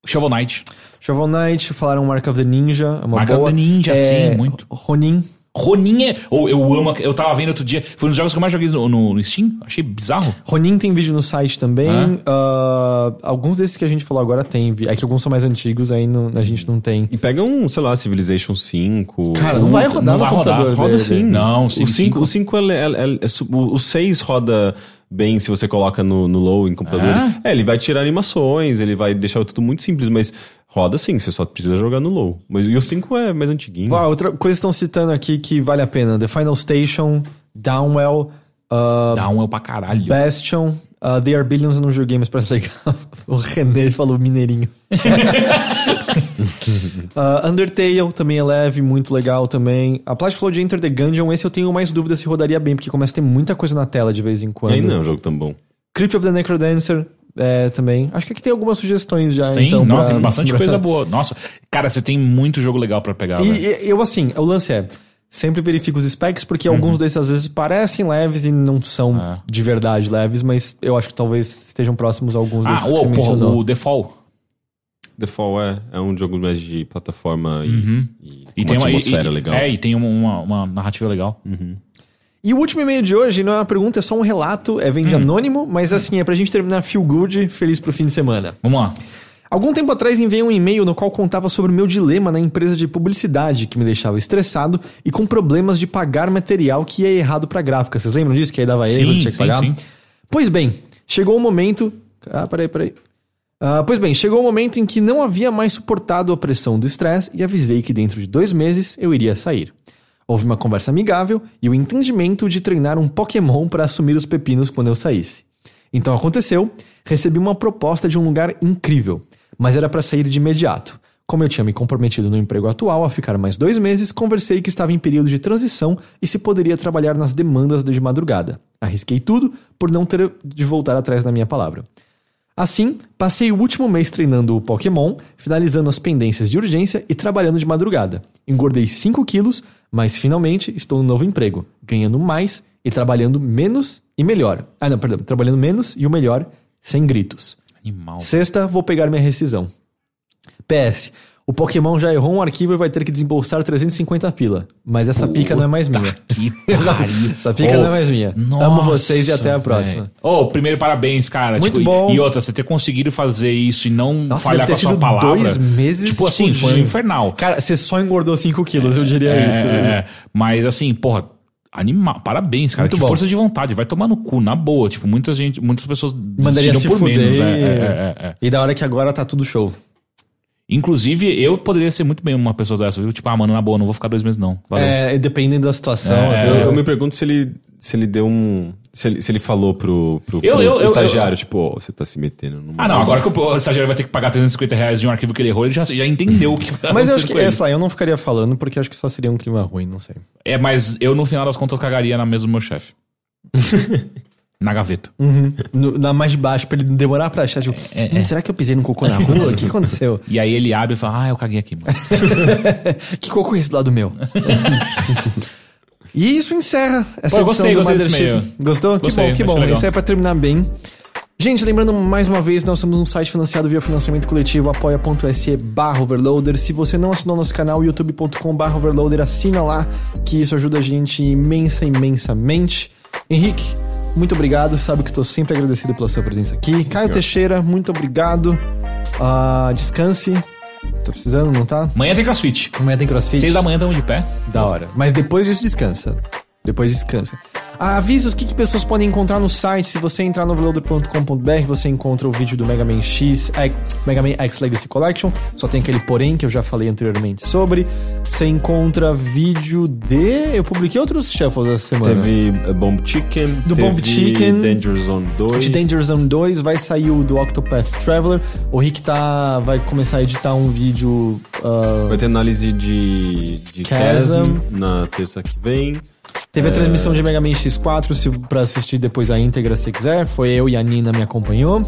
Shovel Knight. Shovel Knight, falaram Mark of the Ninja, é uma Mark of boa. the Ninja, É, sim, muito. Ronin. Ronin é. ou eu amo. Eu tava vendo outro dia. Foi um dos jogos que eu mais joguei no, no- no Steam. Achei bizarro. Ronin tem vídeo no site também. Ah. Ah, alguns desses que a gente falou agora tem. É que alguns são mais antigos, aí não- a gente não tem. E pega um, sei lá, Civilization 5. Cara, não vai rodar não no vai rodar. computador Roda dele. sim. Não, o Civ 5, o 5 é, é- é- é o 6 roda bem se você coloca no, no low em computadores. É? ele vai tirar animações, ele vai deixar tudo muito simples, mas roda sim, você só precisa jogar no low. Mas, e o 5 é mais antiguinho. Ah, outra coisa que estão citando aqui que vale a pena: The Final Station, Downwell, um eu pra caralho. Bastion. Uh, The Are Billions eu não joguei, mas parece legal. *laughs* o René falou mineirinho. *laughs* uh, *laughs* Undertale também é leve, muito legal também. A Plat falou de Enter the Gungeon, esse eu tenho mais dúvidas se rodaria bem, porque começa a ter muita coisa na tela de vez em E quando. aí não é um jogo tão bom. Crypt of the Necrodancer é, também. Acho que aqui tem algumas sugestões já, Sim, então. não, pra- tem bastante pra- coisa *laughs* boa. Nossa, cara, você tem muito jogo legal pra pegar. E, e eu, assim, o lance é. Sempre verifico os specs, Uhum. porque alguns desses às vezes parecem leves e não são É. de verdade leves, mas eu acho que talvez estejam próximos a alguns Ah, desses que o, você porra, mencionou. o The Fall. The Fall é, é um jogo mais de plataforma e, e, Uhum. E uma tem uma atmosfera e- e- legal. É, e tem uma, uma, uma narrativa legal. E o último e-mail de hoje não é uma pergunta, é só um relato, é Hum. vem de anônimo, mas assim, é pra gente terminar feel good, feliz pro fim de semana. Vamos lá. Algum tempo atrás enviei um e-mail no qual contava sobre o meu dilema na empresa de publicidade, que me deixava estressado e com problemas de pagar material que ia errado pra gráfica. Vocês lembram disso? Que aí dava erro, Sim, tinha que sim, pagar? sim. Pois bem, chegou o momento. Ah, peraí, peraí. Ah, pois bem, chegou o momento em que não havia mais suportado a pressão do estresse e avisei que dentro de dois meses eu iria sair. Houve uma conversa amigável e o entendimento de treinar um Pokémon para assumir os pepinos quando eu saísse. Então aconteceu, recebi uma proposta de um lugar incrível, mas era para sair de imediato. Como eu tinha me comprometido no emprego atual a ficar mais dois meses, conversei que estava em período de transição e se poderia trabalhar nas demandas de madrugada. Arrisquei tudo por não ter de voltar atrás na minha palavra. Assim, passei o último mês treinando o Pokémon, finalizando as pendências de urgência e trabalhando de madrugada. Engordei 5 quilos, mas finalmente estou no novo emprego, ganhando mais e trabalhando menos e melhor. Ah, não, perdão. Trabalhando menos e o melhor, sem gritos. Animal. Sexta, vou pegar minha rescisão. PS. O Pokémon já errou um arquivo e vai ter que desembolsar 350 pila. Mas essa pica não é mais minha. Que pariu. *laughs* Essa pica não é mais minha. Amo vocês e até a próxima. Ô, primeiro, parabéns, cara. Muito Tipo, bom. E, outra, você ter conseguido fazer isso e não Nossa, falhar com a sua palavra. dois meses. Tipo assim, foi infernal. Cara, você só engordou 5 quilos, eu diria É, isso. é, é. Mas assim, porra, animal. Parabéns, cara. Muito que bom. força de vontade. Vai tomar no cu, na boa. Tipo, muita gente, muitas pessoas Mandaria se por fuder. menos. É, é, é, é. E da hora que agora tá tudo show. Inclusive, eu poderia ser muito bem uma pessoa dessa, viu? Tipo, ah, mano, na boa, não vou ficar dois meses, não. Valeu. É, dependendo da situação. É, Eu, eu me pergunto se ele, se ele deu um. Se ele, se ele falou pro, pro, Eu- pro eu- eu- estagiário, tipo, ó, você tá se metendo numa. Ah, não, agora que o estagiário vai ter que pagar 350 reais de um arquivo que ele errou, ele já, já entendeu o que vai Mas eu acho que, é, sei lá, eu não ficaria falando porque acho que só seria um clima ruim, não sei. É, mas eu no final das contas cagaria na mesa do meu chefe. *laughs* Na gaveta. no- na mais de baixo, pra ele demorar pra achar. Tipo, É, "Hum, será que eu pisei no cocô na rua? O que aconteceu? *laughs* E aí ele abre e fala, ah, eu caguei aqui, mano. *laughs* que cocô é esse do lado meu? *laughs* e isso encerra essa Pô, edição gostei, do gostei Mothership. meio. Gostou? Gostei, que bom, que bom. Isso é pra terminar bem. Gente, lembrando mais uma vez, nós somos um site financiado via financiamento coletivo, apoia.se barra overloader. Se você não assinou nosso canal, youtube.com barra overloader, assina lá, que isso ajuda a gente imensa, imensamente. Henrique, muito obrigado, sabe que tô sempre agradecido pela sua presença aqui. Caio Teixeira, muito obrigado. Ah, descanse. Tá precisando, não tá? Amanhã tem crossfit. Amanhã tem crossfit. Seis da manhã estamos de pé. Da hora. Mas depois disso descansa. Depois descansa. Ah, avisa o que, que pessoas podem encontrar no site. Se você entrar no overloader.com.br, você encontra o vídeo do Mega Man X, X- Mega Man X Legacy Collection. Só tem aquele porém que eu já falei anteriormente sobre. Você encontra vídeo de. Eu publiquei outros shuffles essa semana. Teve eh, Bomb Chicken. Do Bomb Chicken. Danger Zone 2. De Danger Zone 2 vai sair o do Octopath Traveler. O Rick tá, vai começar a editar um vídeo. ah, Vai ter análise de, de Chasm. Chasm na terça que vem. Teve a transmissão de Mega Man X4, se pra assistir depois a íntegra se quiser. Foi eu e a Nina me acompanhou.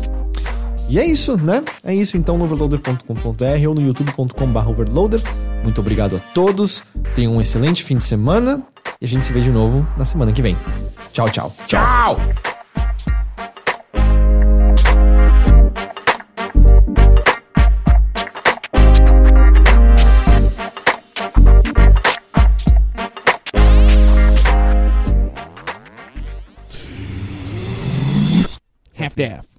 E é isso, né? É isso então no overloader.com.br ou no youtube.com.br overloader. Muito obrigado a todos. Tenham um excelente fim de semana e a gente se vê de novo na semana que vem. Tchau, tchau. Tchau! staff.